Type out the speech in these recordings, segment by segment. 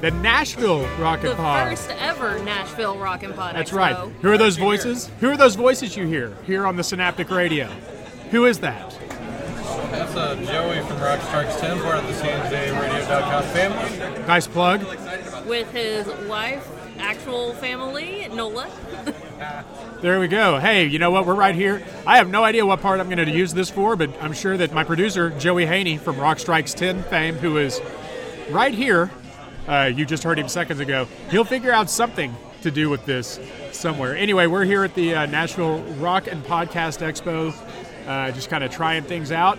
here at the Nashville Rock and The Pod. first ever Nashville Rock and Pod That's Expo. right. Who are those voices? Who are those voices you hear here on the Synaptic Radio? Who is that? That's uh, Joey from Rock Strikes 10, part of the CNJRadio.com family. Nice plug. With his wife, actual family, Nola. There we go. Hey, you know what? We're right here. I have no idea what part I'm going to use this for, but I'm sure that my producer, Joey Haney from Rock Strikes 10 fame, who is right here, uh, you just heard him seconds ago, he'll figure out something to do with this somewhere. Anyway, we're here at the uh, Nashville Rock and Podcast Expo, uh, just kind of trying things out.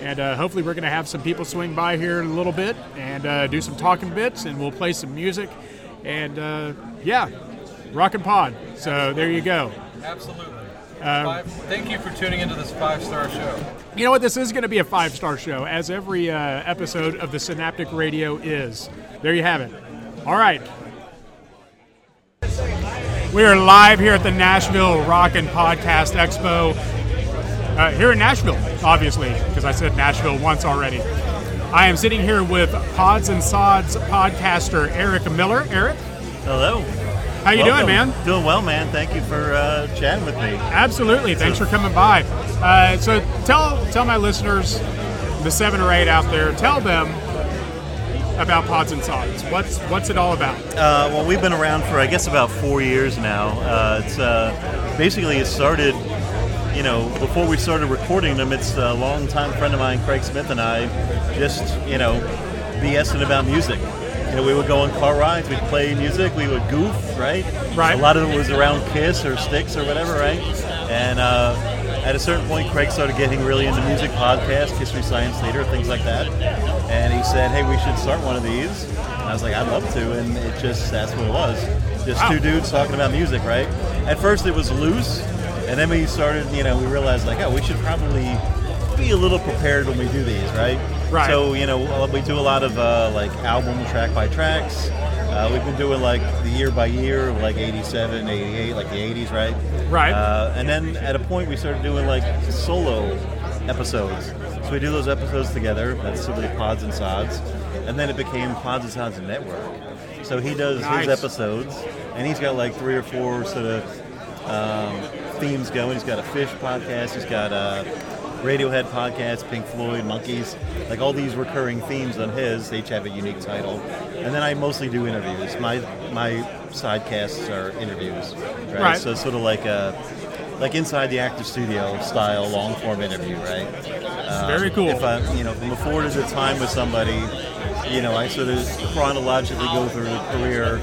And uh, hopefully, we're going to have some people swing by here in a little bit and uh, do some talking bits, and we'll play some music. And uh, yeah, Rock and Pod. So there you go. Absolutely. Um, Five, thank you for tuning into this five star show. You know what? This is going to be a five star show, as every uh, episode of the Synaptic Radio is. There you have it. All right. We are live here at the Nashville Rock and Podcast Expo. Uh, here in Nashville, obviously, because I said Nashville once already. I am sitting here with Pods and Sods podcaster Eric Miller. Eric, Hello. how you doing, man? Doing well, man. Thank you for uh, chatting with me. Absolutely. Thanks for coming by. Uh, so tell tell my listeners, the seven or eight out there, tell them about Pods and Sods. What's what's it all about? Uh, well, we've been around for I guess about four years now. Uh, it's uh, basically it started, you know, before we started recording them. It's a longtime friend of mine, Craig Smith, and I just you know BSing about music. You know, we would go on car rides, we'd play music, we would goof, right? Right. A lot of it was around Kiss or Styx or whatever, right? And uh, at a certain point, Craig started getting really into music podcasts, history, science, theater, things like that. And he said, "Hey, we should start one of these." And I was like, "I'd love to," and it just that's what it was. Just Wow. two dudes talking about music, right? At first, it was loose, and then we started. You know, we realized like, oh, we should probably be a little prepared when we do these, right? Right. So you know, we do a lot of uh, like album track by tracks. Uh, we've been doing like the year by year, like 87, 88, like the 80s, right? Right. Uh, and then at a point we started doing like solo episodes. So we do those episodes together. That's simply Pods and Sods. And then it became Pods and Sods Network. So he does Nice. his episodes, and he's got like three or four sort of um, themes going. He's got a Phish podcast. He's got a Radiohead podcast, Pink Floyd, Monkees, like all these recurring themes on his. They each have a unique title. And then I mostly do interviews. My my sidecasts are interviews, right? Right. So sort of like a like inside the actor studio style long form interview, right? Um, Very cool. If I, you know, afforded a time with somebody, you know, I sort of chronologically go through the career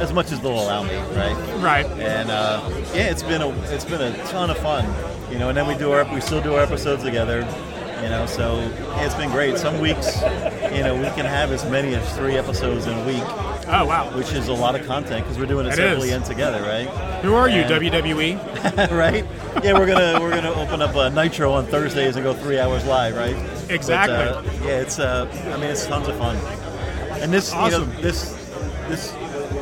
as much as they'll allow me, right? Right. And uh, yeah, it's been a it's been a ton of fun, you know. And then we do our we still do our episodes together, you know. So it's been great. Some weeks, you know, we can have as many as three episodes in a week, Oh wow. which is a lot of content because we're doing it It separately and together, right? Who are you, WWE? right? Yeah, we're gonna we're gonna open up a Nitro on Thursdays and go three hours live, right? Exactly. But, uh, yeah, it's uh, I mean, it's tons of fun. And this, you know, this this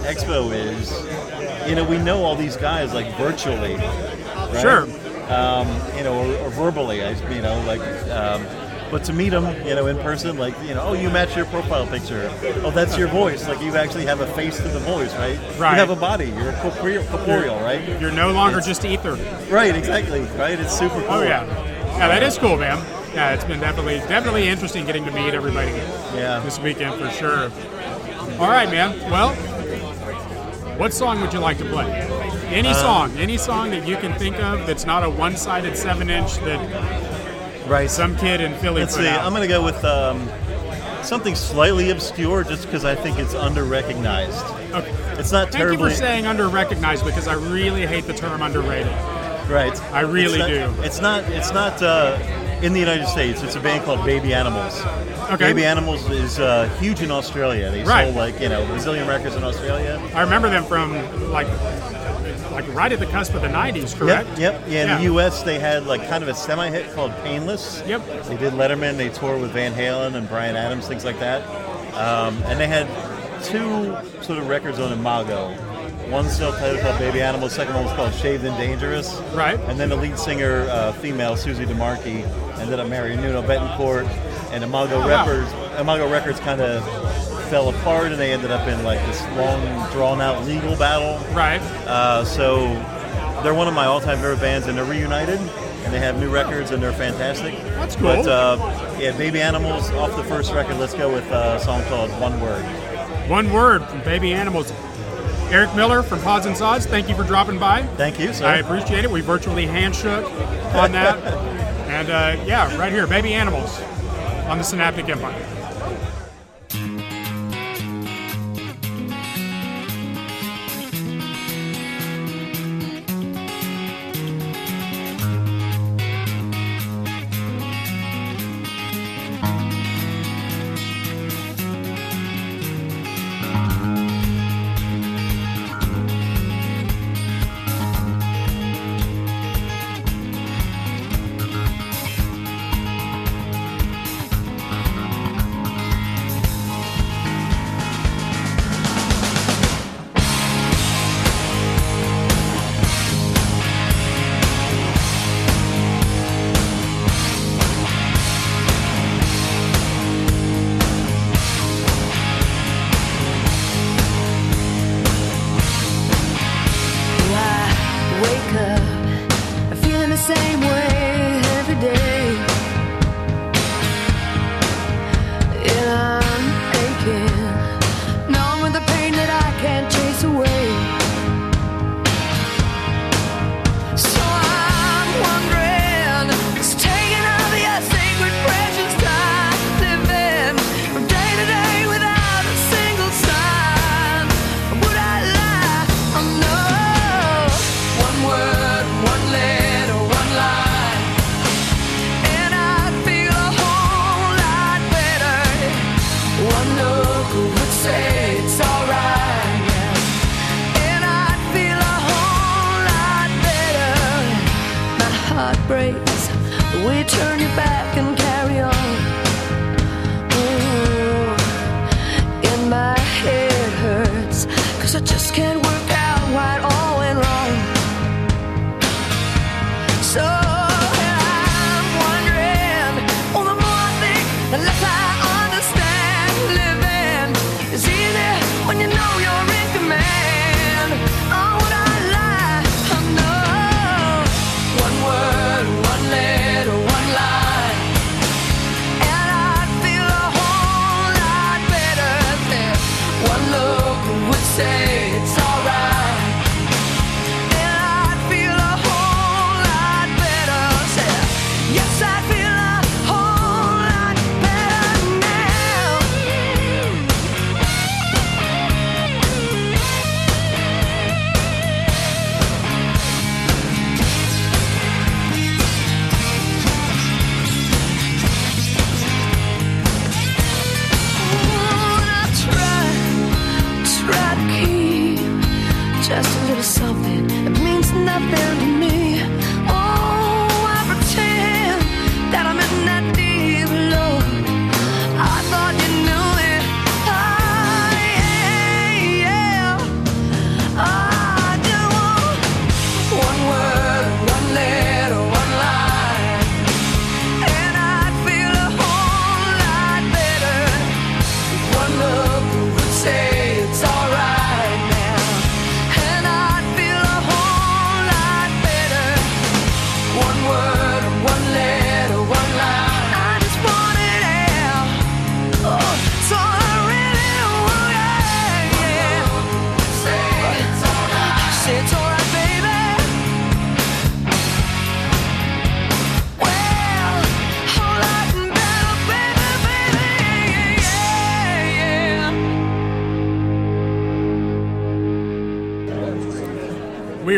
expo is, you know, we know all these guys like virtually, right? Sure. Um, you know, or, or verbally, I, you know, like. Um, but to meet them, you know, in person, like, you know, oh, you match your profile picture. Oh, that's your voice. Like, you actually have a face to the voice, right? Right. You have a body. You're corporeal, corporeal right? You're no longer It's- just ether. Right, exactly. Right, it's super cool. Oh yeah. Yeah, that is cool, man. Yeah, it's been definitely definitely interesting getting to meet everybody Yeah. this weekend for sure. All right, man. Well, what song would you like to play? Any Uh, song, any song that you can think of that's not a one-sided seven-inch that Right. some kid in Philly Let's see. out. I'm gonna go with um, something slightly obscure, just because I think it's under-recognized. Okay. It's not Thank you terribly for saying under-recognized because I really hate the term underrated. right. I really It's not- do. It's not. It's not uh, in the United States. It's a band called Baby Animals. Okay. Baby Animals is uh, huge in Australia. They Right. sold like you know Brazilian records in Australia. I remember them from like like right at the cusp of the '90s, correct? Yep, yep. Yeah, in the U.S. they had like kind of a semi-hit called "Painless." Yep. They did Letterman. They toured with Van Halen and Bryan Adams, things like that. Um, and they had two sort of records on Imago. One self-titled called "Baby Animal." The second one was called "Shaved and Dangerous." Right. And then the lead singer, uh, female Susie DeMarchi, ended up marrying Nuno Bettencourt. And Imago Oh, wow. Records, Imago Records kind of fell apart, and they ended up in like this long, drawn-out legal battle. Right. Uh, so they're one of my all-time favorite bands, and they're reunited, and they have new records, and they're fantastic. That's cool. But uh, yeah, Baby Animals off the first record. Let's go with uh, a song called One Word. One word from Baby Animals. Eric Miller from Pods and Sods, thank you for dropping by. Thank you, sir. I appreciate it. We virtually handshook on that. and uh, yeah, right here, Baby Animals on the Synaptic Empire.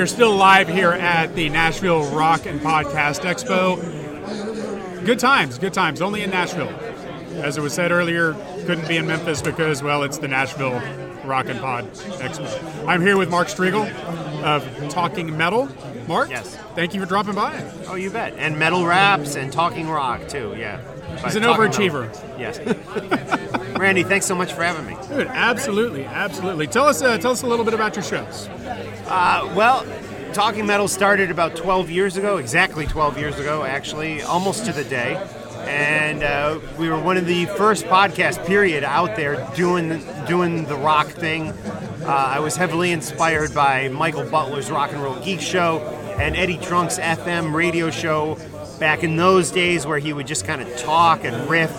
Are still live here at the Nashville Rock and Podcast Expo. Good times, good times, only in Nashville. As it was said earlier, couldn't be in Memphis because, well, it's the Nashville Rock and Pod Expo. I'm here with Mark Strigl of Talking Metal. Mark, Yes. thank you for dropping by. Oh, you bet. And metal raps and talking rock too. Yeah. He's an overachiever. metal- Yes. Randy, thanks so much for having me. Dude, absolutely, absolutely. Tell us, uh, tell us a little bit about your shows. Uh, well, Talking Metal started about 12 years ago, exactly 12 years ago, actually, almost to the day. and uh, we were one of the first podcast period out there doing doing the rock thing. Uh, I was heavily inspired by Michael Butler's Rock and Roll Geek Show and Eddie Trunk's FM radio show back in those days, where he would just kind of talk and riff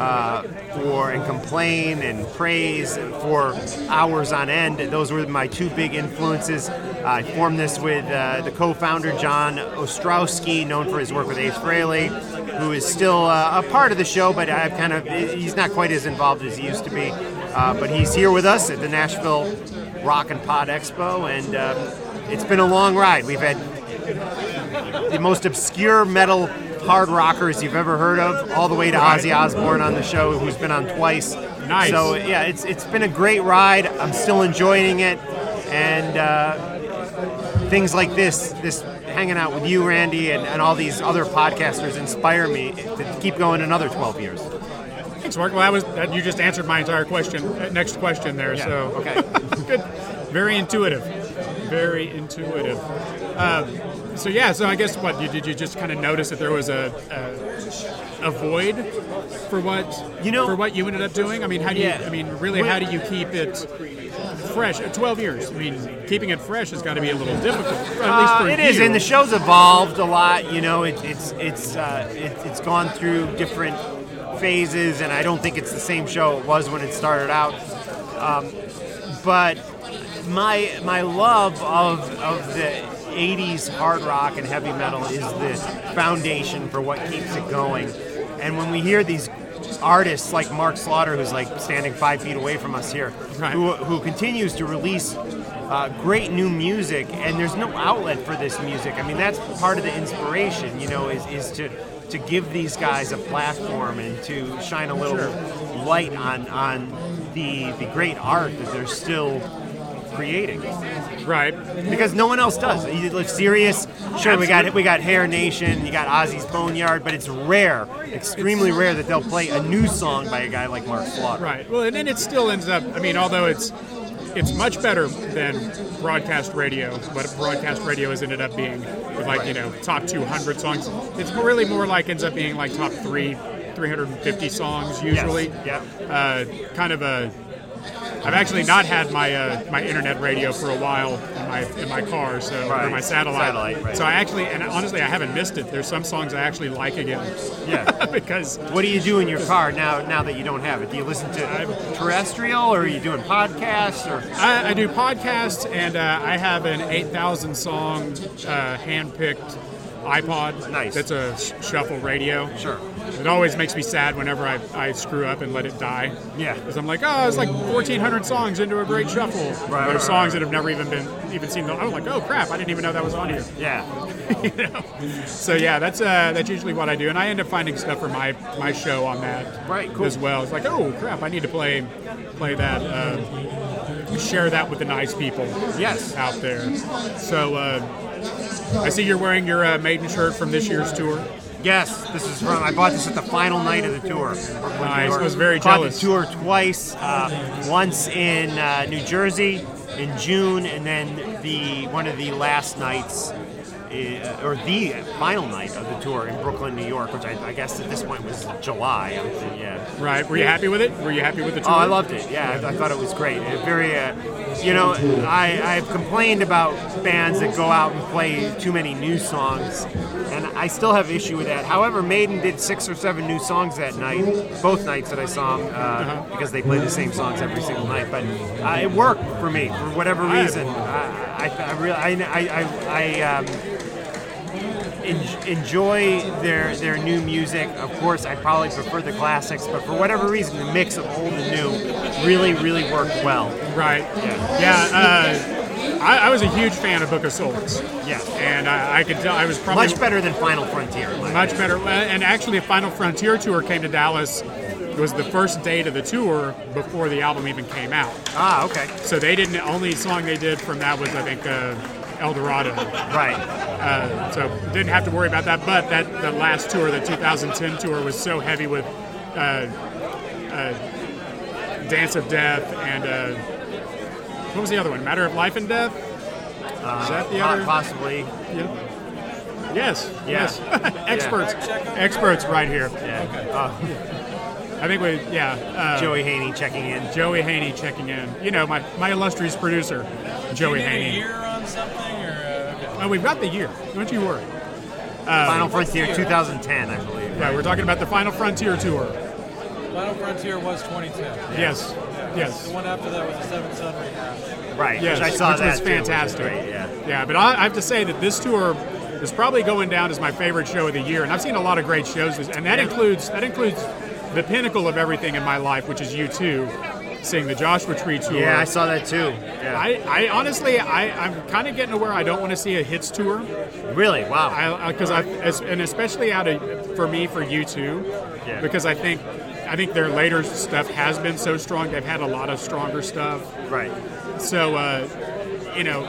uh, for and complain and praise for hours on end. Those were my two big influences. I formed this with uh, the co-founder John Ostronomy, known for his work with Ace Frehley, who is still uh, a part of the show, but I've kind of he's not quite as involved as he used to be. Uh, but he's here with us at the Nashville Rock and Pod Expo, and um, it's been a long ride. We've had the most obscure metal hard rockers you've ever heard of, all the way to Ozzy Osbourne on the show, who's been on twice. Nice. So yeah, it's it's been a great ride. I'm still enjoying it, and uh, things like this, this hanging out with you, Randy, and, and all these other podcasters inspire me to keep going another 12 years. Thanks, Mark. Well, that was that, you just answered my entire question. uh, Next question there. Yeah, So okay. good. Very intuitive. Very intuitive. Um, so yeah. So I guess what you, did you just kind of notice that there was a, a a void for what You know- for what you ended up doing? I mean, how do you? I mean, really, how do you keep it fresh? Uh, Twelve years. I mean, keeping it fresh has got to be a little difficult. At least Uh, it is, you. and the show's evolved a lot. You know, it, it's it's uh, it, it's gone through different phases, and I don't think it's the same show it was when it started out. Um, but my my love of of the 80s hard rock and heavy metal is the foundation for what keeps it going. And when we hear these artists like Mark Slaughter, who's like standing five feet away from us here, Right. who, who continues to release uh, great new music, and there's no outlet for this music. I mean, that's part of the inspiration, you know, is, is to to give these guys a platform and to shine a little light on on the the great art that they're still creating right. because no one else does. You look serious. Sure, we got we got Hair Nation, you got Ozzy's Boneyard, but it's rare, extremely rare that they'll play a new song by a guy like Mark Slaughter. Right. Well, and then it still ends up. I mean, although it's it's much better than broadcast radio. What broadcast radio has ended up being with like you know top 200 songs. It's really more like ends up being like top three, 350 songs usually. Yep. Uh, kind of a. I've actually not had my uh, my internet radio for a while in my in my car, so or my satellite. Satellite, right. So I actually, and honestly, I haven't missed it. There's some songs I actually like again Yeah. because What do you do in your car now? Now that you don't have it, do you listen to terrestrial, or are you doing podcasts, or I, I do podcasts, and uh, I have an 8,000 song uh, hand-picked iPod. Nice. That's a sh- shuffle radio. Sure. It always makes me sad whenever I, I screw up and let it die. Yeah. Because I'm like, oh, it's like 1,400 songs into a great shuffle. right, There's right, songs that have never even been even seen. The, I'm like, oh crap, I didn't even know that was on here. yeah? you know. So yeah, that's uh, that's usually what I do, and I end up finding stuff for my my show on that. Right, cool. As well. It's like, oh crap, I need to play play that. Uh, share that with the nice people. Yes. Out there. So uh, I see you're wearing your uh, maiden shirt from this year's tour. Yes, this is from. I bought this at the final night of the tour. Nice. I was very Caught jealous. the tour twice. Uh, once in uh, New Jersey in June, and then the one of the last nights, uh, or the final night of the tour in Brooklyn, New York, which I, I guess at this point was July. Yeah. Right. Were you happy with it? Were you happy with the tour? Oh, I loved it. Yeah, I, I thought it was great. It very, uh, you know, I, I've complained about bands that go out and play too many new songs, I still have issue with that. However, Maiden did six or seven new songs that night, both nights that I saw them, uh, because they played the same songs every single night. But uh, it worked for me for whatever reason. I, I, I really, I, I, I, I um, enjoy their their new music. Of course, I probably prefer the classics, but for whatever reason, the mix of old and new really, really worked well. Right. Yeah. Yeah. Uh, I, I was a huge fan of Book of Souls. Yeah. And I, I could tell I was probably Much better than Final Frontier. Much better. Uh, And actually, a Final Frontier tour came to Dallas. It was the first date of the tour before the album even came out. Ah, okay. So they didn't. Only song they did from that was, I think, uh, El Dorado. Right. Uh, so didn't have to worry about that. But that the last tour, the 2010 tour, was so heavy with uh, uh, Dance of Death and uh, what was the other one? Matter of Life and Death. Is that the Po- other? Possibly. Yeah. Yes. Yeah. Yes. Experts. Fact check 'em? Experts right here. Yeah. Okay. I think we, yeah. Uh, Uh, Joey Haney checking in. Joey Haney checking in. You know, my, my illustrious producer, Joey you need a Haney. year on something, or uh, okay. Oh, we've got the year. Don't you worry. Final Frontier 2010, I believe. Yeah, we're talking about the Final Frontier Tour. Final Frontier was 2010. Yes. Yes. The one after that was the Seventh Son rehash. Right. Yes, which I saw which that was too, fantastic. Great, yeah. Yeah, but I, I have to say that this tour is probably going down as my favorite show of the year, and I've seen a lot of great shows, and that includes that includes the pinnacle of everything in my life, which is U2, seeing the Joshua Tree tour. Yeah, I saw that too. Yeah. I, I honestly, I, I'm kind of getting to where I don't want to see a hits tour, really? Wow. because uh, I, as, and especially out of for me for U2, Yeah. because I think I think their later stuff has been so strong. They've had a lot of stronger stuff. right. So, uh, you know,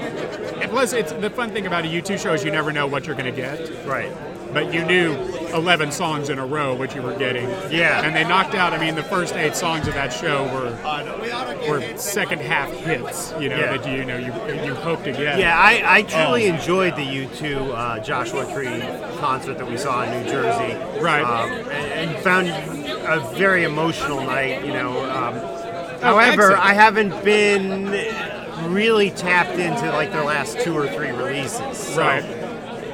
plus, it's the fun thing about a U2 show is you never know what you're going to get. Right. But you knew 11 songs in a row what you were getting. Yeah. And they knocked out. I mean, the first eight songs of that show were were second half hits. You know Yeah. that you, you know you you hope to get. Yeah, I, I truly Oh. enjoyed the U2 uh, Joshua Tree concert that we saw in New Jersey. Right. Um, and, and found a very emotional night, you know. Um, however, excellent. I haven't been really tapped into like their last two or three releases. So, Right.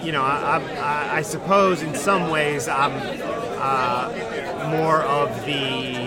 You know, I, I, I suppose in some ways I'm uh, more of the.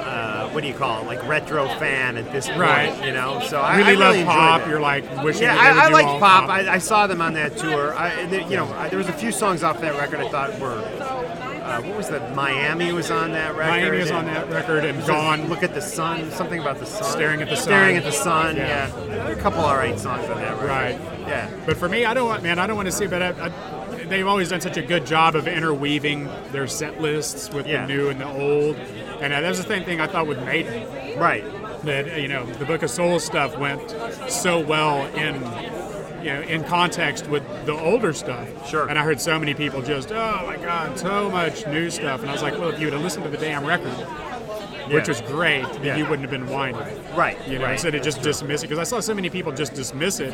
Uh, what do you call it? Like retro fan at this point, Right. you know. So I really I love really enjoyed pop. You're like wishing. Yeah, I, I liked all pop. I, I saw them on that tour. I, you know, I, there was a few songs off that record I thought were. Uh, what was that? Miami was on that record. Miami is on that record and Gone. Look at the sun. Something about the sun. Staring at the Sun. Staring at the sun. Yeah. Yeah. There were a couple alright songs on that record. Right. Yeah. But for me, I don't want, man, I don't want to see, but I, I, they've always done such a good job of interweaving their set lists with Yeah. the new and the old. And uh, that was the same thing I thought with Maiden. Right. That, you know, the Book of Souls stuff went so well in, you know, in context with the older stuff. Sure. And I heard so many people just, oh my God, so much new stuff. And I was like, well, if you would have listened to the damn record, which was great, then Yeah. you wouldn't have been whining. Right. You know, right. instead of just dismiss it, because I saw so many people just dismiss it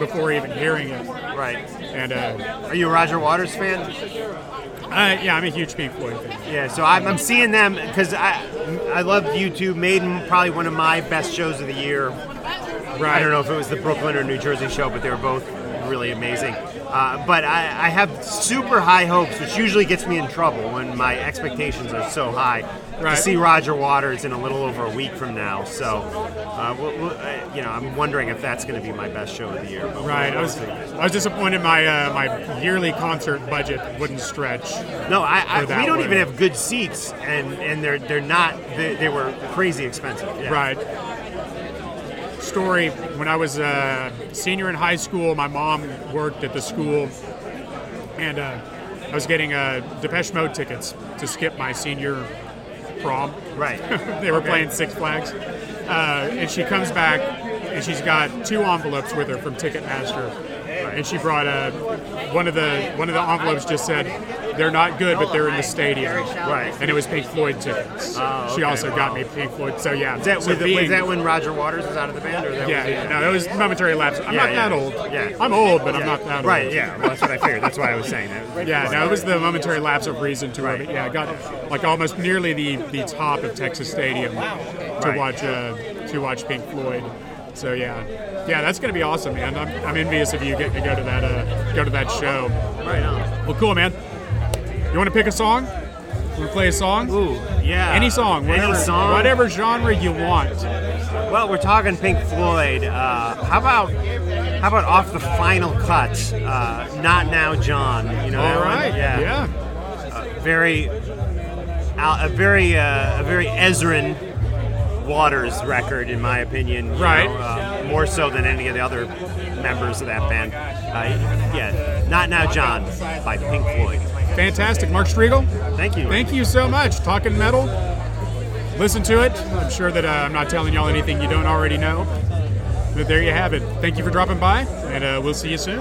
before even hearing it. Right. And uh, Are you a Roger Waters fan? uh, yeah, I'm a huge Pink Floyd fan. Yeah, so I'm, I'm seeing them because I I love U2. Maiden, probably one of my best shows of the year. Right. I don't know if it was the Brooklyn or New Jersey show, but they were both really amazing. Uh, but I, I have super high hopes, which usually gets me in trouble when my expectations are so high. Right. To see Roger Waters in a little over a week from now, so uh, we'll, we'll, uh, you know, I'm wondering if that's going to be my best show of the year. Right. I was. I was disappointed my uh, my yearly concert budget wouldn't stretch. No, I, I we don't one. even have good seats, and and they're they're not. They, they were crazy expensive. Yeah. Right. Story when I was a senior in high school, my mom worked at the school, and uh, I was getting uh, Depeche Mode tickets to skip my senior prom. Right. they were Okay. playing Six Flags. Uh, and she comes back and she's got two envelopes with her from Ticketmaster. And she brought a one of the one of the envelopes just said they're not good, but they're in the stadium. Right. And it was Pink Floyd tickets. Oh, She okay, also got me Pink Floyd. So yeah. Is that, so was, being- was that when Roger Waters was out of the band? Or that yeah, was, yeah, no, that was momentary lapse. I'm Yeah, not yeah. that old. Yeah. I'm old, but I'm not that old. Right, yeah. Well, that's what I figured. That's why I was saying that. Yeah, no, it was the momentary lapse of reason to Right. it. Yeah, I got like almost nearly the, the top of Texas Stadium to Right. watch uh, to watch Pink Floyd. So yeah, yeah, that's gonna be awesome, man. I'm, I'm envious of you getting to go to that uh, go to that show. Right on. Well, cool, man. You want to pick a song? You want to play a song? Ooh, yeah. Any song, whatever, Any song. whatever genre you want. Well, we're talking Pink Floyd. Uh, how about how about off the final cut? Uh, Not now, John. You know. All right. Yeah. yeah. Very. Uh, a very uh, a very Ezrin Waters record, in my opinion. you Right. know, uh, more so than any of the other members of that band. Uh, yeah. Not now, John by Pink Floyd. Fantastic, Mark Strigl. Thank you. Thank you so much. Talking metal. Listen to it. I'm sure that uh, I'm not telling y'all anything you don't already know. But there you have it. Thank you for dropping by, and uh, we'll see you soon.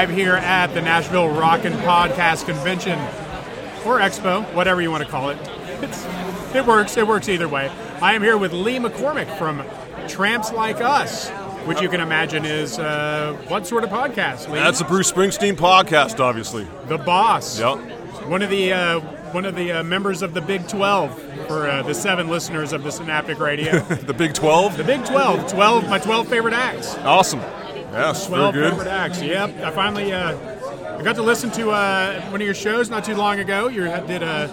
Live here at the Nashville Rockin' Podcast Convention or Expo, whatever you want to call it. It's, it works. It works either way. I am here with Lee McCormick from Tramps Like Us, which you can imagine is uh, what sort of podcast? Lee? That's a Bruce Springsteen podcast, obviously. the boss. Yep. One of the uh, one of the uh, members of the Big Twelve for uh, the seven listeners of the Synaptic Radio. The Big 12. the Big Twelve. Twelve. my twelve favorite acts. Awesome. Yes, very 12 good. favorite acts. Yep. I finally uh, I got to listen to uh, one of your shows not too long ago. You did uh,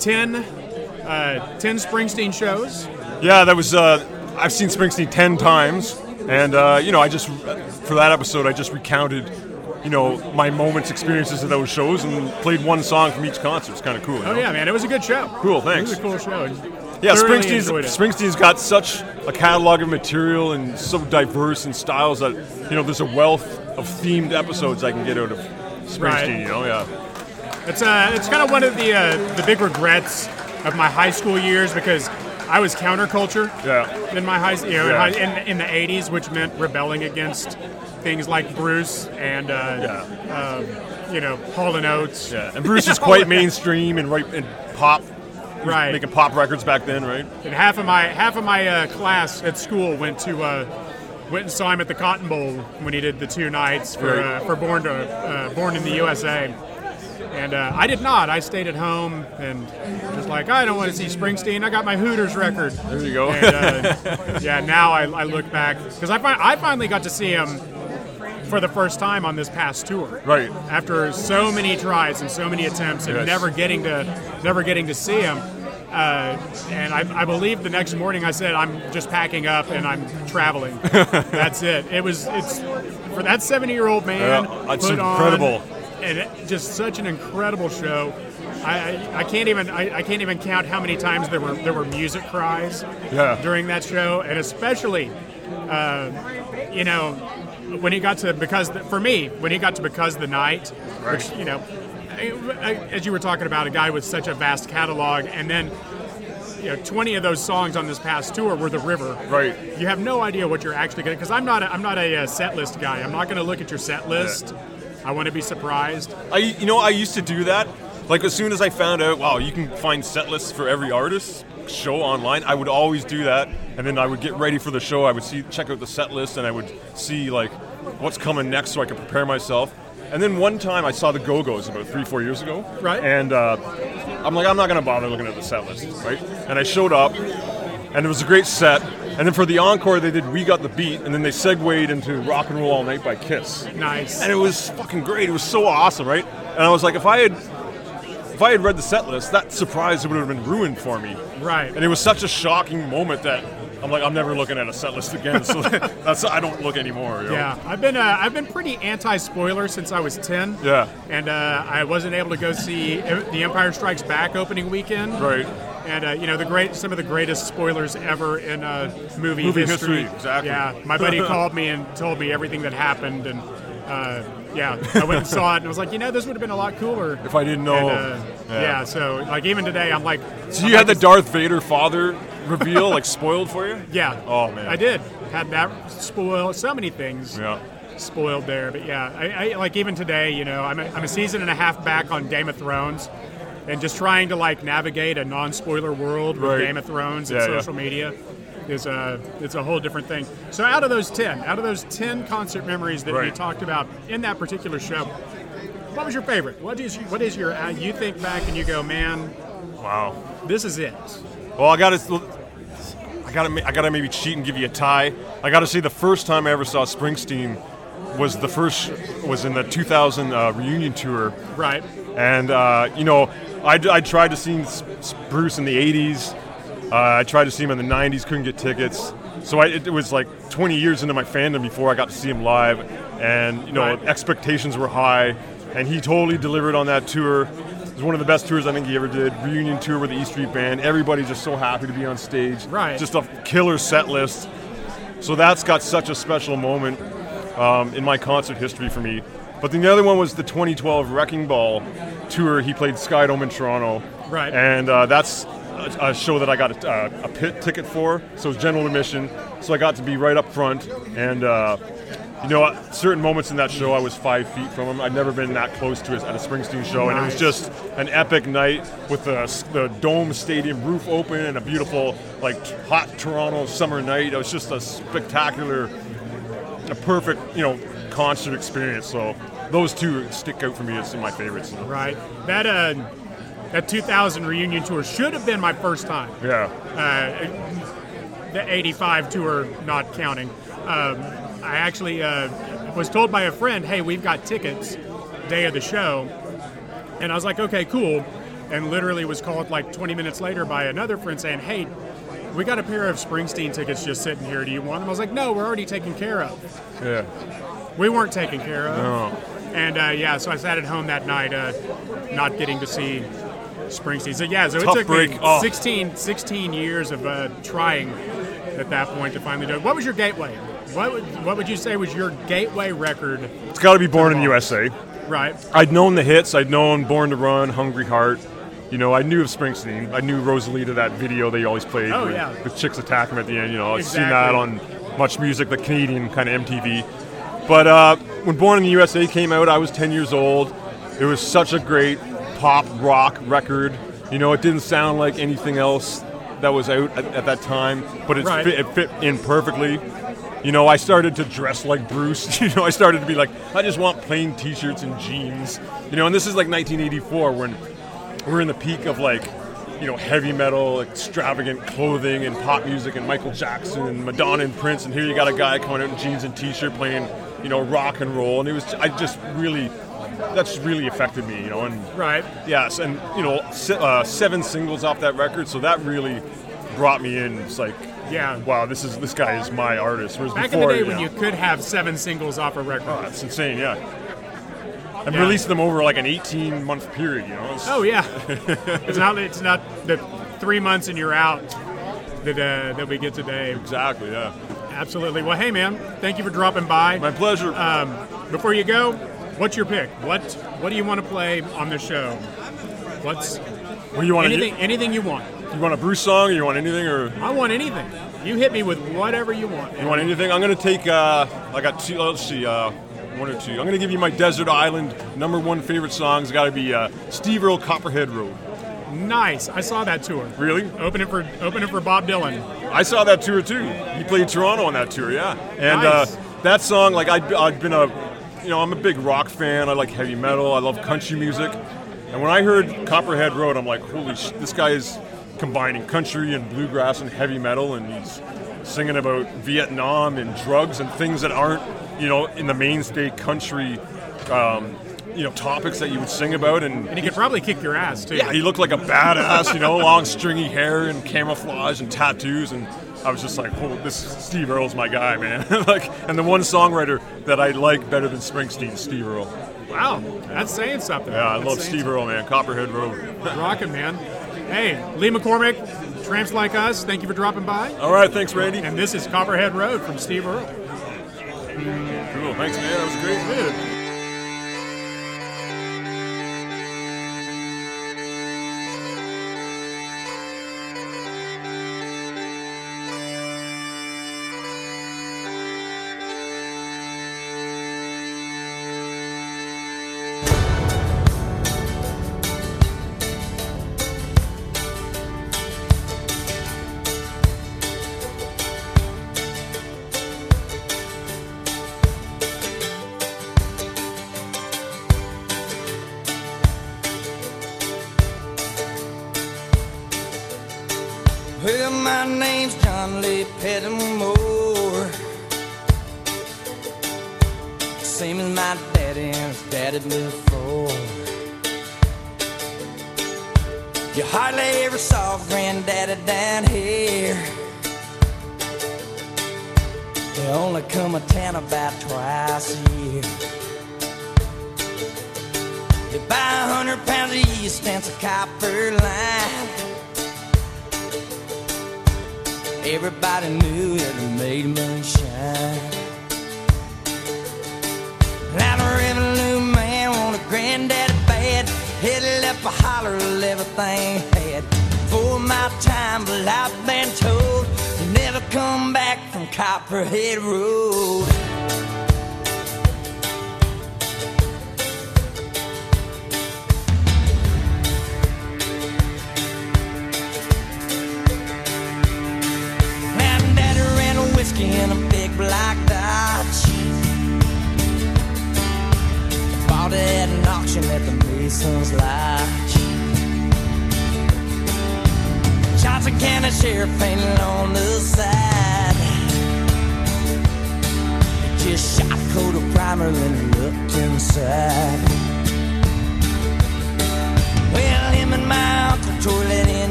10, uh, 10 Springsteen shows. Yeah, that was. Uh, I've seen Springsteen ten times, and uh, you know, I just for that episode, I just recounted, you know, my moments, experiences at those shows, and played one song from each concert. It's kind of cool. Oh know? yeah, man, it was a good show. Cool, It thanks. was a cool show. Yeah, Springsteen's. Springsteen's got such a catalog of material and so diverse in styles that you know there's a wealth of themed episodes I can get out of Springsteen. Right. You know, yeah. It's uh, it's kind of one of the uh, the big regrets of my high school years because I was counterculture Yeah. in my high, you know, Yeah. in, in, in the '80s, which meant rebelling against things like Bruce and uh, yeah. um, you know Hall and Oates. Yeah, and Bruce is quite mainstream and right and pop, Right. making pop records back then, right? And half of my half of my uh, class at school went to uh, went and saw him at the Cotton Bowl when he did the two nights for Right. uh, for Born to uh, Born in the USA. And uh, I did not. I stayed at home and just like I don't want to see Springsteen. I got my Hooters record. There you go. And, uh, yeah, now I, I look back because I, fi- I finally got to see him for the first time on this past tour. Right. After so many tries and so many attempts and Yes. never getting to never getting to see him. Uh, and I, I believe the next morning I said I'm just packing up and I'm traveling. That's it. It was it's for that 70 year old man. Yeah, that's put on- incredible. and it, just such an incredible show. I, I, I can't even I, I can't even count how many times there were there were music cries Yeah. during that show, and especially, uh, you know, when he got to because the, for me when he got to because the night, which you know, as you were talking about a guy with such a vast catalog, and then. You know, 20 of those songs on this past tour were the river. Right. You have no idea what you're actually going to, because I'm not, a, I'm not a, uh set list guy. I'm not going to look at your set list. I want to be surprised. I, you know, I used to do that. Like as soon as I found out, wow, you can find set lists for every artist show online. I would always do that, and then I would get ready for the show. I would see, check out the set list, and I would see like what's coming next, so I could prepare myself. And then one time I saw the Go Go's about three, four years ago. Right. And uh, I'm like, I'm not gonna bother looking at the set list, right? And I showed up, and it was a great set. And then for the encore, they did "We Got the Beat," and then they segued into "Rock and Roll All Night" by Kiss. Nice. and it was fucking great. It was so awesome, right? And I was like, if I had, if I had read the set list, that surprise would have been ruined for me. Right. And it was such a shocking moment that I'm like, I'm never looking at a set list again. So that's I don't look anymore. You know? Yeah, I've been uh, I've been pretty anti-spoiler since I was ten. Yeah. and uh, I wasn't able to go see The Empire Strikes Back opening weekend. Right. And uh, you know the great some of the greatest spoilers ever in uh, movie, Movie history. history, exactly. Yeah, my buddy called me and told me everything that happened, and uh, yeah, I went and saw it, and I was like, you know, this would have been a lot cooler If I didn't know. And, uh, Yeah. yeah. so like even today, I'm like, So I'm you had the Darth Vader father reveal like spoiled for you? Yeah. Oh, man. I did. Had that spoiled. So many things. Yeah. Spoiled there, but yeah, I, I like even today. You know, I'm a, I'm a season and a half back on Game of Thrones, and just trying to like navigate a non-spoiler world with Right. Game of Thrones and Yeah, yeah. social media is a it's a whole different thing. So out of those ten, out of those ten concert memories that you Right. talked about in that particular show, what was your favorite? What is what is your uh, you think back and you go, man, Wow. this is it. Well, I got to. I got to. I got to maybe cheat and give you a tie. I got to say the first time I ever saw Springsteen was the first was in the 2000 uh, reunion tour, Right. and uh, you know I, I tried to see Bruce in the 80s. Uh, I tried to see him in the 90s, couldn't get tickets. So I, it, it was like 20 years into my fandom before I got to see him live, and you know Right. expectations were high, and he totally delivered on that tour. Was one of the best tours I think he ever did. Reunion tour with the E Street Band. Everybody's just so happy to be on stage. Right. Just a killer set list. So that's got such a special moment um, in my concert history for me. But then the other one was the 2012 Wrecking Ball tour. He played Skydome in Toronto. Right. And uh, that's a, a show that I got a, a pit ticket for. So it was general admission. So I got to be right up front. And uh, you know, at certain moments in that show, I was five feet from him. I'd never been that close to us at a Springsteen show, and it was just an epic night with the, the dome stadium roof open and a beautiful, like, hot Toronto summer night. It was just a spectacular, a perfect, you know, concert experience. So those two stick out for me as some of my favorites. Right. That uh, that 2000 reunion tour should have been my first time. Yeah. Uh, the 85 tour not counting. Um, I actually uh, was told by a friend, "Hey, we've got tickets, day of the show," and I was like, "Okay, cool." And literally was called like 20 minutes later by another friend saying, "Hey, we got a pair of Springsteen tickets just sitting here. Do you want them?" I was like, "No, we're already taken care of." Yeah. We weren't taken care of. No. And uh, yeah, so I sat at home that night, uh, not getting to see Springsteen. So yeah, so Tough it took break. me Oh. 16, 16 years of uh, trying at that point to finally do it. What was your gateway? What would, what would you say was your gateway record? It's got to be Born in the USA. Right. I'd known the hits. I'd known Born to Run, Hungry Heart. You know, I knew of Springsteen. I knew Rosalita, that video they always played. Oh, where yeah. The chicks attack him at the end. You know, I've seen that on Much Music, the Canadian kind of MTV. But uh, when Born in the USA came out, I was 10 years old. It was such a great pop rock record. You know, it didn't sound like anything else that was out at, at that time, but it, Right. fit, it fit in perfectly. You know, I started to dress like Bruce. You know, I started to be like, I just want plain T-shirts and jeans. You know, and this is like 1984 when we're in the peak of like, you know, heavy metal, extravagant clothing and pop music and Michael Jackson and Madonna and Prince. And here you got a guy coming out in jeans and T-shirt playing, you know, rock and roll. And it was, I just really, that's really affected me. You know, and Right. Yes, and you know, se- uh, seven singles off that record, so that really brought me in. It's like, Yeah. wow, this is this guy is my artist. Whereas Back before, in the day when yeah, you could have seven singles off a record. oh, that's insane, yeah. And Yeah. released them over like an 18 month period, you know. It's- Oh yeah. it's not. It's not the three months and you're out that uh, that we get today. exactly, yeah. Absolutely. Well, hey man, thank you for dropping by. My pleasure. Um, before you go, what's your pick? What What do you want to play on the show? What's what do you want? anything? Anything you want? You want a Bruce song? Or you want anything, or I want anything. You hit me with whatever you want. you want anything? I'm gonna take. Uh, I got two. Let's see. Uh, one or two. I'm gonna give you my Desert Island number one favorite songs. Got to be uh, Steve Earle, Copperhead Road. Nice. I saw that tour. Really? Open it for Open it for Bob Dylan. I saw that tour too. He played Toronto on that tour, yeah. And Nice. uh, that song, like I'd, I'd been a, you know, I'm a big rock fan. I like heavy metal. I love country music. And when I heard Copperhead Road, I'm like, holy sh! This guy is combining country and bluegrass and heavy metal, and he's singing about Vietnam and drugs and things that aren't, you know, in the mainstay country, um, you know, topics that you would sing about. And, And he could probably kick your ass too. yeah, he looked like a badass, you know, long stringy hair and camouflage and tattoos, and I was just like, "Oh, this Steve Earle's my guy, man!" like, and the one songwriter that I like better than Springsteen, Steve Earle. Wow, that's saying something. Yeah, I That's love Steve Earle, man. Copperhead Road. something. Rockin', man. Hey, Lee McCormick, Tramps Like Us, thank you for dropping by. All right, thanks, Randy. And this is Copperhead Road from Steve Earle. Cool, thanks, man. That was a great. Dude.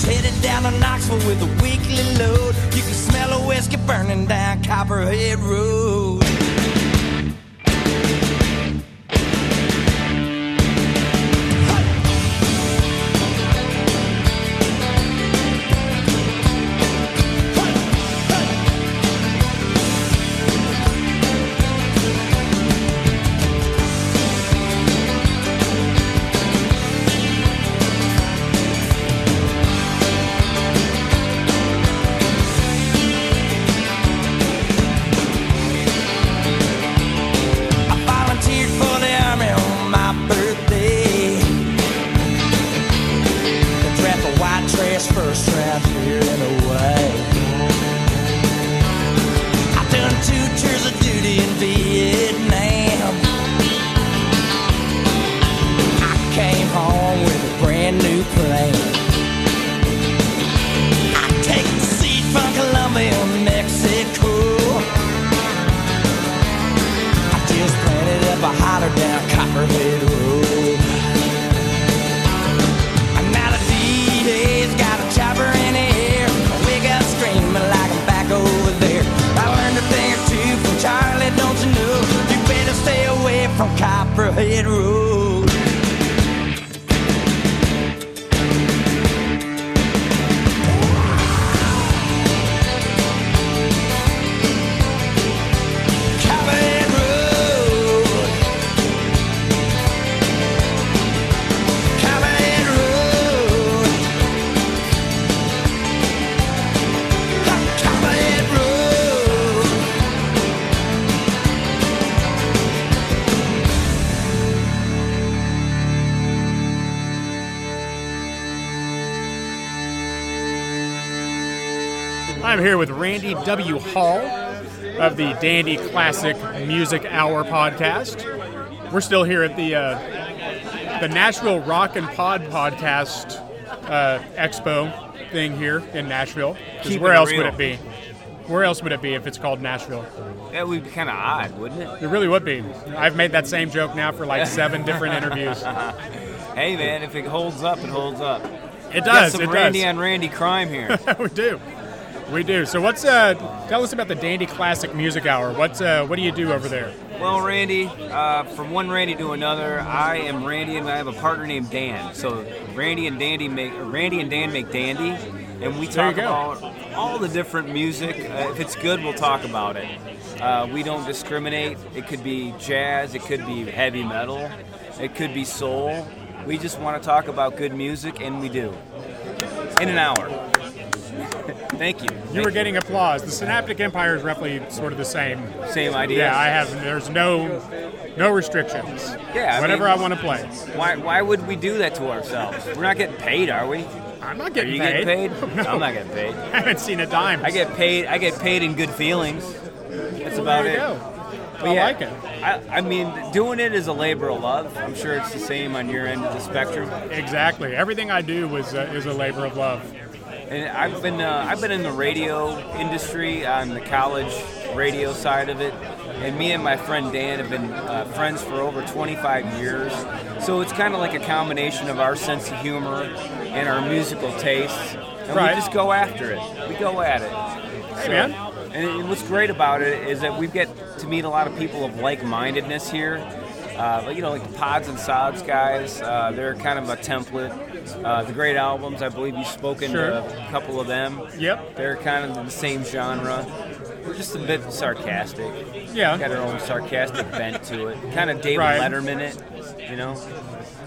He's headed down to Knoxville with a weekly load. You can smell a whiskey burning down Copperhead Road. I'm here with Randy W. Hall of the Dandy Classic Music Hour podcast. We're still here at the uh, the Nashville Rock and Pod podcast uh, expo thing here in Nashville. 'Cause Keep where else would it be? Where else would it be if it's called Nashville? That would be kind of odd, wouldn't it? It really would be. I've made that same joke now for like seven different interviews. Hey, man, if it holds up, it holds up. It Got does. some it Randy does. on Randy crime here. we do. We do. So what's uh? Tell us about the Dandy Classic Music Hour. What's uh? What do you do over there? well, Randy, uh, from one Randy to another, I am Randy, and I have a partner named Dan. So Randy and Dandy make Randy and Dan make Dandy, and we talk about all the different music. Uh, if it's good, we'll talk about it. Uh, we don't discriminate. It could be jazz, it could be heavy metal, it could be soul. We just want to talk about good music, and we do. In an hour. Thank you. You were getting applause. The Synaptic Empire is roughly sort of the same. Same idea. Yeah, I have. There's no no restrictions. Yeah, I whatever mean- I want to play. Why, why would we do that to ourselves? We're not getting paid, are we? I'm not getting. Are you paid. getting paid? No. I'm not getting paid. I haven't seen a dime. I get paid. I get paid in good feelings. That's about there you it. go. But I yeah, like it. I, I mean, doing it is a labor of love. I'm sure it's the same on your end of the spectrum. Exactly. Everything I do was uh, is a labor of love. And I've been uh, I've been in the radio industry on the college radio side of it, and me and my friend Dan have been uh, friends for over 25 years. So it's kind of like a combination of our sense of humor and our musical tastes, and Right. we just go after it. We go at it. Hey, man. And what's great about it is that we get to meet a lot of people of like-mindedness here. Uh, like, you know, like the Pods and Sods guys, uh, they're kind of a template. Uh, the great albums, I believe you've spoken Sure. to a couple of them. Yep. They're kind of the same genre. We're just a bit sarcastic. Yeah. Got our own sarcastic bent to it. Kind of David Right. Letterman it, you know?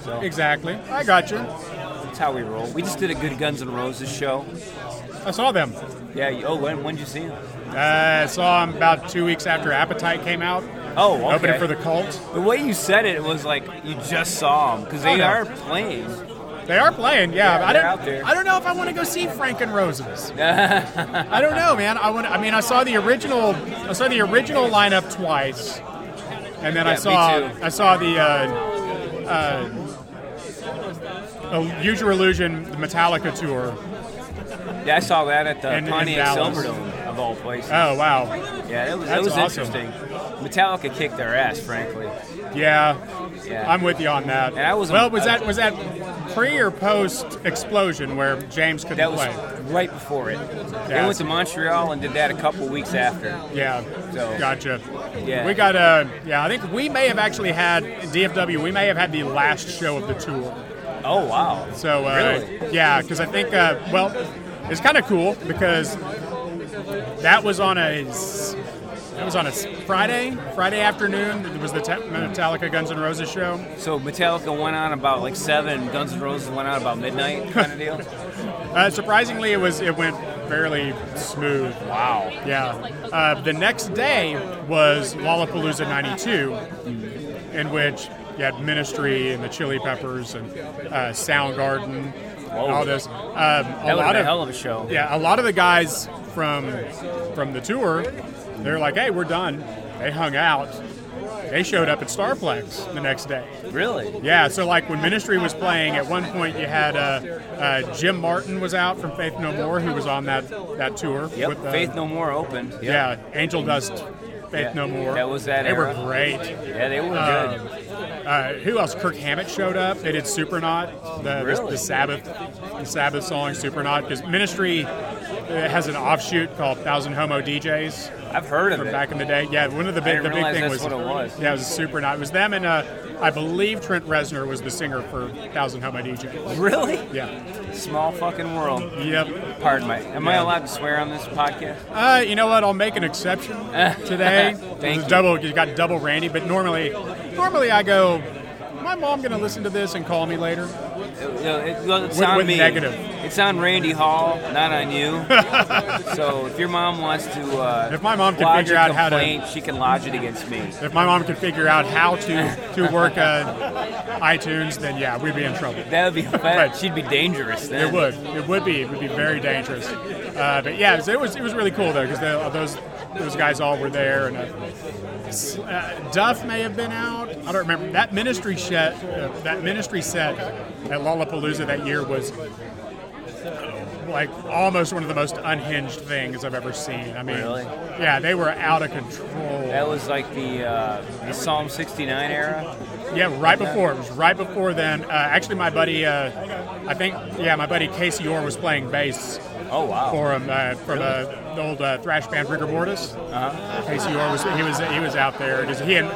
So Exactly. I got you. that's how we roll. We just did a good Guns N' Roses show. I saw them. Yeah. Oh, when when did you see them? Uh, I saw them about two weeks after Appetite came out. Oh, okay. Opening for the Cult. The way you said it was like you just saw them because they Oh, no. are playing. They are playing, yeah. Yeah, I don't. out there. I don't know if I want to go see Frank and Roses. I don't know, man. I want. I mean, I saw the original. I saw the original lineup twice, and then I Yeah, me saw. I saw the. Uh, uh, oh, Use Your Illusion, the Metallica tour. Yeah, I saw that at the In- Pontiac. Silverdome of all places. Oh wow. Yeah, that was, That's was awesome. interesting. Metallica kicked their ass, frankly. Yeah. Yeah. I'm with you on that. And I was- well, was that was that pre or post explosion where James couldn't That was play? right before it. They went to Montreal and did that a couple weeks after. Yeah. So- Gotcha. Yeah. We got uh yeah, I think we may have actually had DFW, we may have had the last show of the tour. Oh wow. So uh Really? yeah, cuz I think uh well, it's kind of cool because that was on a that was on a Friday, Friday afternoon. It was the Metallica Guns N' Roses show. So Metallica went on about like seven, Guns N' Roses went on about midnight, kind of deal. Uh, surprisingly, it was it went fairly smooth. Wow. Yeah. Uh, the next day was Lollapalooza '92, in which you had Ministry and the Chili Peppers and uh, Soundgarden, and all this. Um, a lot a of hell of a show. yeah, a lot of the guys from from the tour, they're like, "Hey, we're done." They hung out. They showed up at Starplex the next day. Really? Yeah, so like when Ministry was playing, at one point you had uh, uh, Jim Martin was out from Faith No More, who was on that that tour. Yep. with, uh, Faith No More opened. Yep. Yeah, Angel Dust, Faith Yeah, No More. that was that They era. were great. Yeah, they were Uh, good. Uh, who else? Kirk Hammett showed up. They did Supernaut, the, the, Really? the Sabbath, the Sabbath song Supernaut. Because Ministry uh, has an offshoot called Thousand Homo DJs. I've heard of from it. back in the day. Yeah, one of the big the big thing that's was what it was. Yeah, it was Supernaut. It was them and uh, I believe Trent Reznor was the singer for Thousand Homo DJs. Really? Yeah. Small fucking world. Yep. Pardon my. Am I allowed to swear on this podcast? Uh, you know what? I'll make an exception today. Thank It's you. Double, you got double Randy, but normally, normally I go. My mom gonna listen to this and call me later. It, it, well, it's With- on with me. negative. It's on Randy Hall, not on you. so if your mom wants to, uh, If my mom can figure out how to- she can lodge it against me. If my mom could figure out how to to work uh, iTunes, then yeah, we'd be in trouble. That would be But- bad. She'd be dangerous then. It would. It would be. It would be very dangerous. Uh, but yeah, it was. It was really cool though because those those guys all were there, and uh, uh, Duff may have been out. I don't remember. That ministry set. Uh, that ministry set at Lollapalooza that year was like almost one of the most unhinged things I've ever seen. I mean, Really? yeah, they were out of control. That was like the uh, the Psalm 69 era. Yeah, right before. It was right before then. Uh, actually, my buddy, uh, I think, yeah, my buddy Casey Orr was playing bass Oh wow. for him uh, from uh, the old uh, thrash band Rigor Mortis. Uh-huh. Casey was he was he was out there. 'Cause He and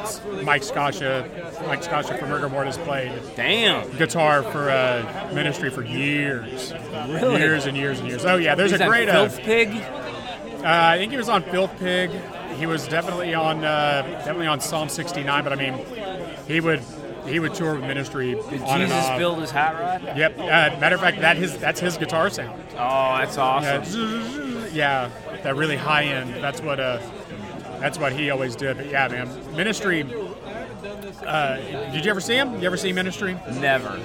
Mike Scaccia, Mike Scaccia from Rigor Mortis played Damn. guitar for uh, Ministry for years, Really? years and years and years. Oh yeah, there's He's a on great. Uh, Filth Pig. uh, I think he was on Filth Pig. He was definitely on uh, definitely on Psalm 69. But I mean, he would he would tour with Ministry Did on Jesus build his hot rod? Yep. Uh, matter of fact, that his that's his guitar sound. Oh, that's awesome. Yeah, yeah, that really high end. That's what uh, that's what he always did. But yeah, man, Ministry. Uh, did you ever see him? You ever see Ministry? Never.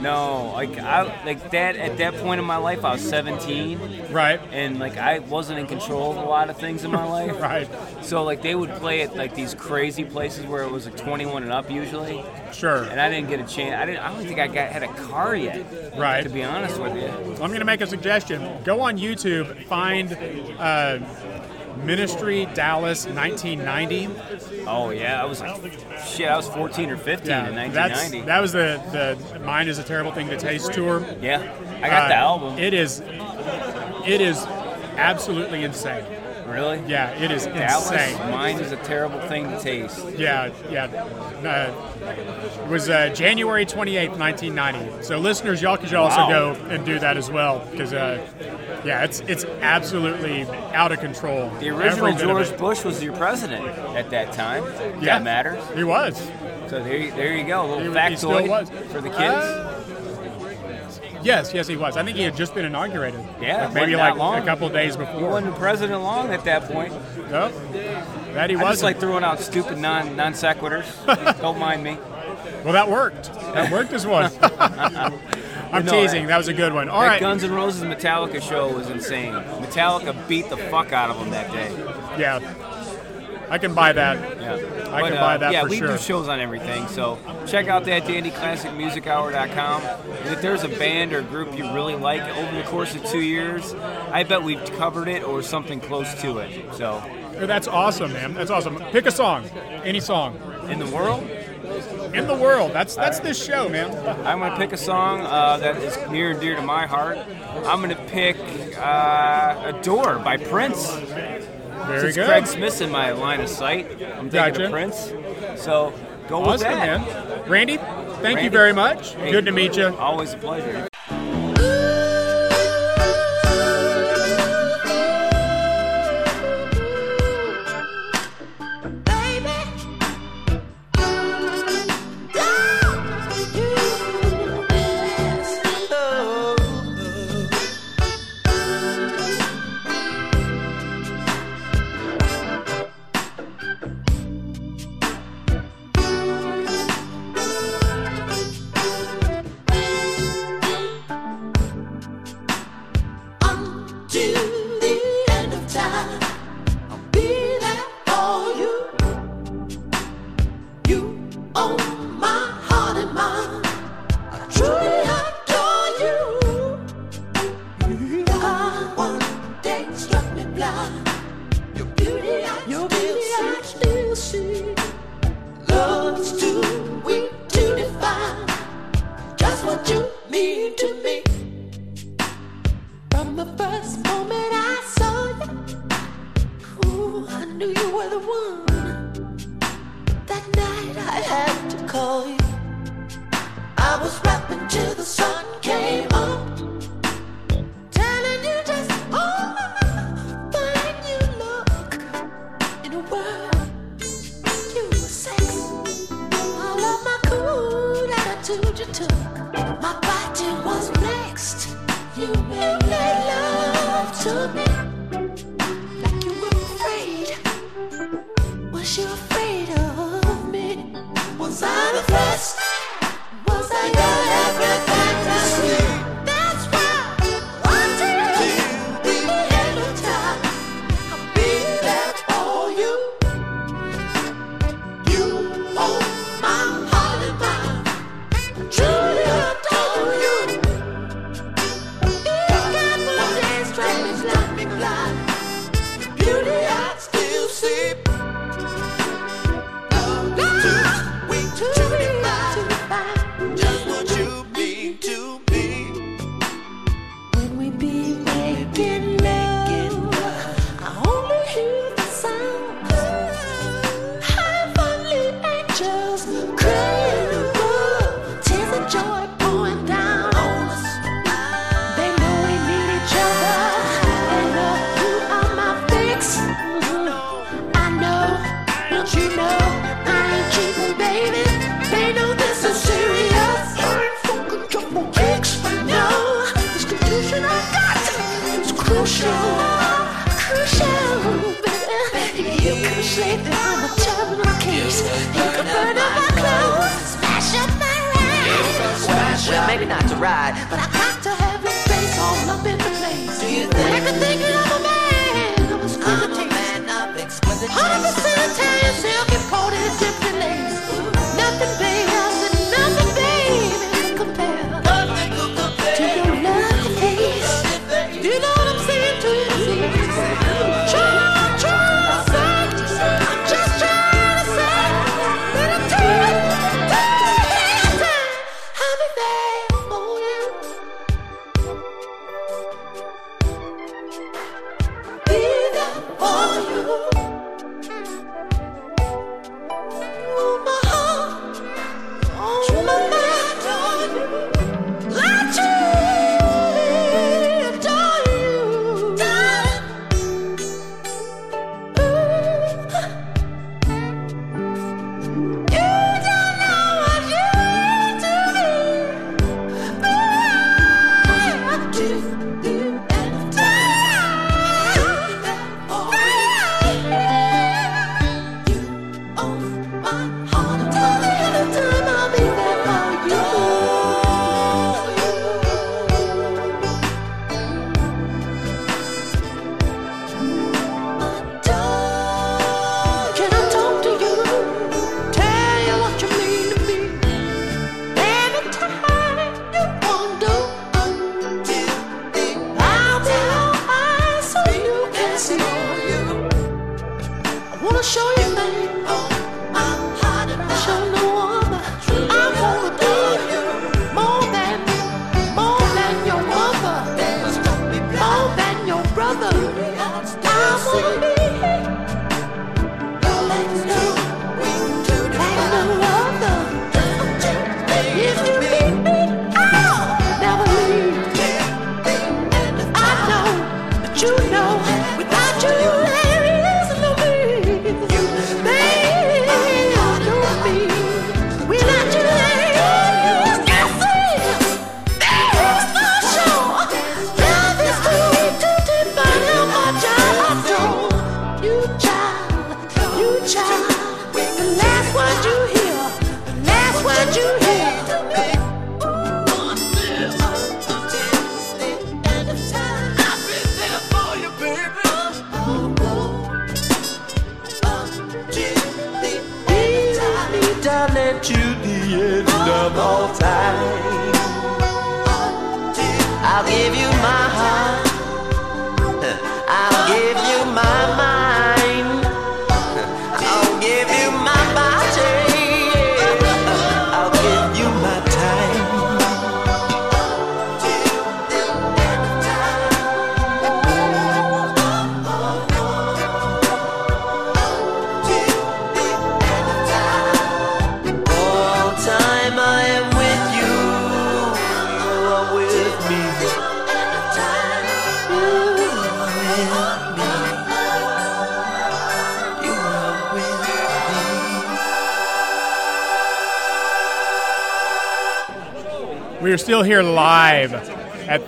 No, like I like that at that point in my life, I was 17, Right. and like I wasn't in control of a lot of things in my life. Right. So like they would play at like these crazy places where it was like 21 and up usually, Sure. and I didn't get a chance. I didn't. I don't think I got had a car yet. Right. To be honest with you. I'm going to make a suggestion. Go on YouTube, find uh, Ministry Dallas 1990. Oh yeah, I was like, shit. I was 14 or 15 in that's 1990. that was the the Mind is a terrible thing to taste tour. yeah, I got the Uh, album. It is it is absolutely insane. Really? Yeah, it is Dallas, insane. mind is a terrible thing to taste. Yeah, yeah. Uh, it was uh, January 28th, 1990. So listeners, y'all could y'all also Wow. go and do that as well because uh, yeah, it's it's absolutely out of control. The original Every bit of George. Bush was your president at that time. Yeah. That matters. He was. So there, you- there you go. A little He- he factoid was. for the kids. Yes, yes, he was. I think he had just been inaugurated. Yeah, Like maybe like long. a couple days he wasn't president long at that point. Nope. That he just wasn't. like throwing out stupid non non sequiturs. Don't mind me. Well, that worked. That worked as one. I'm No, teasing. that- That was a good one. All right. Guns N' Roses Metallica show was insane. Metallica beat the fuck out of them that day. Yeah. I can buy that. Yeah. I But, can uh, buy that yeah, for we sure. do shows on everything. So check out that dandyclassicmusichour.com. And if there's a band or group you really like over the course of two years, I bet we've covered it or something close to it. So That's awesome, man. That's awesome. Pick a song. Any song. in the world, In the world. That's that's this show, man. I'm gonna pick a song uh, that is near and dear to my heart. I'm gonna pick uh, "Adore" by Prince. Very Since good. Craig Smith's in my line of sight, I'm thinking Gotcha. of Prince. So go with Awesome, that. man. Randy, thank you very much. Hey. Good to meet you. Always a pleasure. But I got to have your face all up in the place. Do you think? I can think that I'm a man of exquisite. Hundred percent Italian silk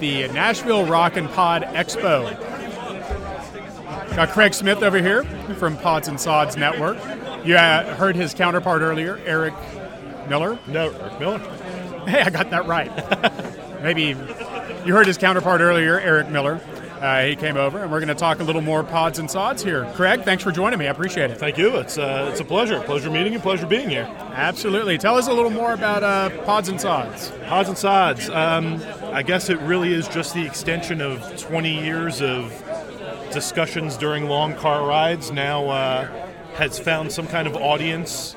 the Nashville Rock and Pod Expo. Got Craig Smith over here from Pods and Sods Network. You uh, heard his counterpart earlier, Eric Miller. No, Eric Miller. Hey, I got that right. Maybe you heard his counterpart earlier, Eric Miller. Uh, he came over, and we're going to talk a little more pods and sods here. Craig, thanks for joining me. I appreciate it. Thank you. It's uh, it's a pleasure. Pleasure meeting you. Pleasure being here. Absolutely. Tell us a little more about uh, pods and sods. Pods and sods. Um, I guess it really is just the extension of 20 years of discussions during long car rides. Now uh, has found some kind of audience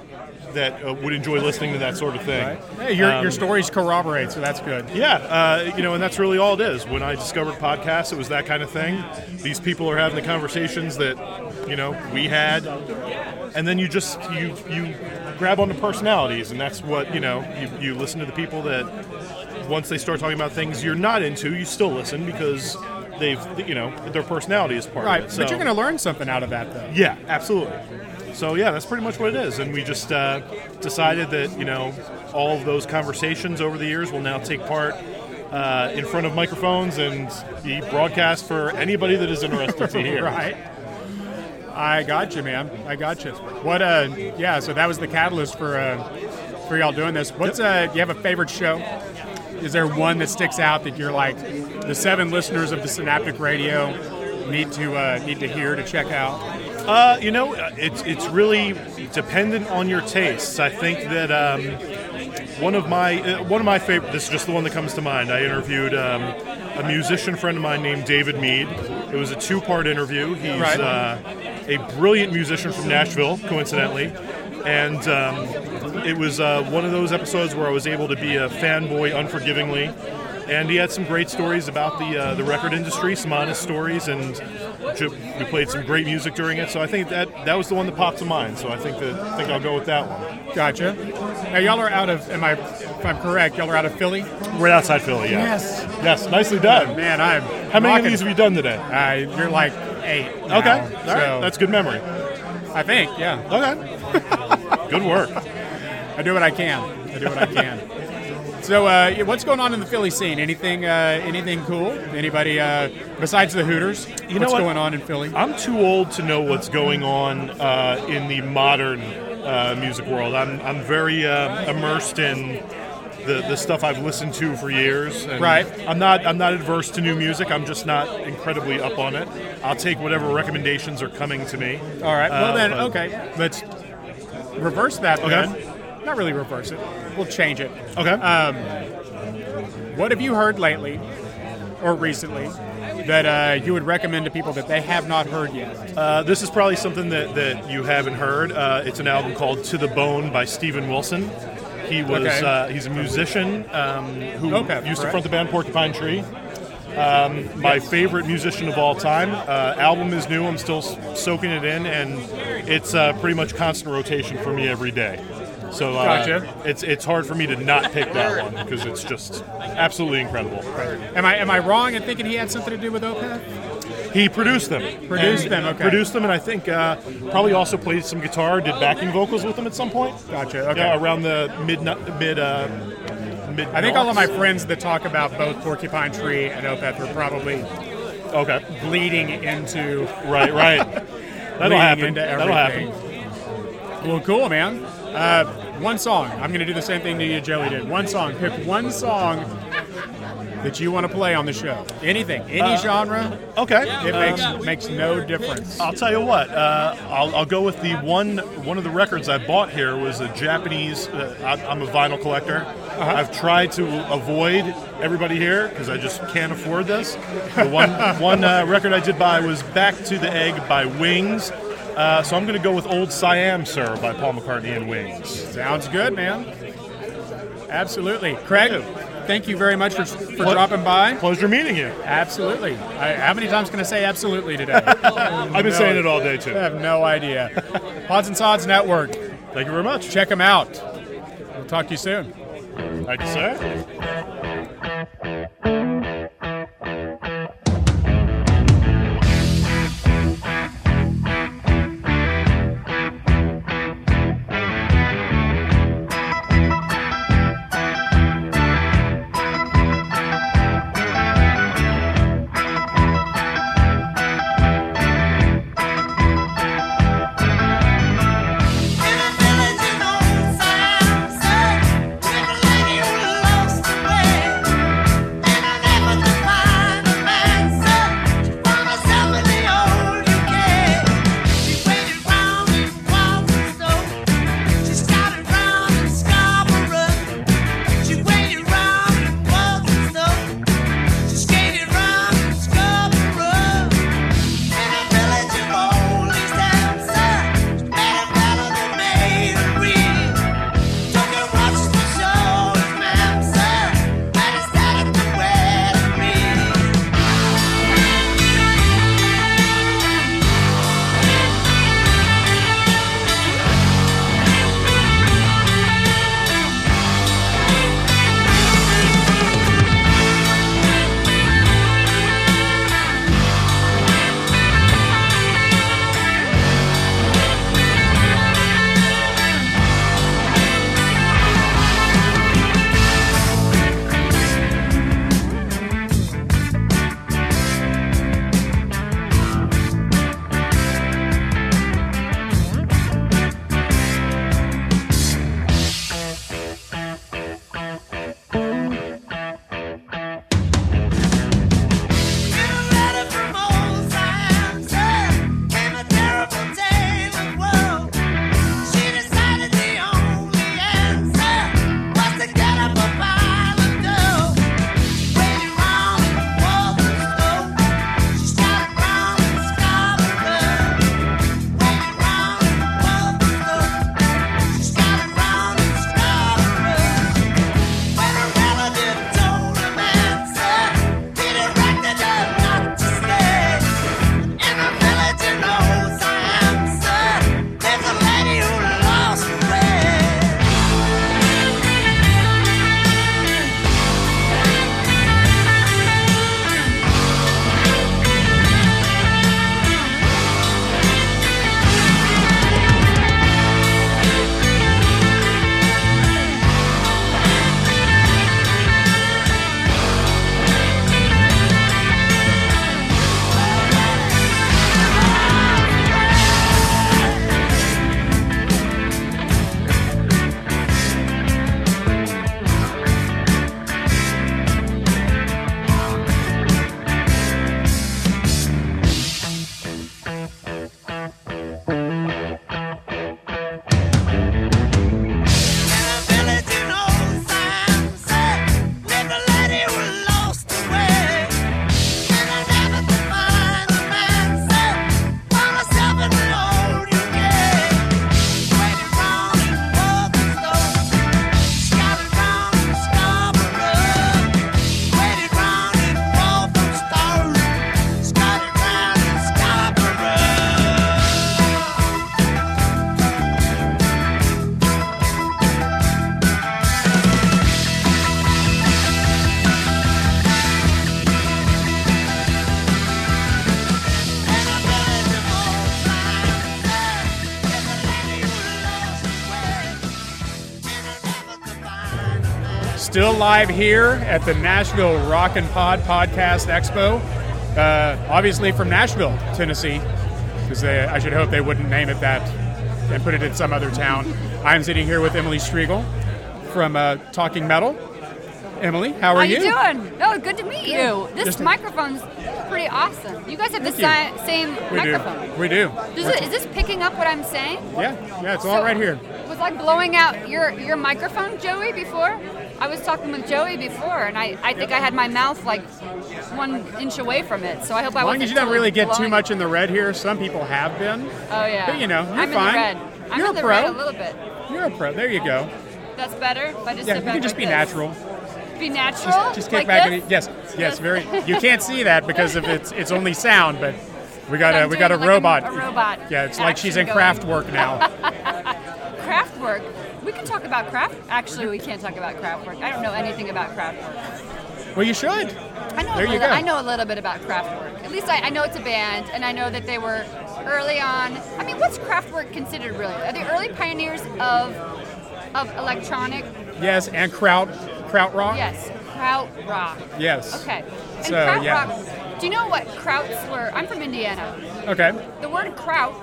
that uh, would enjoy listening to that sort of thing. Hey, your, Um, your stories corroborate, so that's good. Yeah, uh, you know, and that's really all it is. When I discovered podcasts, it was that kind of thing. These people are having the conversations that, you know, we had, and then you just you you grab onto personalities, and that's what you know. You, you listen to the people that once they start talking about things you're not into, you still listen because they've you know their personality is part Right, of it. but So- you're going to learn something out of that, though. yeah, absolutely. So yeah, that's pretty much what it is, and we just uh, decided that you know all of those conversations over the years will now take part uh, in front of microphones and be broadcast for anybody that is interested to hear. right. I got you, man. I got you. What? Uh, yeah. So that was the catalyst for uh, for y'all doing this. What's uh? Do you have a favorite show? Is there one that sticks out that you're like the seven listeners of the Synaptic Radio need to uh, need to hear to check out? Uh, you know, it's it's really dependent on your tastes. I think that um, one of my uh, one of my favorite. This is just the one that comes to mind. I interviewed um, a musician friend of mine named David Mead. It was a two-part interview. He's Right. uh, a brilliant musician from Nashville, coincidentally, and um, it was uh, one of those episodes where I was able to be a fanboy unforgivingly. And he had some great stories about the uh, the record industry, some honest stories, and we played some great music during it. So I think that that was the one that popped to mind. So I think that I think I'll go with that one. Gotcha. Now y'all are out of. Am I? If I'm correct, y'all are out of Philly. Right outside Philly, yeah. Yes. Yes, nicely done. Man, I'm. How many of these have you done today? Uh, you're like eight. now, Okay, all right, so that's good memory. I think. Yeah. Okay, good work. I do what I can. I do what I can. So, uh, what's going on in the Philly scene? Anything, uh, anything cool? Anybody uh, besides the Hooters? You what's what? going on in Philly? I'm too old to know what's going on uh, in the modern uh, music world. I'm, I'm very uh, immersed in the, the stuff I've listened to for years. And Right. I'm not I'm not adverse to new music. I'm just not incredibly up on it. I'll take whatever recommendations are coming to me. All right. Well then, okay. Let's reverse that Okay. then. Not really reverse it. We'll change it. Okay. Um, what have you heard lately, or recently, that uh, you would recommend to people that they have not heard yet? Uh, this is probably something that, that you haven't heard. Uh, it's an album called "To the Bone" by Steven Wilson. He was Okay. uh, he's a musician um, who Okay, used to front the band Porcupine Tree. Um, my favorite musician of all time. Uh, album is new. I'm still soaking it in, and it's uh, pretty much constant rotation for me every day. So uh, Gotcha. it's it's hard for me to not pick that one because it's just absolutely incredible. Am I am I wrong in thinking he had something to do with Opeth? He produced them. Produced And- them, okay. Produced them, and I think uh, probably also played some guitar, did backing vocals with them at some point. Gotcha. Okay. Yeah, around the mid mid uh, mid. I think all of my friends that talk about both Porcupine Tree and Opeth are probably okay bleeding into Right, right. That'll happen. That'll happen. Well, cool, man. Uh, one song. I'm going to do the same thing to you, Joey did. One song. Pick one song that you want to play on the show. Anything, any Uh, genre. Okay. It Uh, makes makes no difference. I'll tell you what. Uh, I'll, I'll go with the one. One of the records I bought here was a Japanese. Uh, I- I'm a vinyl collector. I've tried to avoid everybody here because I just can't afford this. The one one uh, record I did buy was "Back to the Egg" by Wings. Uh, so I'm going to go with "Old Siam, Sir" by Paul McCartney and Wings. Sounds good, man. Absolutely, Craig. Thank you very much for, for Ple- dropping by. Pleasure meeting you. Absolutely. I, how many times can I say absolutely today? I've been saying it all day too. I have no idea. Pods and Sods Network. Thank you very much. Check them out. We'll talk to you soon. Thank you, sir. Live here at the Nashville Rock and Pod Podcast Expo. Uh, obviously from Nashville, Tennessee, because I should hope they wouldn't name it that and put it in some other town. I'm sitting here with Emily Strigl from uh, Talking Metal. Emily, how are How you? you doing? No, good to meet you. This Just- microphone's pretty awesome. You guys have the you. si- same We microphone. do. We do. Does it, is this picking up what I'm saying? Yeah, yeah, it's all So- right here. Was like blowing out your your microphone, Joey, before? I was talking with Joey before, and I, I think I had my mouth like one inch away from it. So I hope I As long as you don't really get too much in the red here, some people have been. Oh yeah. But, you know, you're I'm fine. in the red. I'm You're in a the pro. red a little bit. You're a pro. There you go. That's better. If I just Yeah, you can just like be this. natural. Be natural. Just, just kick like back this? and yes, yes, very. You can't see that because of it's it's only sound, but we got But a we got a like robot. a robot Yeah, it's like she's in action Kraftwerk now. Kraftwerk. We can talk about craft. Actually, we can't talk about Kraftwerk. I don't know anything about Kraftwerk. well, you should. I know. There a you little, go. I know a little bit about craft work. At least I, I know it's a band, and I know that they were early on. I mean, what's Kraftwerk considered really? Are they early pioneers of of electronic? Yes, and kraut kraut rock. Yes, kraut rock. Yes. Okay. And So, kraut yeah. rock. Do you know what krauts were? I'm from Indiana. Okay. The word kraut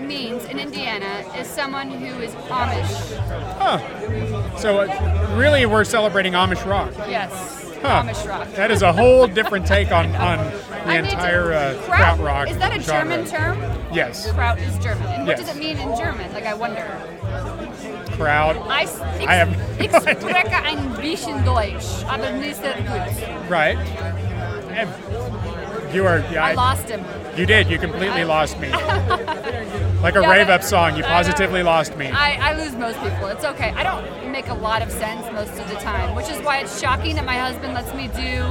means in Indiana is someone who is Amish. Huh. So uh, really, we're celebrating Amish rock. Yes. Huh. Amish rock. That is a whole different take on on the I need to- entire uh, kraut, kraut rock. Is that a genre. German term? Yes. Kraut is German. And what Yes. does it mean in German? Like I wonder. Kraut. I, ich, I have ich no idea. spreche ein bisschen Deutsch, aber nicht sehr gut. Right. You are. Yeah, I lost him. You did. You completely lost me. Like a Yeah, rave up song, you I positively lost me. I, I lose most people. It's okay. I don't make a lot of sense most of the time, which is why it's shocking that my husband lets me do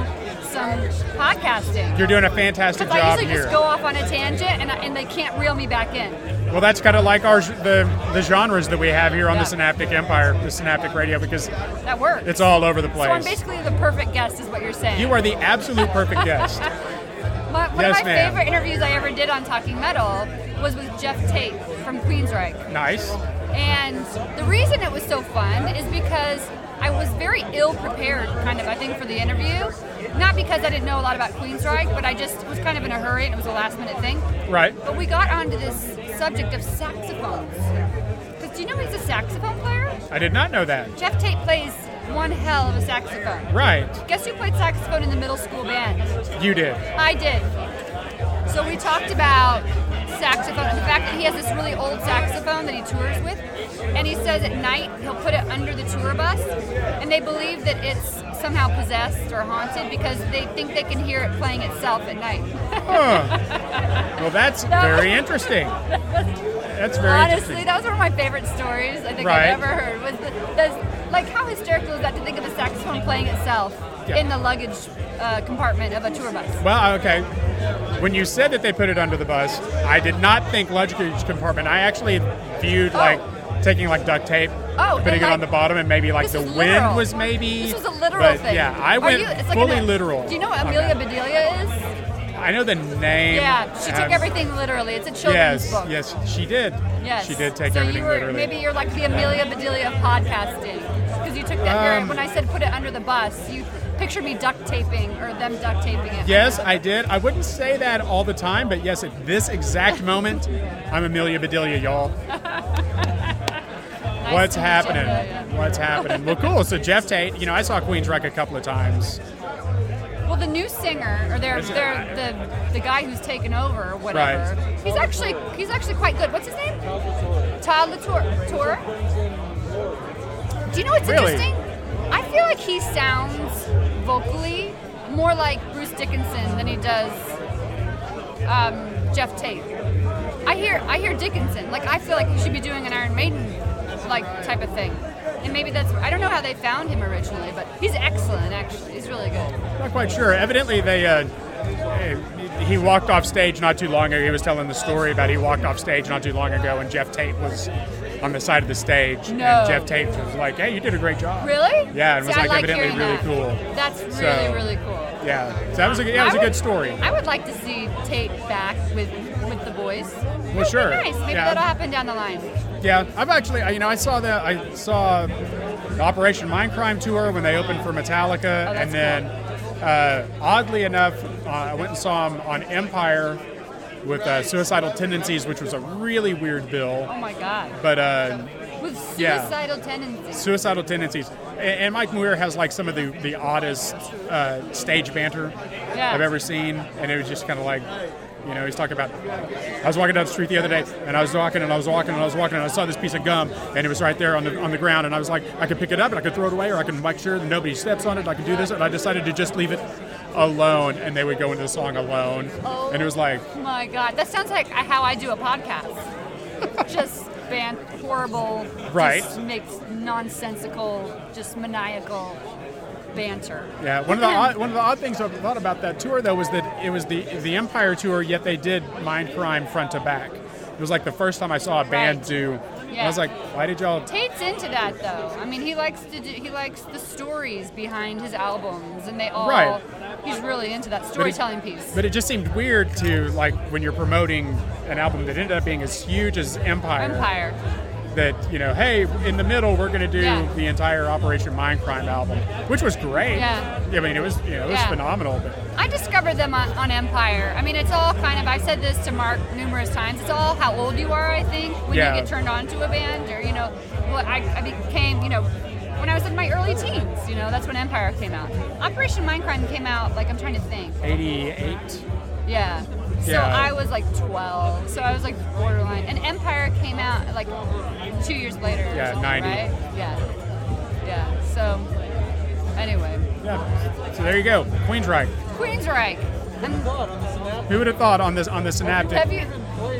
some podcasting. You're doing a fantastic Because I job usually here. just go off on a tangent and, I- and they can't reel me back in. Well, that's kind of like our the the genres that we have here on Yeah. the Synaptic Empire, the Synaptic Radio, because That works. it's all over the place. So I'm basically the perfect guest, is what you're saying. You are the absolute perfect guest. One Yes, of my ma'am. favorite interviews I ever did on Talking Metal was with Geoff Tate from Queensryche. Nice. And the reason it was so fun is because I was very ill prepared, kind of, I think, for the interview. Not because I didn't know a lot about Queensryche, but I just was kind of in a hurry and it was a last minute thing. Right. But we got onto this subject of saxophones. Because do you know he's a saxophone player? I did not know that. Geoff Tate plays one hell of a saxophone. Right. Guess who played saxophone in the middle school band? You did. I did. So we talked about saxophone, the fact that he has this really old saxophone that he tours with, and he says at night he'll put it under the tour bus, and they believe that it's somehow possessed or haunted because they think they can hear it playing itself at night. Well, that's very interesting. That's very Honestly, that was one of my favorite stories I think Right. I've ever heard. Was the, the, like how hysterical is that to think of a saxophone playing itself Yeah. in the luggage uh, compartment of a tour bus? Well, okay. When you said that they put it under the bus, I did not think luggage compartment. I actually viewed like taking like duct tape, Oh, putting it like, on the bottom, and maybe like the was wind was maybe. This was a literal but, thing. Yeah, I went you- it's like fully literal. Do you know what Amelia that. Bedelia is? I know the name. Yeah, she took Um, everything literally. It's a children's Yes, book. yes, she did. Yes. She did take so everything you were, literally. Maybe you're like the Amelia Bedelia of podcasting. Because you took that, Um, when I said put it under the bus, you pictured me duct taping or them duct taping it. Yes, I did. I wouldn't say that all the time, but yes, at this exact moment, I'm Amelia Bedelia, y'all. What's you. happening? Yeah. What's happening? Well, cool. So Geoff Tate, you know, I saw Queensryche a couple of times. Well, the new singer, or they're, they're the the guy who's taken over, or whatever. He's actually he's actually quite good. What's his name? Todd La Torre. Tour. Do you know what's Really? interesting? I feel like he sounds vocally more like Bruce Dickinson than he does um, Geoff Tate. I hear I hear Dickinson. Like I feel like he should be doing an Iron Maiden like type of thing. And maybe that's I don't know how they found him originally, but he's excellent actually. He's really good. Not quite sure. Evidently, they uh, he walked off stage not too long ago. He was telling the story about he walked off stage not too long ago, and Geoff Tate was on the side of the stage, No. and Geoff Tate was like, "Hey, you did a great job." Really? Yeah, and See, was like, like evidently really that. cool. That's really So- really cool. Yeah, so that was a yeah, it was I a good story. I would like to see Tate back with with the boys. Well, sure. Nice. Maybe Yeah. that'll happen down the line. Yeah, I've actually, you know, I saw the I saw the Operation Mindcrime tour when they opened for Metallica, Oh, and then uh, oddly enough, uh, I went and saw them on Empire with uh, Suicidal Tendencies, which was a really weird bill. Oh my god. But uh, With Yeah. suicidal tendencies. suicidal tendencies. And, and Mike Muir has like some of the the oddest uh, stage banter Yeah. I've ever seen, and it was just kind of like. You know, he's talking about. I was walking down the street the other day, and I was walking, and I was walking, and I was walking, and I saw this piece of gum, and it was right there on the on the ground, and I was like, I could pick it up, and I could throw it away, or I can make sure that nobody steps on it. I can do this, and I decided to just leave it alone, and they would go into the song alone, and it was like, Oh my god, that sounds like how I do a podcast. just band horrible, Right. Just makes nonsensical, just maniacal banter. Yeah, one of the odd, one of the odd things I thought about that tour though was that it was the the Empire tour, yet they did Mind Crime front to back. It was like the first time I saw a band Right. do. I was like, why did y'all? Tate's into that though. I mean, he likes to do, he likes the stories behind his albums, and they all. Right. He's really into that But it- storytelling piece. But it just seemed weird to like when you're promoting an album that ended up being as huge as Empire. Empire. That you know, hey, in the middle we're going to do Yeah. the entire Operation Mindcrime album, which was great. Yeah. I mean, it was you know it was Yeah. phenomenal. But I discovered them on, on Empire. I mean, it's all kind of. I said this to Mark numerous times. It's all how old you are. I think when Yeah. you get turned on to a band, or you know, what I, I became. You know, when I was in my early teens. You know, that's when Empire came out. Operation Mindcrime came out. Like I'm trying to think. 88. Yeah. So Yeah. I was like 12. So I was like borderline. And Empire came out like two years later. or Yeah, something, 90. Right? Yeah. Yeah. So anyway, yeah. So there you go, Queensryche. Queensryche. I'm, Who would have thought on this on the synaptic? have you?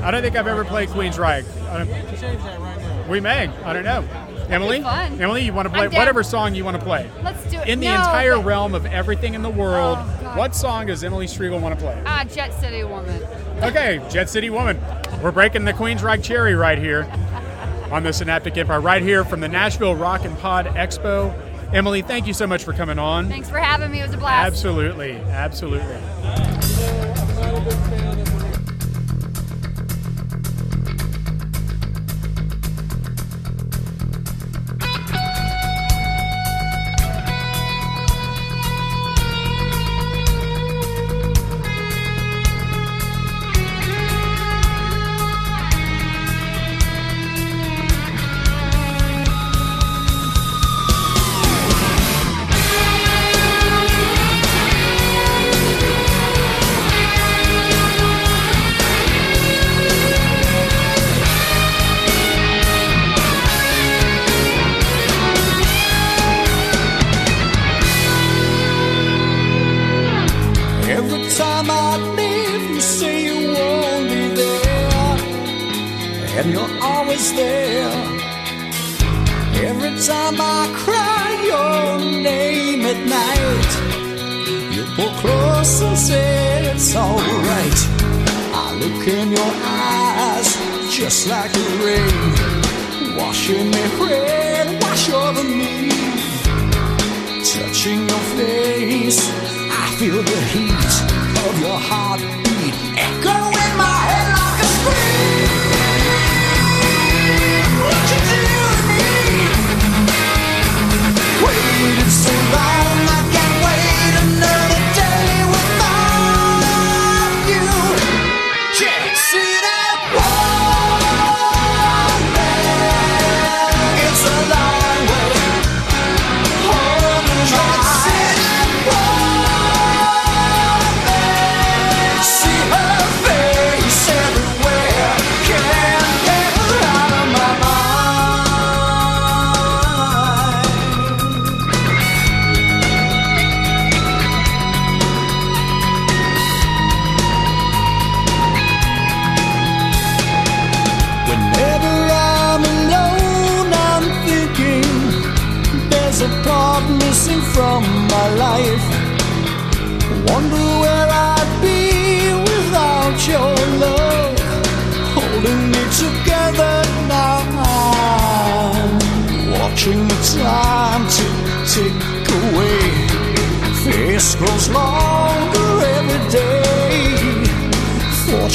I don't think I've ever played Queensryche. I don't- We may. I don't know. Emily. Emily, you want to play whatever song you want to play. Let's do it. In the No, entire but- realm of everything in the world, Oh, what song does Emily Strigl want to play? Ah, Jet City Woman. Okay, Jet City Woman. We're breaking the Queensryche cherry right here on the Synaptic Empire, right here from the Nashville Rock and Pod Expo. Emily, thank you so much for coming on. Thanks for having me. It was a blast. Absolutely, absolutely.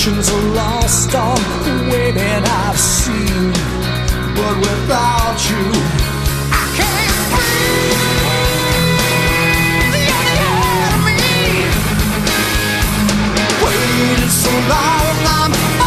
Fortunes are lost on the women I've seen, but without you, I can't breathe. You're the enemy. Waited so long, I'm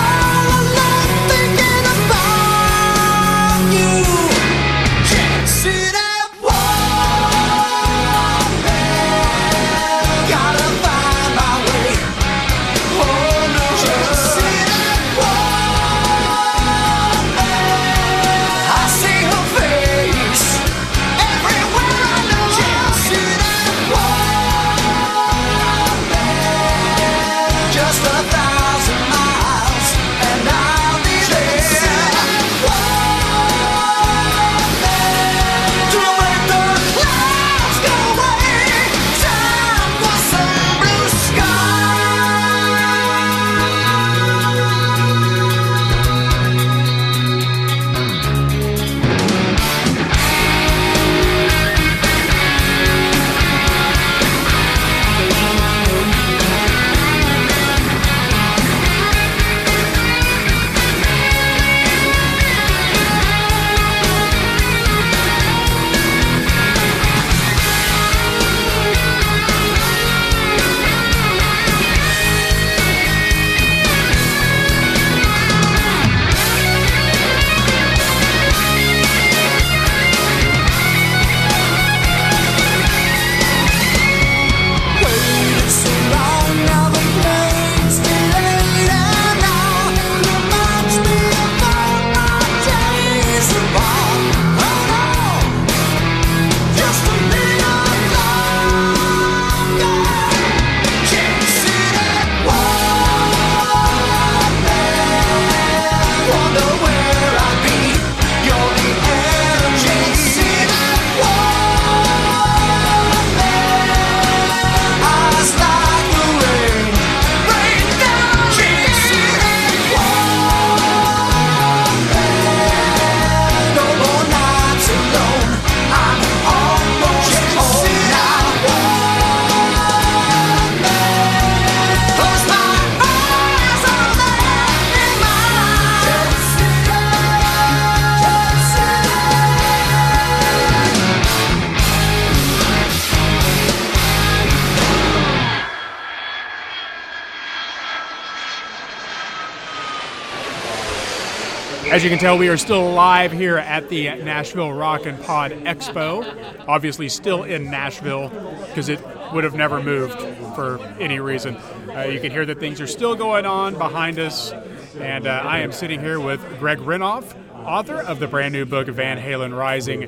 As you can tell, we are still live here at the Nashville Rock and Pod Expo. Obviously, still in Nashville because it would have never moved for any reason. Uh, you can hear that things are still going on behind us, and uh, I am sitting here with Greg Renoff, author of the brand new book Van Halen Rising.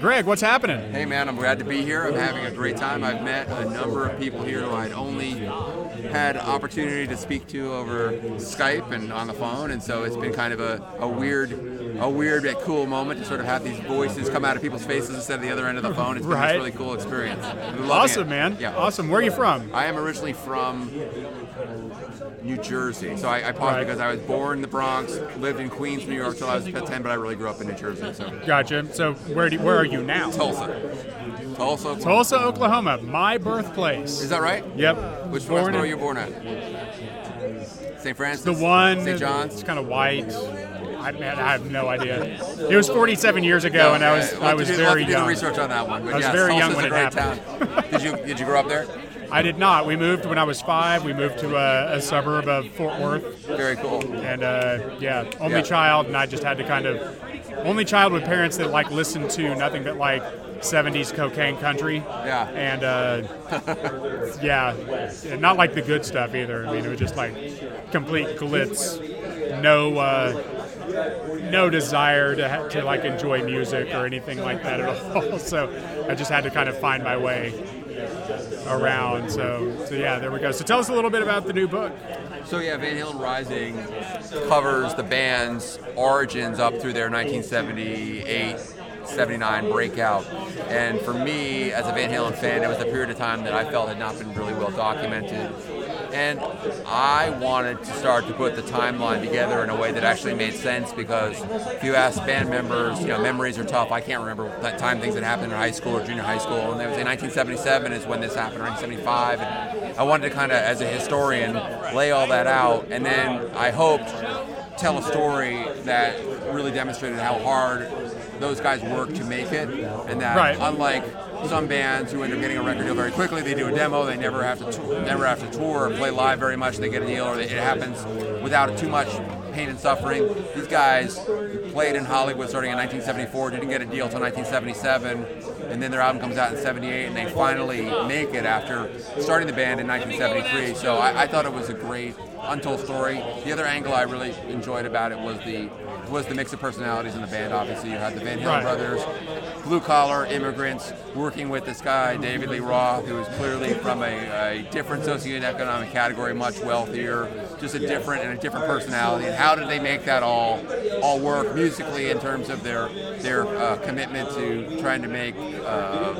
Greg, what's happening? Hey man, I'm glad to be here. I'm having a great time. I've met a number of people here who I'd only had opportunity to speak to over Skype and on the phone, and so it's been kind of a, a weird, a weird yet cool moment to sort of have these voices come out of people's faces instead of the other end of the phone. It's been Right. this really cool experience. Awesome, it. man. Yeah. Awesome. Where are you from? I am originally from New Jersey, so I, I paused Right. because I was born in the Bronx, lived in Queens, New York till I was 10, but I really grew up in New Jersey. So Gotcha. So where do, where are you now? Tulsa, Tulsa, Oklahoma. Tulsa, Oklahoma, my birthplace. Is that right? Yep. Which Born in- were you born at? St. Francis. The one. St. John's. It's kind of white. I, man, I have no idea. It was 47 years ago, and I was Yeah, I was do, very to do the young. research on that one. But I was yes, very young Tulsa's when a it happened. Town. did you did you grow up there? I did not. We moved when I was five. We moved to a, a suburb of Fort Worth. Very cool. And uh, yeah, only Yeah. child, and I just had to kind of only child with parents that like listened to nothing but like 70s cocaine country. Yeah. And uh, yeah, and not like the good stuff either. I mean, it was just like complete glitz, no. Uh, no desire to, ha- to like enjoy music or anything like that at all. So I just had to kind of find my way around. So, so yeah, there we go. So tell us a little bit about the new book. So yeah, Van Halen Rising covers the band's origins up through their 1978, 79 breakout. And for me, as a Van Halen fan, it was a period of time that I felt had not been really well documented. And I wanted to start to put the timeline together in a way that actually made sense because if you ask band members, you know, memories are tough. I can't remember that time things that happened in high school or junior high school. And it was in 1977 is when this happened, or 1975. And I wanted to kind of, as a historian, lay all that out. And then I hoped tell a story that really demonstrated how hard those guys work to make it, and that Right. unlike some bands who end up getting a record deal very quickly, they do a demo, they never have to tour, never have to tour or play live very much, they get a deal, or they, it happens without too much pain and suffering. These guys played in Hollywood starting in 1974, didn't get a deal until 1977, and then their album comes out in 78, and they finally make it after starting the band in 1973. So I, I thought it was a great untold story. The other angle I really enjoyed about it was the was the mix of personalities in the band. Obviously, you had the Van Halen Right. brothers, blue collar immigrants, working with this guy David Lee Roth, who is clearly from a, a different socioeconomic category, much wealthier, just a different and a different personality. And how did they make that all all work musically in terms of their their uh, commitment to trying to make um,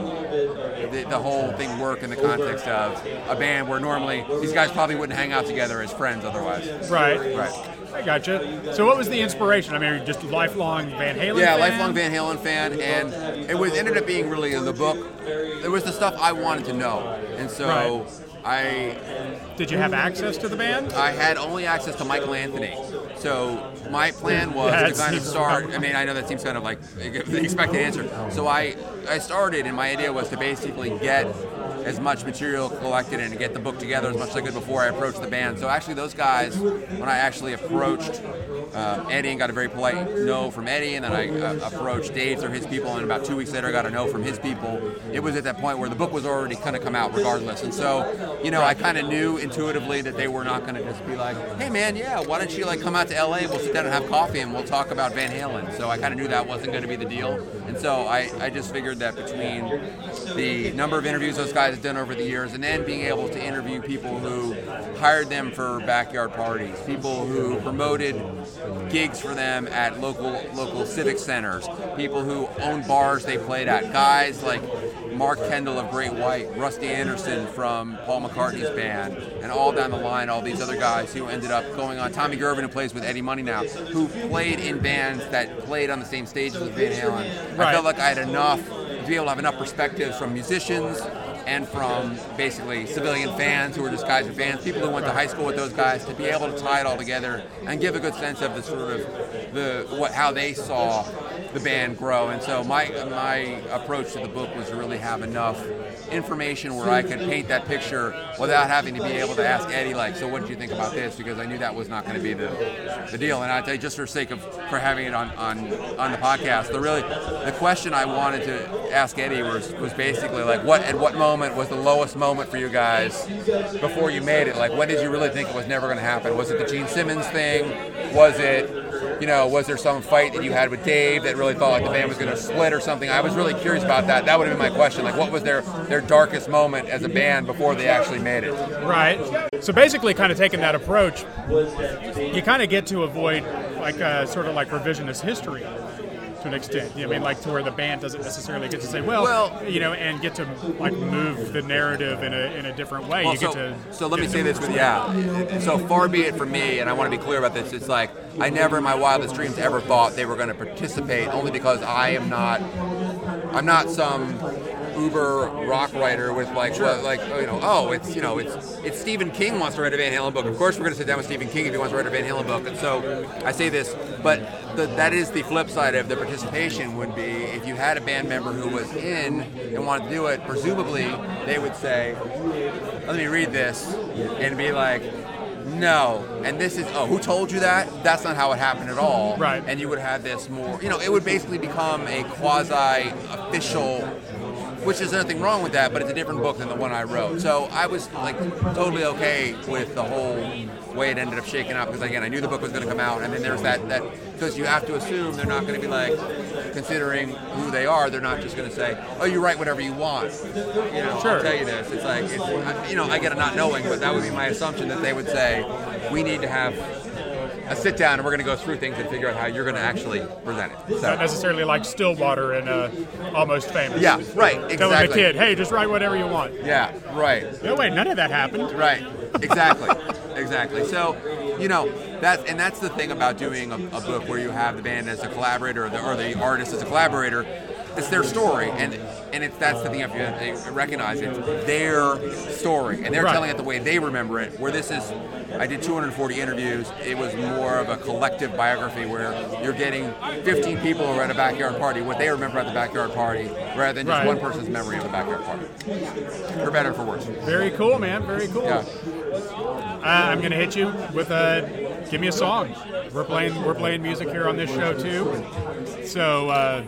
the, the whole thing work in the context of a band where normally these guys probably wouldn't hang out together as friends otherwise. Right. Right. I gotcha. So what was the inspiration? I mean, just lifelong Van Halen. Yeah, fan? lifelong Van Halen fan, and it was ended up being really in the book. It was the stuff I wanted to know, and so I Did you have access to the band? I had only access to Michael Anthony. So my plan was That to kind of start. I mean, I know that seems kind of like the expected answer. So I I started, and my idea was to basically get as much material collected and get the book together as much as I could before I approached the band. So actually, those guys, when I actually approached uh, Eddie and got a very polite no from Eddie, and then I uh, approached Dave through his people, and about two weeks later, I got a no from his people. It was at that point where the book was already kind of come out, regardless. And so, you know, I kind of knew intuitively that they were not going to just be like, "Hey, man, yeah, why don't you like come out to LA? We'll sit down and have coffee, and we'll talk about Van Halen." So I kind of knew that wasn't going to be the deal, and so I, I just figured that between the number of interviews those guys have done over the years, and then being able to interview people who hired them for backyard parties, people who promoted gigs for them at local local civic centers, people who owned bars they played at, guys like Mark Kendall of Great White, Rusty Anderson from Paul McCartney's band, and all down the line, all these other guys who ended up going on. Tommy Girvin, who plays with Eddie Money now, who played in bands that played on the same stages as Van Halen. I felt like I had enough to be able to have enough perspectives from musicians and from basically civilian fans who were just guys fans, people who went to high school with those guys, to be able to tie it all together and give a good sense of the sort of the what how they saw the band grow. And so my my approach to the book was to really have enough information where I could paint that picture without having to be able to ask Eddie like, so what did you think about this? Because I knew that was not going to be the the deal. And I just for sake of for having it on on on the podcast, the really the question I wanted to ask Eddie was was basically like, what at what moment was the lowest moment for you guys before you made it? Like, when did you really think it was never going to happen? Was it the Gene Simmons thing? Was it you know, was there some fight that you had with Dave that really felt like the band was going to split or something? I was really curious about that. That would have been my question. Like, what was their their darkest moment as a band before they actually made it? Right. So basically, kind of taking that approach, you kind of get to avoid like uh, sort of like revisionist history to an extent. I mean, like to where the band doesn't necessarily get to say, well, Well- you know, and get to like move the narrative in a, in a different way. Well, you so, get to. so let me say this with you. Yeah. So far be it from me, and I want to be clear about this. It's like I never in my wildest dreams ever thought they were going to participate, only because I am not. I'm not some uber rock writer with like well, like you know oh it's you know it's it's Stephen King wants to write a Van Halen book. Of course we're going to sit down with Stephen King if he wants to write a Van Halen book. And so I say this, but the, that is the flip side of the participation would be if you had a band member who was in and wanted to do it. Presumably they would say, let me read this and be like no and this is oh who told you that that's not how it happened at all right and you would have this more you know it would basically become a quasi official which is nothing wrong with that but it's a different book than the one i wrote so i was like totally okay with the whole way it ended up shaking out because again i knew the book was going to come out and then there's that that because you have to assume they're not going to be like considering who they are they're not just going to say oh you write whatever you want you know Sure. i'll tell you this it's like it's, I- you know i get it not knowing but that would be my assumption that they would say we need to have a sit down and we're going to go through things and figure out how you're going to actually present it Not necessarily like Stillwater and uh, Almost Famous. Yeah, right, Telling the exactly. kid, hey, just write whatever you want. yeah right No, way, none of that happened. Right. Exactly. exactly. So, you know, that and that's the thing about doing a, a book where you have the band as a collaborator or the, or the artist as a collaborator. It's their story, and and it's that's the thing you have to recognize. It's their story, and they're Right. telling it the way they remember it. Where this is, I did 240 interviews. It was more of a collective biography where you're getting 15 people who were at a backyard party, what they remember at the backyard party, rather than just Right. one person's memory of the backyard party. For better or for worse. Very cool, man. Very cool. Yeah. Uh, I'm gonna hit you with a give me a song. We're playing we're playing music here on this show too. So uh,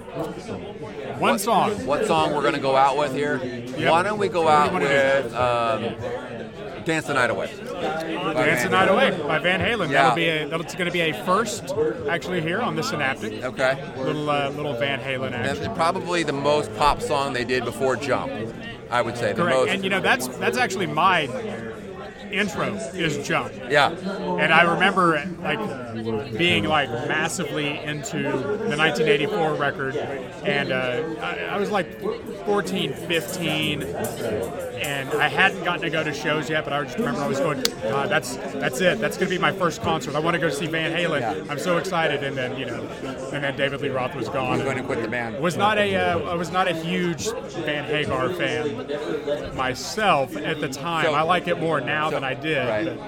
one song. What song we're gonna go out with here? Why don't we go out What do you wanna with um, "Dance the Night Away"? by Dance the Night. Away by Van Halen. Yeah. That'll be a, that's going to be a first actually here on the Synaptic. Okay. Little uh, little Van Halen action. And probably the most pop song they did before "Jump." I would say the Correct. most. And you know that's that's actually my intro is Jump. Yeah. And I remember like being like massively into the 1984 record, and uh, I, I was like 14, 15, and I hadn't gotten to go to shows yet. But I just remember I was going, God, that's that's it. That's gonna be my first concert. I want to go see Van Halen. I'm so excited. And then you know, and then David Lee Roth was gone. I'm going to quit the band. Was not a uh, I was not a huge Van Hagar fan myself at the time. So- I like it more now than I did. Right.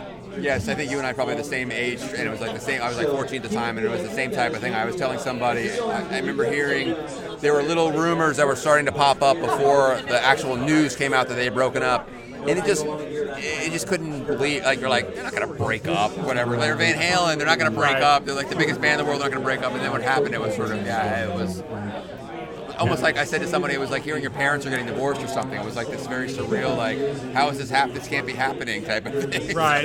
Yes, I think you and I are probably the same age, and it was like the same. I was like 14 at the time, and it was the same type of thing. I was telling somebody. I, I remember hearing there were little rumors that were starting to pop up before the actual news came out that they had broken up, and it just it just couldn't believe. Like you're like they're not gonna break up, whatever. They're Van Halen. They're not gonna break Right. up. They're like the biggest band in the world. They're not gonna break up. And then what happened? It was sort of yeah, it was almost like I said to somebody, it was like hearing your parents are getting divorced or something. It was like this very surreal, like, how is this hap- This can't be happening type of thing. Right.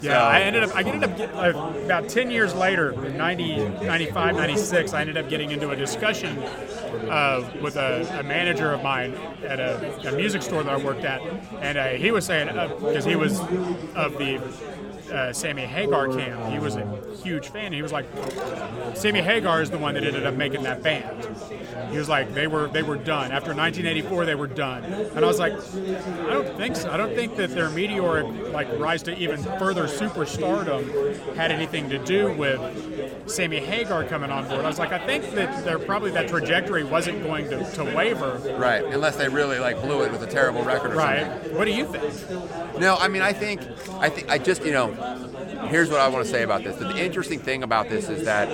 Yeah, So- I ended up. I ended up get, uh, about ten years later, in 90, 95, 96, I ended up getting into a discussion uh, with a, a manager of mine at a, a music store that I worked at, and uh, he was saying because he was of the uh, Sammy Hagar camp. He was a huge fan. He was like, Sammy Hagar is the one that ended up making that band. He was like, they were they were done after 1984. They were done, and I was like, I don't think so. I don't think that their meteoric like rise to even further superstardom had anything to do with Sammy Hagar coming on board. I was like, I think that there probably that trajectory wasn't going to, to waver. Right, unless they really like blew it with a terrible record or Right. something. What do you think? No, I mean, I think, I think, I just, you know, here's what I want to say about this. The interesting thing about this is that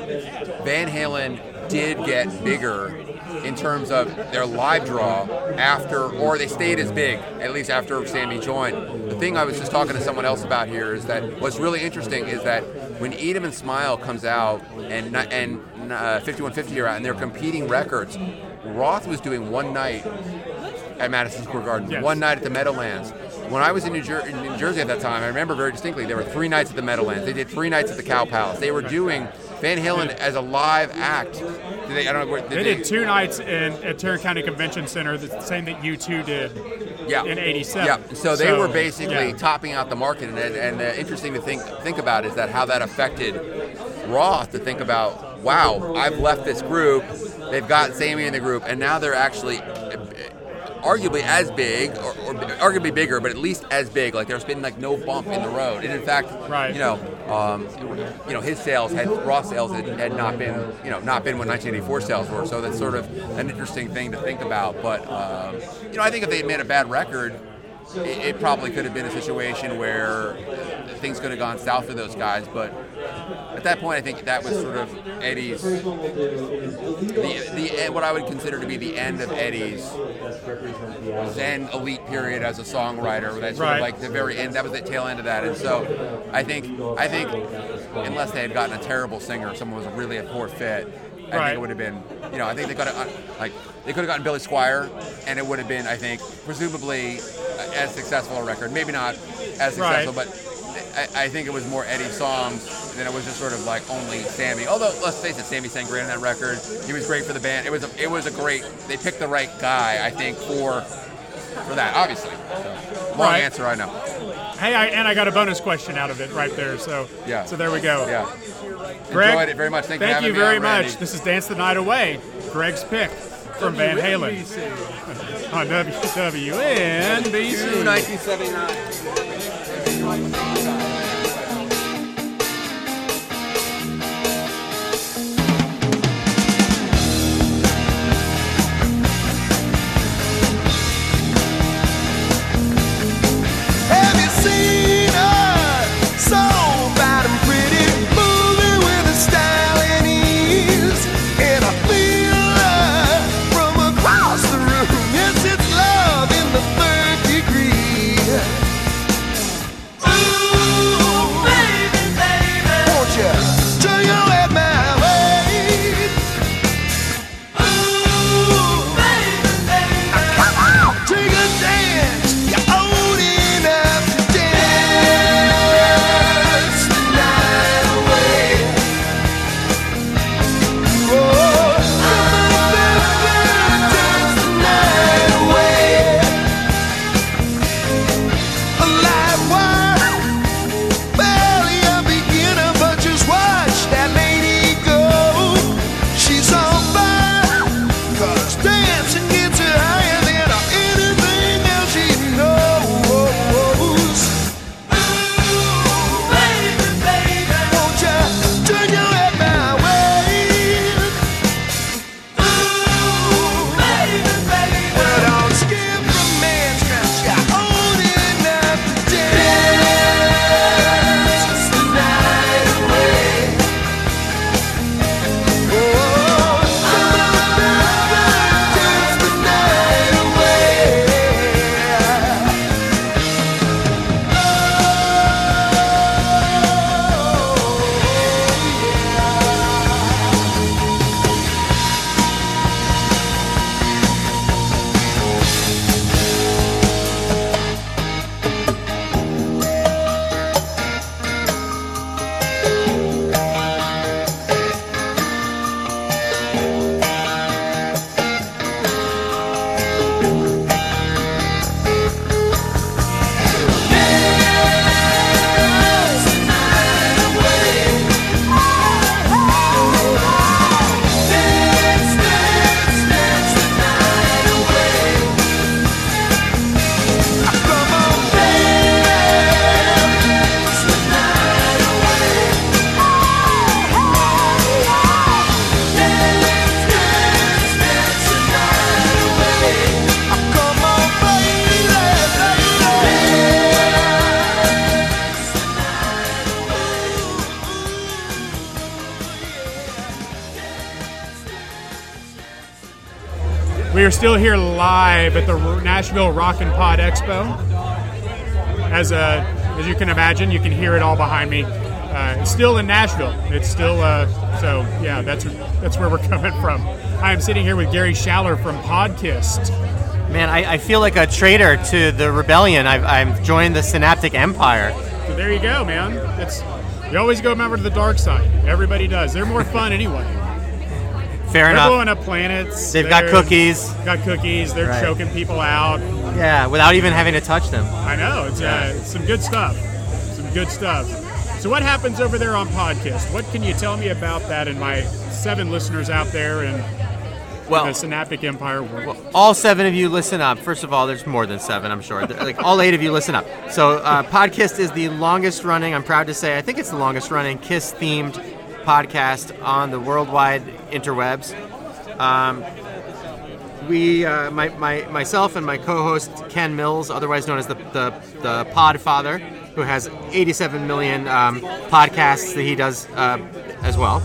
Van Halen did get bigger in terms of their live draw after, or they stayed as big, at least after Sammy joined. The thing I was just talking to someone else about here is that what's really interesting is that when 'em and Smile comes out and and uh, 5150 are out and they're competing records, Roth was doing one night at Madison Square Garden, Yes. one night at the Meadowlands. When I was in New, Jer- in New Jersey at that time, I remember very distinctly there were three nights at the Meadowlands. They did three nights at the Cow Palace. They were doing Van Halen as a live act. Did they, I don't know. What, They did two nights in at Tarrant County Convention Center, the same that U2 did yeah. in '87. Yeah, so they were basically yeah. topping out the market, and, and uh, interesting to think think about is that how that affected Roth to think about. Wow, I've left this group. They've got Sammy in the group, and now they're actually arguably as big, or, or arguably bigger, but at least as big. Like there's been like no bump in the road, and in fact, Right. you know, um, you know, his sales had Roth's sales had, had not been, you know, not been what 1984 sales were. So that's sort of an interesting thing to think about. But um, you know, I think if they had made a bad record, it, it probably could have been a situation where things could have gone south for those guys. But at that point, I think that was sort of Eddie's the, the what I would consider to be the end of Eddie's then elite period as a songwriter. That's sort Right. of like the very end. That was the tail end of that. And so I think I think unless they had gotten a terrible singer, someone was really a poor fit. I Right. think it would have been, you know, I think they could have, like, they could have gotten Billy Squier, and it would have been, I think, presumably uh, as successful a record. Maybe not as successful, Right. but I, I think it was more Eddie songs than it was just sort of like only Sammy. Although let's face it, Sammy sang great on that record. He was great for the band. It was a, it was a great. They picked the right guy, I think, for for that. Obviously, so, long Right. answer, I know. Hey, I, and I got a bonus question out of it right there. So Yeah. So there we go. Yeah. Greg, Enjoyed it very much. Thank you for Thank you me very much. Randy. This is Dance the Night Away. Greg's pick from Van Halen on WWNBC. 1979. Are still here live at the Nashville Rock and Pod Expo. As uh, as you can imagine, you can hear it all behind me. Uh, it's still in Nashville. It's still uh, so yeah. That's that's where we're coming from. I am sitting here with Gary Schaller from Podkiss. Man, I, I feel like a traitor to the rebellion. I've, I've joined the Synaptic Empire. So there you go, man. It's you always go over to the dark side. Everybody does. They're more fun anyway. Fair They're enough. blowing up planets. They've got cookies. Got cookies. They're Right. choking people out. Yeah, without even having to touch them. I know. It's uh, it's some good stuff. Some good stuff. So what happens over there on Podkiss? What can you tell me about that and my seven listeners out there in, Well- in the Synaptic Empire world? All seven of you listen up. First of all, there's more than seven, I'm sure. like all eight of you listen up. So, uh, Podkiss is the longest running. I'm proud to say, I think it's the longest running Kiss themed podcast on the worldwide interwebs. Um, we, uh, my, my, myself and my co-host Ken Mills, otherwise known as the the, the Podfather, who has 87 million um, podcasts that he does uh, as well.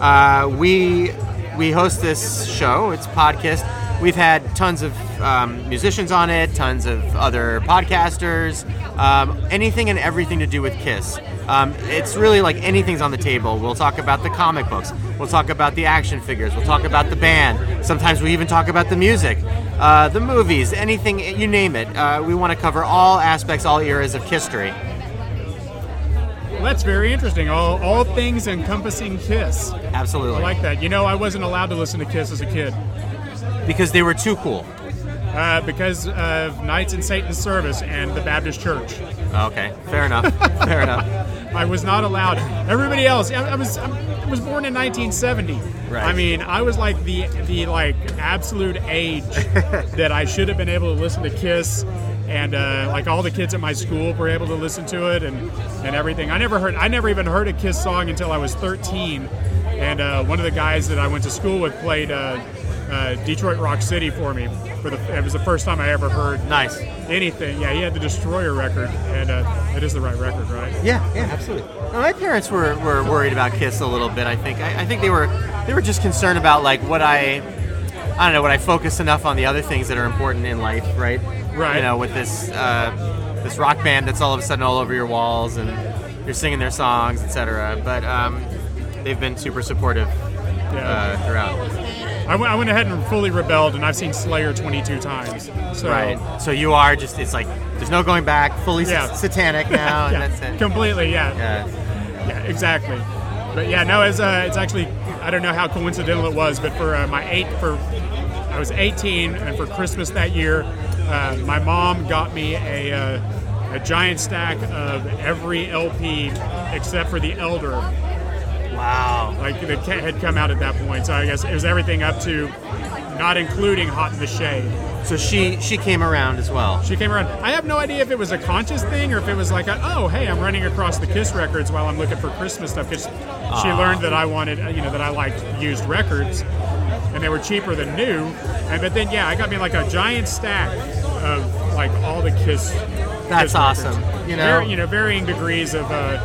Uh, we we host this show. It's Podkiss. We've had tons of um, musicians on it, tons of other podcasters, um, anything and everything to do with Kiss. Um, it's really like anything's on the table. We'll talk about the comic books. We'll talk about the action figures. We'll talk about the band. Sometimes we even talk about the music, uh, the movies, anything you name it. Uh, we want to cover all aspects, all eras of history. Well, that's very interesting. All, all things encompassing Kiss. Absolutely. I like that. You know, I wasn't allowed to listen to Kiss as a kid. Because they were too cool. Uh, because of Knights in Satan's Service and the Baptist Church. Okay, fair enough. fair enough. I was not allowed. Everybody else, I, I was I was born in 1970. Right. I mean, I was like the the like absolute age that I should have been able to listen to Kiss, and uh, like all the kids at my school were able to listen to it and and everything. I never heard. I never even heard a Kiss song until I was 13, and uh, one of the guys that I went to school with played. Uh, uh, Detroit Rock City for me. For the, it was the first time I ever heard nice anything. Yeah, he had the Destroyer record, and uh, it is the right record, right? Yeah, yeah, absolutely. Now, my parents were, were worried about Kiss a little bit. I think. I, I think they were they were just concerned about like what I I don't know. Would I focus enough on the other things that are important in life, right? Right. You know, with this uh, this rock band that's all of a sudden all over your walls and you're singing their songs, etc. But um, they've been super supportive uh, throughout. I went, ahead and fully rebelled, and I've seen Slayer 22 times. So, right. So you are just it's like there's no going back. Fully Yeah. satanic now, yeah, and that's it. Completely, yeah. Yeah. Yeah, exactly. But yeah, no, it's uh, it's actually I don't know how coincidental it was, but for uh, my eight for I was 18, and for Christmas that year, uh, my mom got me a uh, a giant stack of every LP except for the Elder. Wow. Like the cat had come out at that point, so I guess it was everything up to, not including Hot in the Shade. So she she came around as well. She came around. I have no idea if it was a conscious thing or if it was like, a, oh, hey, I'm running across the Kiss records while I'm looking for Christmas stuff because she Ah. learned that I wanted, uh, you know, that I liked used records, and they were cheaper than new. And but then yeah, I got me like a giant stack of like all the Kiss. That's Kiss awesome. records. You know? Very- you know, varying degrees of uh,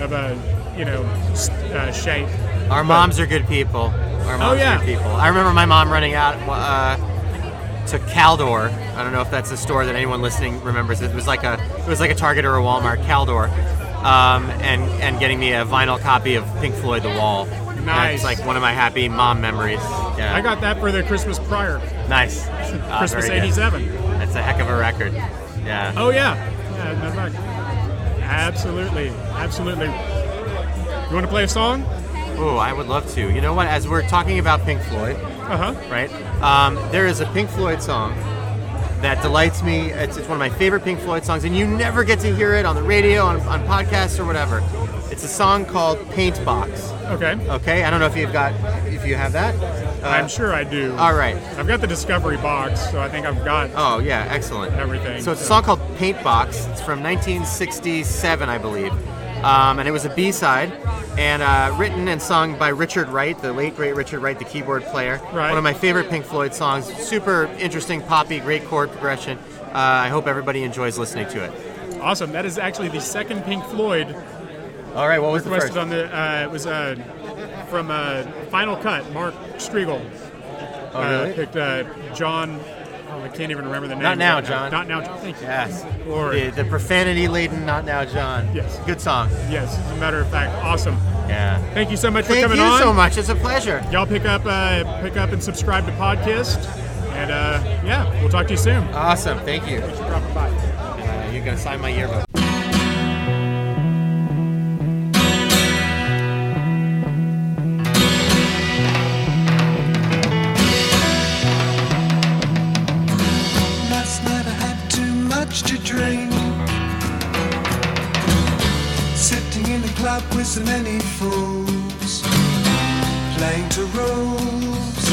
of uh, you know uh, shape. Our moms are good people. Our moms Oh, yeah. are good people. I remember my mom running out uh, to Caldor. I don't know if that's a store that anyone listening remembers. It was like a it was like a Target or a Walmart. Caldor, um, and and getting me a vinyl copy of Pink Floyd The Wall. Nice. It's like one of my happy mom memories. Yeah. I got that for the Christmas prior. nice. Ah, Christmas very good. '87. That's a heck of a record. Yeah. Oh yeah, yeah, matter of fact. absolutely, absolutely. You want to play a song? Oh, I would love to. You know what? As we're talking about Pink Floyd, Uh huh. right? Um, there is a Pink Floyd song that delights me. It's, it's one of my favorite Pink Floyd songs, and you never get to hear it on the radio, on, on podcasts, or whatever. It's a song called Paint Box. Okay. Okay. I don't know if you've got if you have that. Uh, I'm sure I do. All right. I've got the Discovery box, so I think I've got. Oh yeah, excellent. Everything. So it's a song called Paint Box. It's from 1967, I believe, um, and it was a B-side, and uh, written and sung by Richard Wright, the late great Richard Wright, the keyboard player. Right. One of my favorite Pink Floyd songs. Super interesting, poppy, great chord progression. Uh, I hope everybody enjoys listening to it. Awesome. That is actually the second Pink Floyd. All right. What was the first? on the? Uh, it was uh, from uh, Final Cut, Mark Strigl. Oh, uh, really? picked uh, John. Oh, I can't even remember the name. Not now, John. Not now, John. Thank you. Yes. Glory. The, the profanity laden Not Now John. Yes. Good song. Yes, as a matter of fact, awesome. Yeah. Thank you so much Thank for coming on. Thank you so much. It's a pleasure. Y'all pick up, uh, pick up, and subscribe to Podkiss. And uh, yeah, we'll talk to you soon. Awesome. Thank you. Thanks for dropping by. Uh, you're gonna sign my yearbook. So many fools. Playing to rules.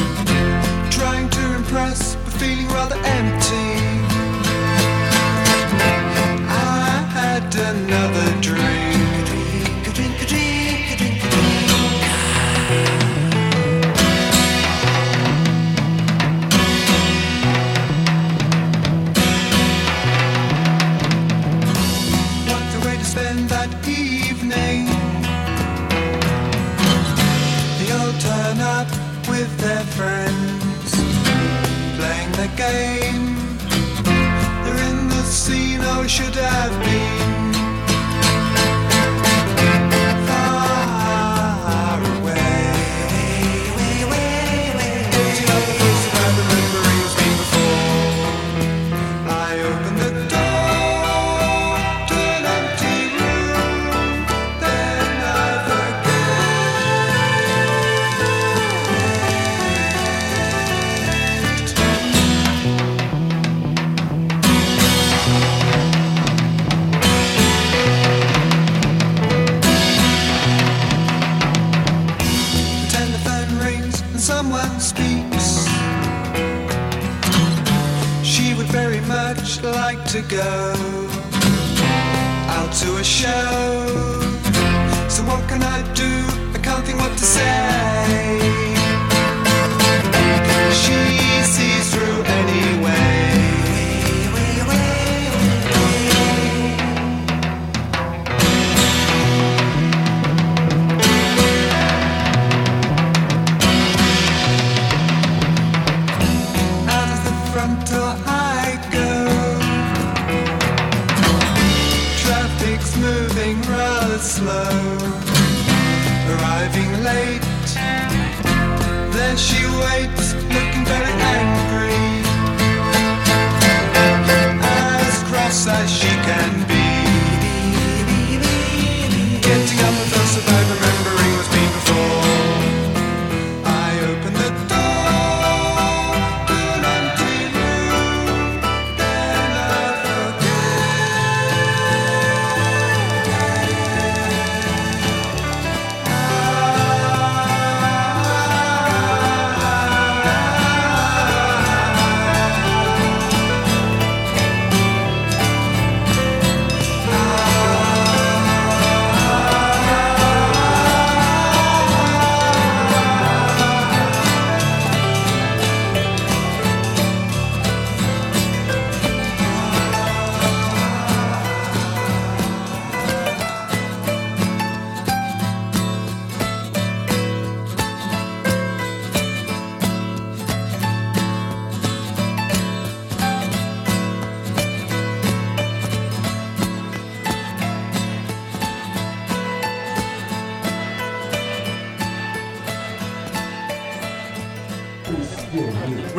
Trying to impress, but feeling rather empty. To go out to a show. So what can I do? I can't think what to say. There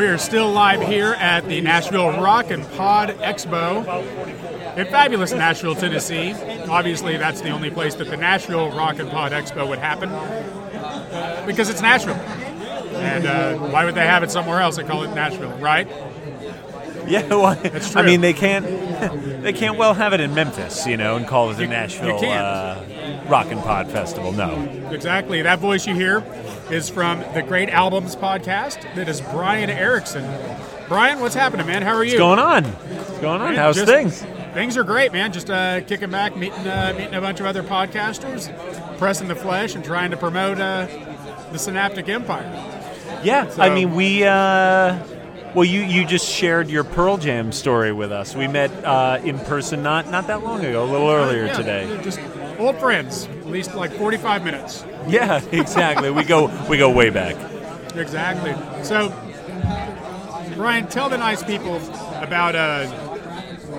We are still live here at the Nashville Rock and Pod Expo in fabulous Nashville, Tennessee. Obviously, that's the only place that the Nashville Rock and Pod Expo would happen because it's Nashville. And uh, why would they have it somewhere else and call it Nashville, right? Yeah, well, That's I mean they can't they can't well have it in Memphis, you know, and call it the Nashville uh, Rock and Pod Festival. No, Exactly. That voice you hear is from the Great Albums podcast. That is Brian Erickson. Brian, what's happening, man? How are you? what's going on? What's going on? Man, How's just- things? Things are great, man. Just uh, kicking back, meeting uh, meeting a bunch of other podcasters, pressing the flesh, and trying to promote uh, the Synaptic Empire. Yeah, So- I mean we. Uh, well, you, you just shared your Pearl Jam story with us. We met uh, in person not not that long ago, a little earlier Yeah, today. Just old friends, at least like 45 minutes. Yeah, exactly. we go we go way back. Exactly. So, Brian, tell the nice people about uh,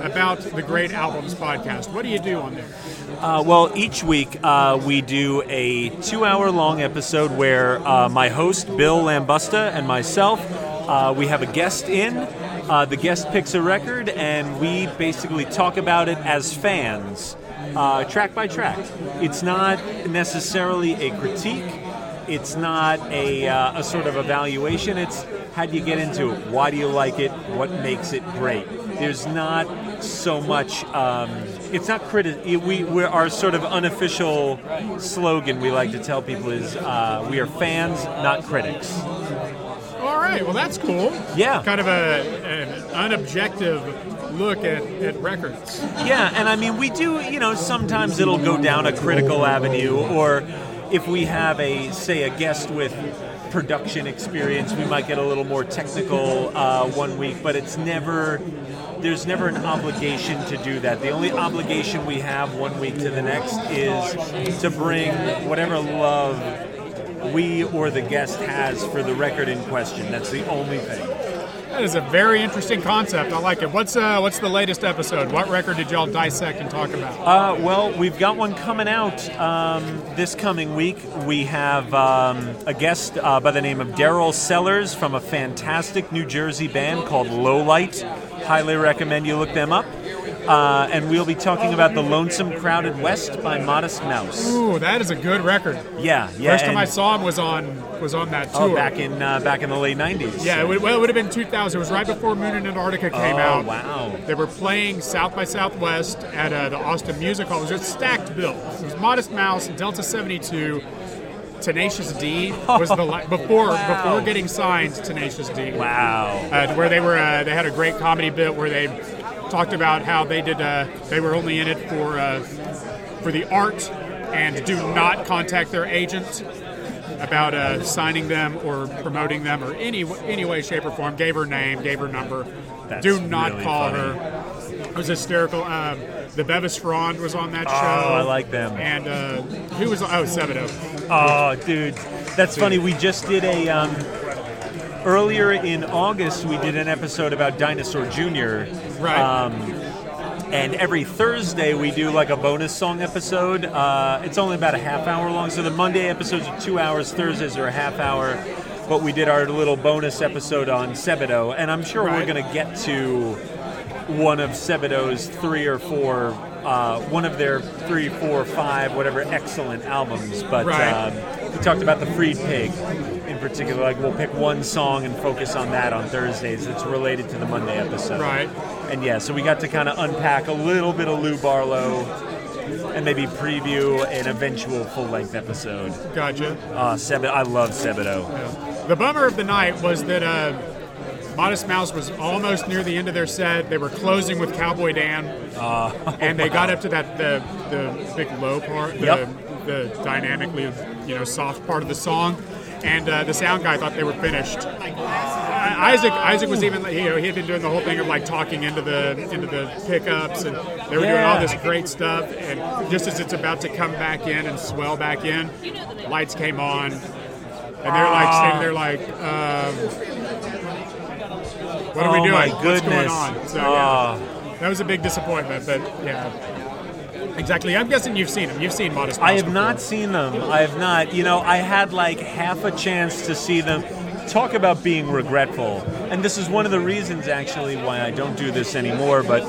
about the Great Albums podcast. What do you do on there? Uh, well, each week uh, we do a two hour long episode where uh, my host, Bill Lambusta, and myself, uh, we have a guest in. Uh, the guest picks a record, and we basically talk about it as fans, uh, track by track. It's not necessarily a critique, it's not a, uh, a sort of evaluation. It's how do you get into it? Why do you like it? What makes it great? There's not so much. Um, it's not criti- We we're, our sort of unofficial slogan we like to tell people is uh, we are fans, not critics. All right, well that's cool. Yeah. Kind of a an unobjective look at, at records. Yeah, and I mean, we do, you know, sometimes it'll go down a critical avenue, or if we have a, say, a guest with production experience, we might get a little more technical uh, one week, but it's never, there's never an obligation to do that. The only obligation we have one week to the next is to bring whatever love we or the guest has for the record in question. That's the only thing. That is a very interesting concept. I like it. What's uh, what's the latest episode? What record did y'all dissect and talk about? Uh, well, we've got one coming out um, this coming week. We have um, a guest uh, by the name of Daryl Sellers from a fantastic New Jersey band called Lowlight. Highly recommend you look them up. Uh, and we'll be talking about The Lonesome Crowded West by Modest Mouse. Ooh, that is a good record. Yeah, yeah. First time I saw him was on was on that tour. Oh, back in uh, back in the late '90s. Yeah, it would, well, it would have been 2000. It was right before Moon and Antarctica came Oh, out. wow. They were playing South by Southwest at uh, the Austin Music Hall. It was a stacked bill. It was Modest Mouse, Delta 72, Tenacious D was the li- before Wow. before getting signed. Tenacious D. Wow. Uh, where they were, uh, they had a great comedy bit where they talked about how they did. Uh, they were only in it for uh, for the art and do not contact their agent about uh, signing them or promoting them or any any way, shape, or form. Gave her name, gave her number. That's do not really call funny. her. It was hysterical. Um, the Bevis Frond was on that Oh, show. I like them. And uh, who was? Oh, Sebadoh. Oh, dude, that's funny. We just did a um, earlier in August. We did an episode about Dinosaur Jr. Right. Um, and every Thursday we do like a bonus song episode. Uh, it's only about a half hour long, so the Monday episodes are two hours. Thursdays are a half hour. But we did our little bonus episode on Sebadoh, and I'm sure we're going to get to one of Sebadoh's three or four, uh, one of their three, four, five, whatever excellent albums. But Right. um, we talked about the Freed Pig in particular. Like we'll pick one song and focus on that on Thursdays. That's related to the Monday episode. Right. And yeah, so we got to kind of unpack a little bit of Lou Barlow. And maybe preview an eventual full-length episode. Gotcha. Uh, Sebadoh, I love Sebadoh. The bummer of the night was that uh, Modest Mouse was almost near the end of their set. They were closing with Cowboy Dan, Uh, and they got up to that the the big low part, the, Yep. the dynamically you know soft part of the song, and uh, the sound guy thought they were finished. Uh, Isaac Isaac was even you know he had been doing the whole thing of like talking into the into the pickups, and they were doing all this great stuff. And just as it's about to come back in and swell back in, lights came on. And they're like Ah. standing there like, um, what are we Oh, doing? my What's going on? So Ah. yeah, that was a big disappointment. But yeah, exactly. I'm guessing you've seen them. You've seen Modest. Mouse. I have before. not seen them. I have not. You know, I had like half a chance to see them. Talk about being regretful. And this is one of the reasons, actually, why I don't do this anymore. But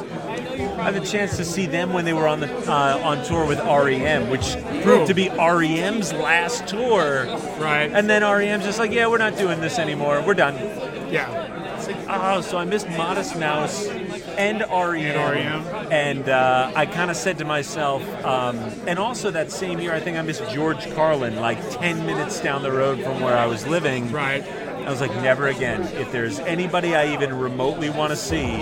I had a chance to see them when they were on the uh, on tour with REM, which proved to be REM's last tour. Right. And then REM's just like, yeah, we're not doing this anymore. We're done. Yeah. It's like, oh, so I missed Modest Mouse and REM. And REM. And uh, I kind of said to myself, um, and also that same year, I think I missed George Carlin, like 10 minutes down the road from where I was living. Right. I was like, never again. If there's anybody I even remotely want to see,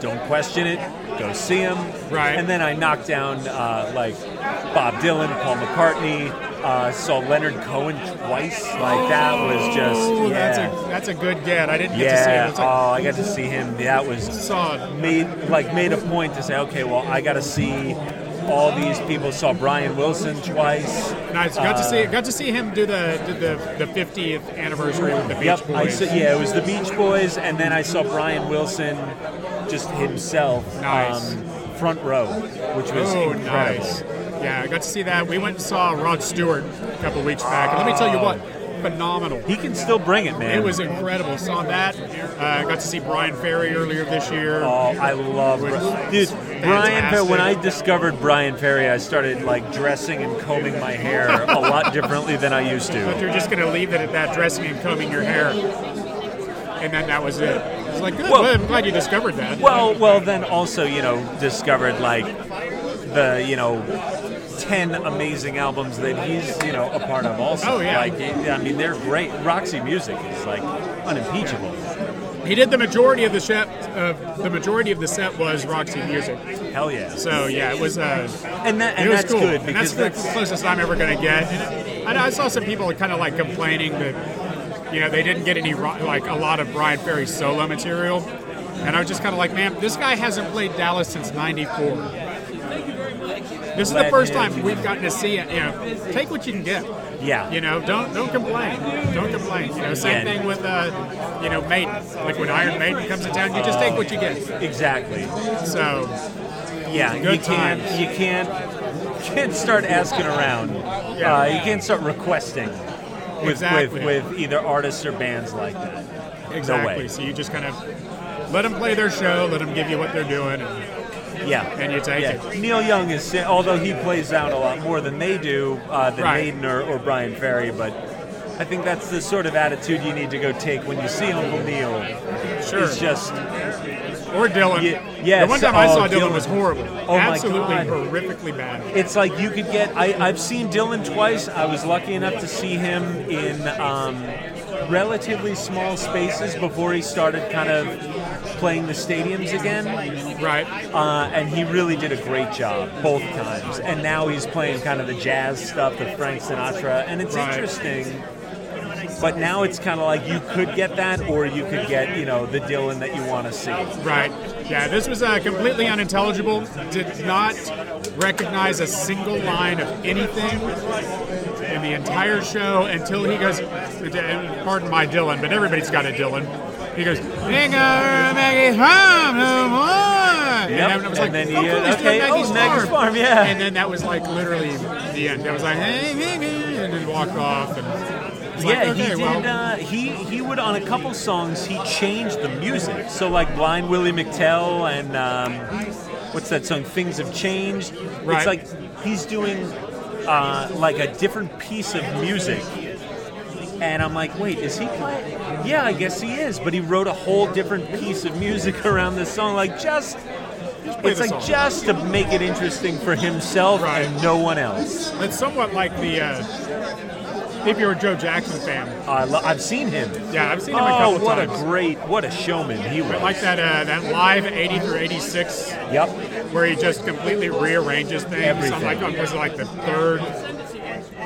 don't question it. Go see him. Right. And then I knocked down uh, like Bob Dylan, Paul McCartney. Uh, saw Leonard Cohen twice. Like that was just Oh, yeah. that's a that's a good get. I didn't get to see Yeah. It's like, oh, I got to see him. That was Saw it. made like made a point to say, okay, well, I got to see all these people. Saw Brian Wilson twice. Nice. Got to Uh, see got to see him do the did the the 50th anniversary with the Beach Yep, I Boys. saw, yeah, it was the Beach Boys, and then I saw Brian Wilson, just himself, Nice. um, front row, which was oh, incredible. nice. Yeah, I got to see that. We went and saw Rod Stewart a couple weeks back. And let me tell you what, phenomenal. He can still bring it, man. It was incredible. Saw that. Uh, got to see Bryan Ferry earlier this year. Oh, I love Was Dude, Bryan Ferry, when I discovered Bryan Ferry, I started like dressing and combing my hair a lot differently than I used to. But you're just going to leave it at that, dressing and combing your hair. And then that was it. It's like, good. Well- Well, I'm glad you discovered that. Well, well, then also, you know, discovered like the, you know, 10 amazing albums that he's, you know, a part of also. Oh, yeah. Like, I mean, they're great. Roxy Music is like unimpeachable. He did the majority of the set. Uh, the majority of the set was Roxy Music. Hell yeah. So yeah, it was. Uh, and that, it was that's cool. good and that's because the closest I'm ever going to get. And I, I saw some people kind of like complaining that you know they didn't get any like a lot of Bryan Ferry solo material, and I was just kind of like, man, this guy hasn't played Dallas since '94. This is the first time we've gotten to see it. You know, take what you can get. Yeah. You know, don't don't complain. Don't complain. You know, same Yeah. thing with uh, you know, Maiden. Like when Iron Maiden comes to town, you just take what you get. Exactly. So Yeah, Good you can't you can't can't start asking around. Yeah. Uh, you can't start requesting with, Exactly. with with either artists or bands like that. Exactly. No way. So you just kind of let them play their show, let them give you what they're doing, and Yeah, and you take yeah. it. Neil Young is although he plays out a lot more than they do, uh, than Right. Maiden or, or Bryan Ferry, but. I think that's the sort of attitude you need to go take when you see Uncle Neil. Sure. It's just Or Dylan. Ye- yes, The one time I oh, saw Dylan, Dylan. was horrible. Oh my Absolutely God. horrifically bad. It's like you could get. I, I've seen Dylan twice. I was lucky enough to see him in um, relatively small spaces before he started kind of playing the stadiums again. Right. Uh, and he really did a great job both times. And now he's playing kind of the jazz stuff, the Frank Sinatra, and it's Right. interesting. But now it's kind of like you could get that, or you could get, you know, the Dylan that you want to see. Right. Yeah, this was uh, completely unintelligible. Did not recognize a single line of anything in the entire show until he goes, pardon my Dylan, but everybody's got a Dylan. He goes, "Ain't gonna make it home no more." Yep, And I was like, and then oh, cool, okay, oh, Maggie's Maggie's Farm. Farm, yeah. And then that was like literally the end. It was like, hey, hey, and then walked off. And like, yeah, okay, he did. well, uh, he he would on a couple songs he changed the music. So like Blind Willie McTell and um, what's that song? Things have changed. Right. It's like he's doing uh, like a different piece of music. And I'm like, wait, is he playing? Yeah, I guess he is. But he wrote a whole different piece of music around this song, like just. play It's like song. just to make it interesting for himself and no one else. it's somewhat like the. Uh, if you're a Joe Jackson fan, I lo- I've seen him. Yeah, I've seen him a oh, couple what times. a great, what a showman he was. like that uh, that live '80 through '86. Yep. Where he just completely rearranges things. Everything. On like was it like the third,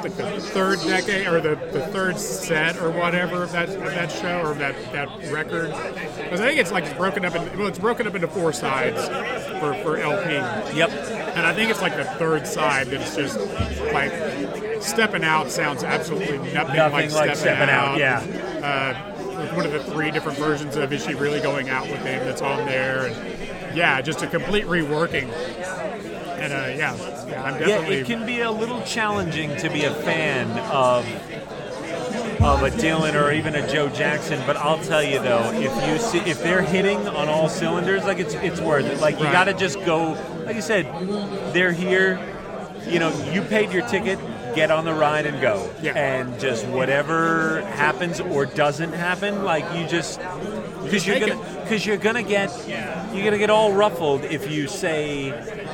like the third decade or the, the third set or whatever of that of that show or that that record. Because I think it's like it's broken up in well, it's broken up into four sides for for LP. Yep. And I think it's like the third side that's just like stepping out sounds absolutely nothing, Nothing like, like stepping, Steppin' Out, out. yeah. Uh, one of the three different versions of "Is She Really Going Out with Him" that's on there, and yeah, just a complete reworking. And uh, yeah, yeah, I'm Yeah, it can be a little challenging to be a fan of of a Dylan or even a Joe Jackson, but I'll tell you though, if you see if they're hitting on all cylinders, like it's it's worth it. Like you Right. got to just go. Like you said, they're here. You know, you paid your ticket. Get on the ride and go. Yeah. And just whatever happens or doesn't happen, like you just because you're gonna because you're gonna get you're gonna get all ruffled if you say,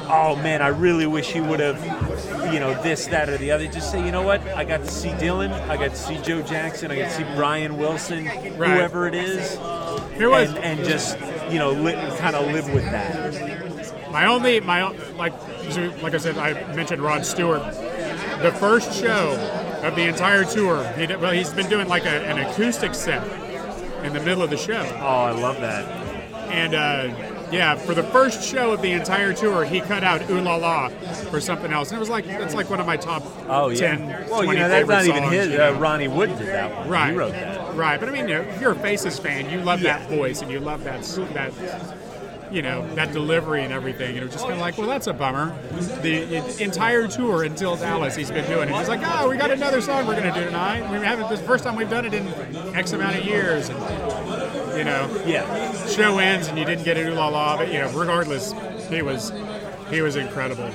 "Oh man, I really wish he would have." You know this, that, or the other. Just say, you know what? I got to see Dylan. I got to see Joe Jackson. I got to see Brian Wilson. Right. Whoever it is, There was- and, and just you know, li- kind of live with that. My only, my like, like I said, I mentioned Rod Stewart. The first show of the entire tour, he did, well, he's been doing like a, an acoustic set in the middle of the show, Oh, I love that. and uh, Yeah, for the first show of the entire tour, he cut out "Ooh La La" for something else, and it was like that's like one of my top Oh yeah. 10, well, you 20 know that's favorite not even songs, his. you know. Uh, Ronnie Wood did that one. Right. He wrote that. Right, but I mean, you know, if you're a Faces fan, you love that voice and you love that that you know that delivery and everything. And it was just kind of like, well, that's a bummer. The entire tour until Dallas, he's been doing it. He's like, oh, we got another song we're gonna do tonight. We haven't. This the first time we've done it in X amount of years. And, you know, yeah. Show ends and you didn't get a ooh la la, but you know, regardless, he was he was incredible.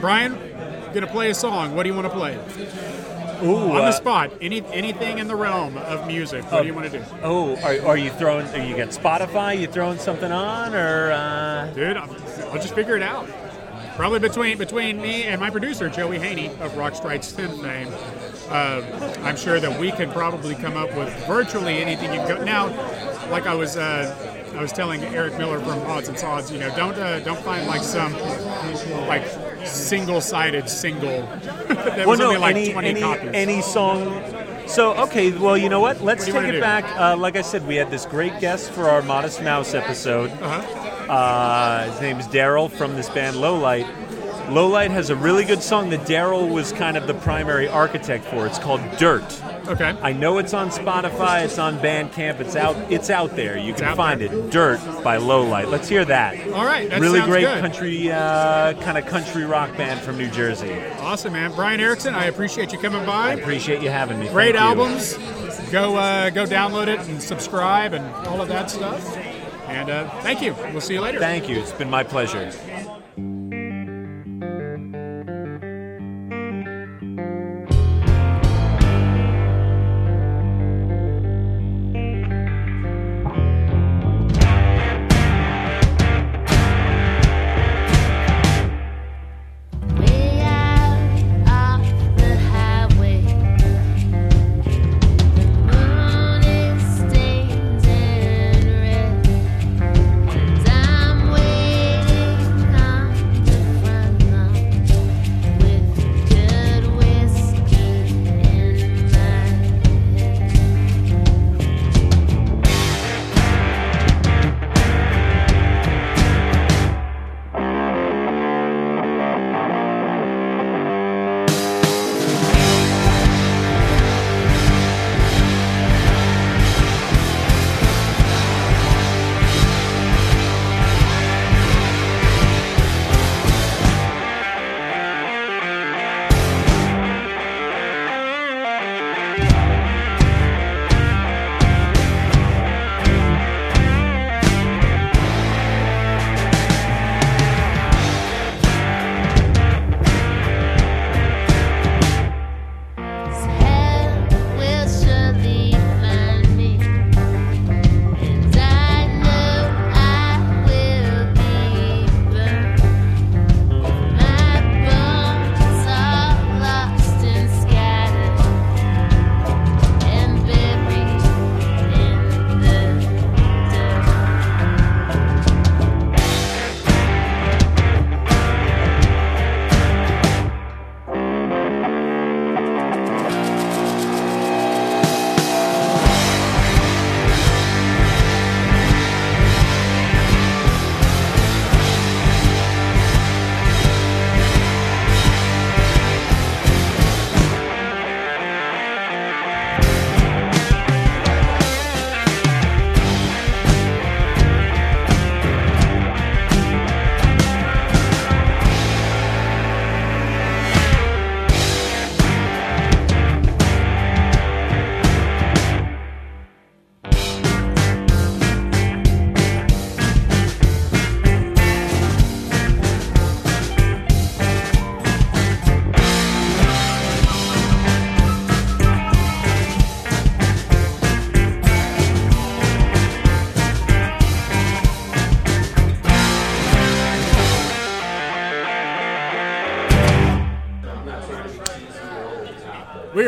Brian, gonna play a song. What do you want to play? Ooh, on uh, the spot. Any anything in the realm of music. What do you want to do? Oh, are, are you throwing? Are you got Spotify? You throwing something on, or uh... dude? I'll, I'll just figure it out. Probably between between me and my producer Joey Haney of Rock Strikes Ten fame. Uh, I'm sure that we can probably come up with virtually anything you go. Now, like I was uh, I was telling Eric Miller from Odds and Sods, you know, don't uh, don't find like some like single-sided single that well, was no, only like any 20 any, copies. any song. So okay, well you know what? Let's What take it do? back. Uh, like I said, we had this great guest for our Modest Mouse episode. Uh-huh. Uh, his name is Daryl from this band Lowlight. Lowlight has a really good song that Daryl was kind of the primary architect for. It's called Dirt. Okay. I know it's on Spotify. It's on Bandcamp. It's out. It's out there. You can find it. Dirt by Lowlight. Let's hear that. All right, that really great good. country, uh, kind of country rock band from New Jersey. Awesome, man. Brian Erickson, I appreciate you coming by. I appreciate you having me. Great Thank you. albums. Go uh, go download it and subscribe and all of that stuff. And uh, thank you. We'll see you later. Thank you. It's been my pleasure.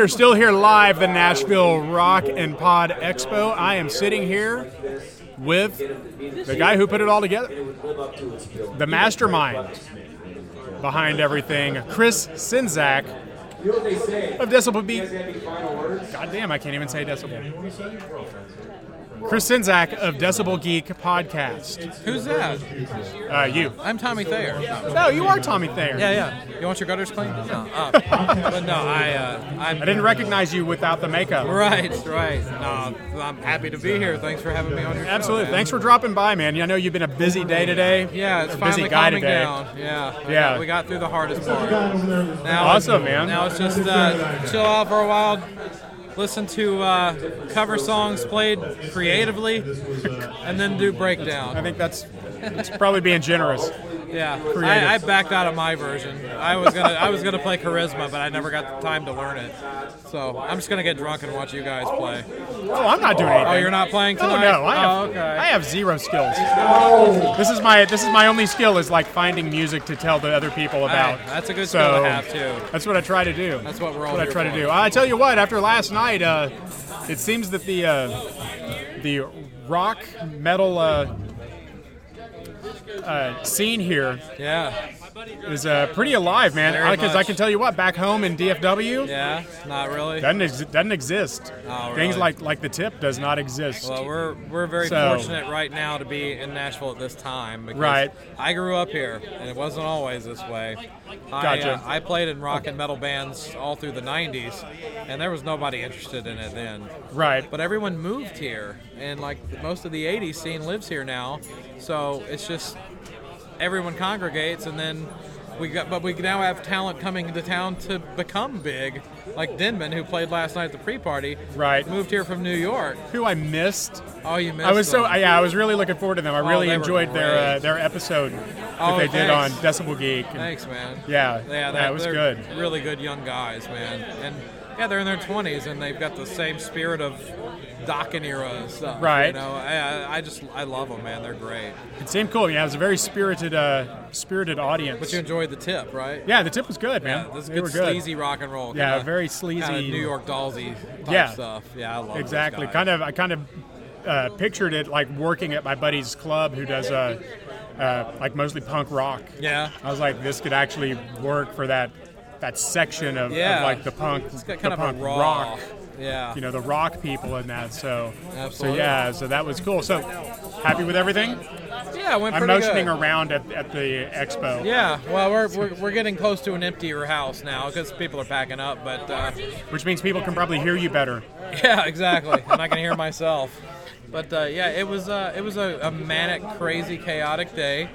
Are still here live, the Nashville Rock and Pod Expo. I am sitting here with the guy who put it all together, the mastermind behind everything, Chris Czynszak of Decibel Beat. God damn, I can't even say Decibel. Chris Czynszak of Decibel Geek Podcast. Who's that? Uh, you. I'm Tommy Thayer. No, you are Tommy Thayer. Yeah, yeah. You want your gutters cleaned? No. Uh, but no, I, uh, I'm. I didn't recognize you without the makeup. Right, right. No, I'm happy to be here. Thanks for having me on your show. Absolutely. man. Thanks for dropping by, man. I know you've been a busy day today. Yeah, it's Or finally busy guy calming today. down. Yeah, Yeah. we got through the hardest part. Now, Awesome, man. Now it's just uh, chill out for a while, listen to uh, cover songs played creatively, and then do breakdown. I think that's probably being generous. Yeah, Creative. I, I backed out of my version. I was gonna I was gonna play charisma, but I never got the time to learn it. So I'm just gonna get drunk and watch you guys play. Oh, I'm not doing anything. Oh, you're not playing Oh tonight? no, I have, Oh, okay. I have zero skills. This is my this is my only skill is like finding music to tell the other people about. Hey, that's a good so, skill to have, too. That's what I try to do. That's what we're all That's what I here try to do. I tell you what, after last night, uh, it seems that the uh, the rock metal uh, uh, scene here Yeah. is uh, pretty alive, man. Very Because I much. can tell you what, back home in DFW, Yeah, not really. doesn't ex- doesn't exist. Oh, Things really? like like the tip does not exist. Well, we're we're very So- fortunate right now to be in Nashville at this time. Because Right. I grew up here, and it wasn't always this way. I, Gotcha. uh, I played in rock and metal bands all through the '90s, and there was nobody interested in it then. Right. But everyone moved here, and like most of the '80s scene lives here now, so it's just everyone congregates, and then. We got, but we now have talent coming into town to become big, like Denman, who played last night at the pre-party. Right. Moved here from New York. Who I missed. Oh, you missed. I was so them. yeah, I was really looking forward to them. I Oh, really enjoyed their uh, their episode Oh, that they did on. Decibel Geek. and- Thanks, man. Yeah, yeah, yeah, was good. Really good young guys, man. And yeah, they're in their 20s and they've got the same spirit of Dokken era stuff. Right. You know, I, I- just I love them, man. They're great. It seemed cool. Yeah, it was a very spirited uh, spirited audience. But you enjoyed the tip, right? Yeah, the tip was good, man. Yeah, this is They good were good. sleazy rock and roll. Yeah, kinda- very sleazy. New York Dollsy type yeah. stuff. Yeah, I love exactly. Kind of, I kind of uh, pictured it like working at my buddy's club who does uh, uh, like mostly punk rock. Yeah. I was like, this could actually work for that that section of, of, like the punk, It's got the kind of punk raw- rock. Yeah. You know, the rock people in that. So, so yeah, so that was cool. So, happy with everything? Yeah, went I'm motioning good. around at, at the expo. Yeah, well, we're, we're, we're getting close to an emptier house now because people are packing up, but uh, Which means people can probably hear you better. Yeah, exactly. and I can hear myself. But uh, yeah, it was uh, it was a, a manic, crazy, chaotic day,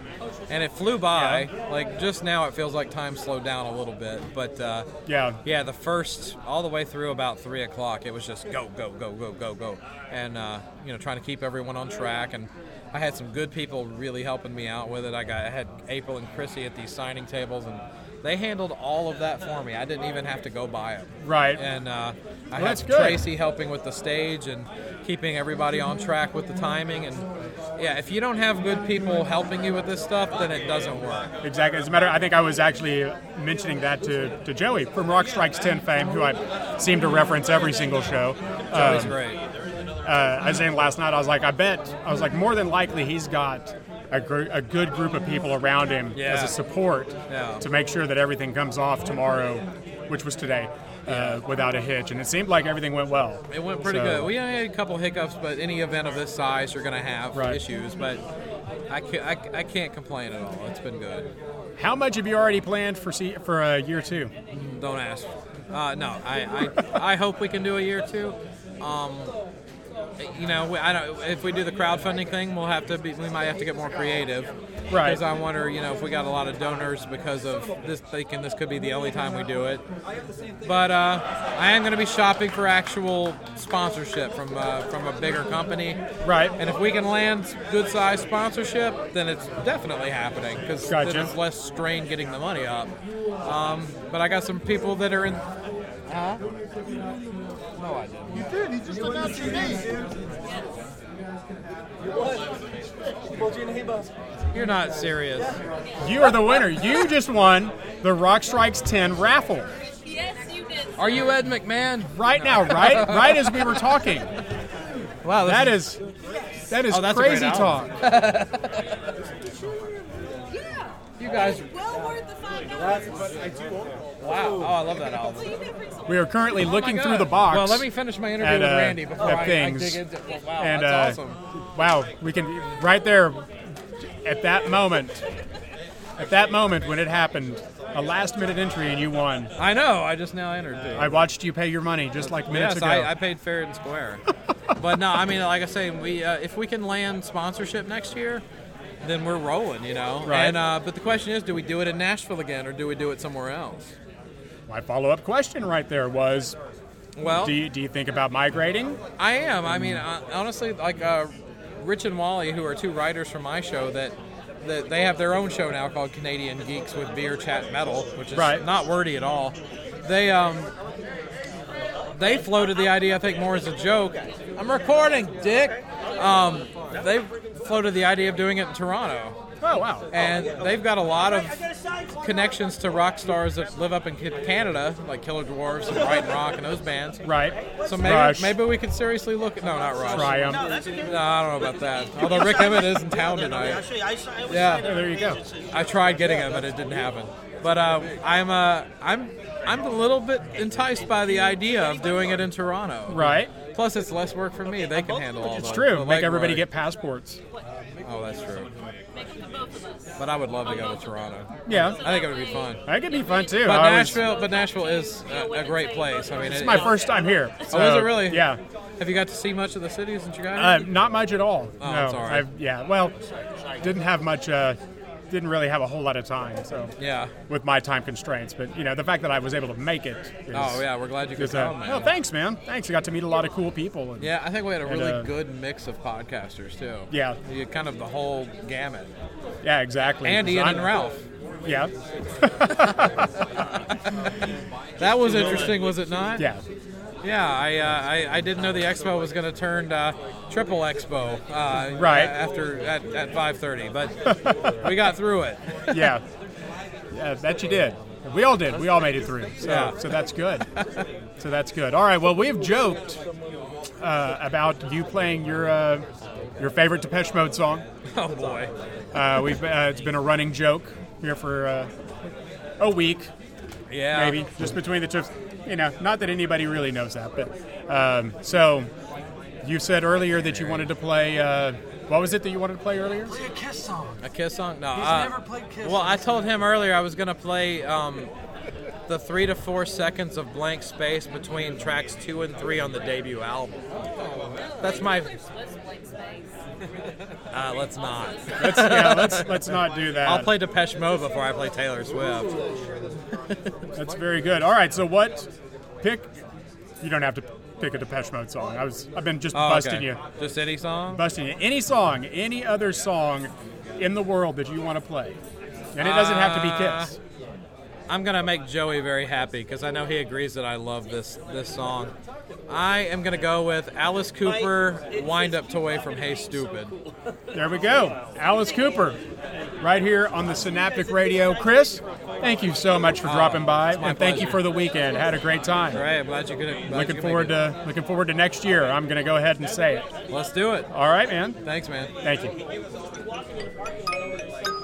and it flew by. Like just now, it feels like time slowed down a little bit. But uh, Yeah. yeah, the first all the way through about three o'clock, it was just go, go, go, go, go, go, and uh, you know trying to keep everyone on track. And I had some good people really helping me out with it. I got I had April and Chrissy at these signing tables and. They handled all of that for me. I didn't even have to go buy them. Right. And uh, I Well, had. Tracy helping with the stage and keeping everybody on track with the timing. And yeah, if you don't have good people helping you with this stuff, then it doesn't work. Exactly. As a matter, I think I was actually mentioning that to, to Joey from Rock Strikes 10 fame, who I seem to reference every single show. Joey's Um, great. Uh, I was saying last night, I was like, I bet, I was like, more than likely he's got a, gr- a good group of people around him Yeah. as a support Yeah. to make sure that everything comes off tomorrow, which was today, uh, without a hitch. And it seemed like everything went well. It went pretty So- good. We had a couple hiccups, but any event of this size, you're going to have Right. issues. But I can't, I, I can't complain at all. It's been good. How much have you already planned for se- for uh, year two? Don't ask. Uh, no, I, I, I hope we can do a year two. Um, you know, we, I don't. If we do the crowdfunding thing, we'll have to be. We might have to get more creative. Right. Because I wonder, you know, if we got a lot of donors because of this, thinking this could be the only time we do it. But uh, I am going to be shopping for actual sponsorship from uh, from a bigger company. Right. And if we can land good sized sponsorship, then it's definitely happening because Gotcha. then it's less strain getting the money up. Um, but I got some people that are in. Huh? No, I didn't. You did. He just announced your name. You're not serious. You are the winner. You just won the Rock Strikes 10 raffle. Yes, you did. Are you Ed McMahon? Right now, right? right as we were talking. Wow, this that is- is that is Oh, that's a great crazy album. talk. You guys. Wow. Oh, I love that album. We are currently Oh looking through the box. Well, let me finish my interview at, with uh, Randy before at I, I dig into. Well, wow, and that's uh, awesome. wow, we can right there at that moment. At that moment when it happened, a last-minute entry and you won. I know. I just now entered. Dude. I watched you pay your money just like minutes yes, ago. I, I paid fair and square. but no, I mean, like I say, we uh, if we can land sponsorship next year, then we're rolling, you know. Right. And uh, but the question is, do we do it in Nashville again, or do we do it somewhere else? My follow-up question right there was, Well- do you, do you think about migrating? I am. I mean, honestly, like uh, Rich and Wally, who are two writers from my show, that that they have their own show now called Canadian Geeks with Beer Chat Metal, which is Right. not wordy at all. They um they floated the idea, I think, more as a joke. I'm recording, Dick. Um, they floated the idea of doing it in Toronto. Oh wow! And they've got a lot of connections to rock stars that live up in Canada, like Killer Dwarfs and Brighton Rock and those bands. Right. So maybe Rush. maybe we could seriously look at no, not Rush. Triumph. No, I don't know about that. Although Rik Emmett is in town tonight. Yeah, there you go. I tried getting him, but it didn't happen. But uh, I'm uh, I'm I'm a little bit enticed by the idea of doing it in Toronto. Right. Plus, it's less work for me. They can handle all It's true. Make everybody get passports. Oh, that's true. But I would love to go to Toronto. Yeah. I think it would be fun. That could be fun too. But I was- Nashville, but Nashville is a, a great place. I mean, It's it- my it- first time here. oh, is so, it really? Yeah. Have you got to see much of the city since you got Uh, here? not much at all. Oh, no. I'm sorry. I've, yeah. Well, didn't have much. Uh, didn't really have a whole lot of time. So Yeah. With my time constraints, but you know the fact that I was able to make it. Is, Oh, yeah, we're glad you could uh, come. Oh, thanks, man. Thanks. I got to meet a lot of cool people. And, Yeah, I think we had a and, really uh, good mix of podcasters too. Yeah. you kind of the whole gamut. Yeah, exactly. And Ian and Ralph. Yeah. That was interesting, was it not? Yeah. Yeah, I, uh, I, I didn't know the expo was going to turn uh, triple expo uh, Right. after at, at 5:30, but we got through it. yeah. Yeah, that you did. We all did. We all made it through. So, Yeah. so that's good. So that's good. All right. Well, we've joked uh, about you playing your uh, your favorite Depeche Mode song. Oh boy. Uh, we've uh, it's been a running joke here for uh, a week. Yeah. Maybe just between the two. You know, not that anybody really knows that, but um, so you said earlier that you wanted to play. Uh, what was it that you wanted to play earlier? a Kiss song. A Kiss song? No. He's uh, never played Kiss. Well, I told him earlier I was going to play um, the three to four seconds of blank space between tracks two and three on the debut album. That's my. Uh, let's not. Let's- yeah, let's- let's not do that. I'll play Depeche Mode before I play Taylor Swift. That's very good. All right, so what pick? You don't have to pick a Depeche Mode song. I was I've been just Oh, busting okay. you. Just any song? Busting you. Any song, any other song in the world that you want to play. And it doesn't have to be Uh, Kiss. I'm gonna make Joey very happy because I know he agrees that I love this this song. I am gonna go with Alice Cooper, "Wind Up Toy" from Hey Stoopid. There we go. Alice Cooper, right here on the Synaptic Radio. Chris, thank you so much for Oh, dropping by, and thank you for the weekend. Had a great time. All right, I'm glad you could. Glad Looking you could forward make to looking forward to next year. I'm going to go ahead and say it. it. Let's do it. All right, man. Thanks, man. Thank you.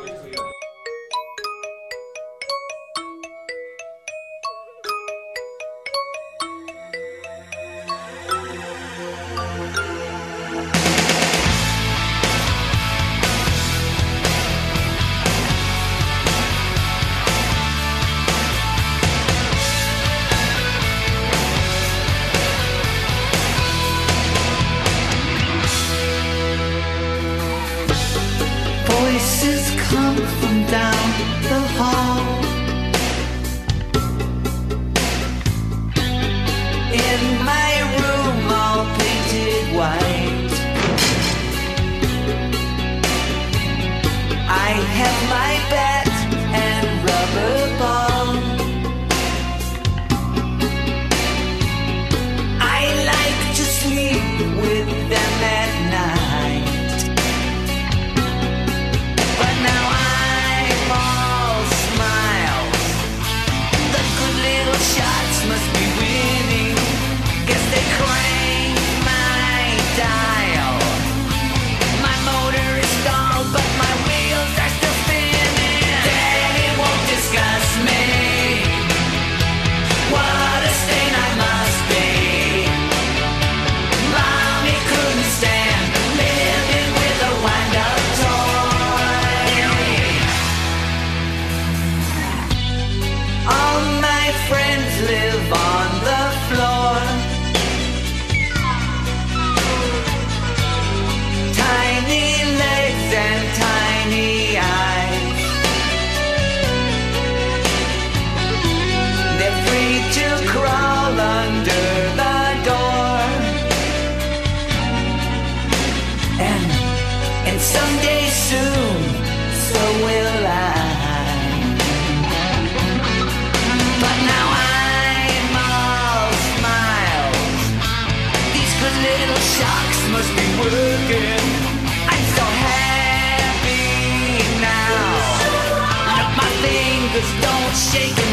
What's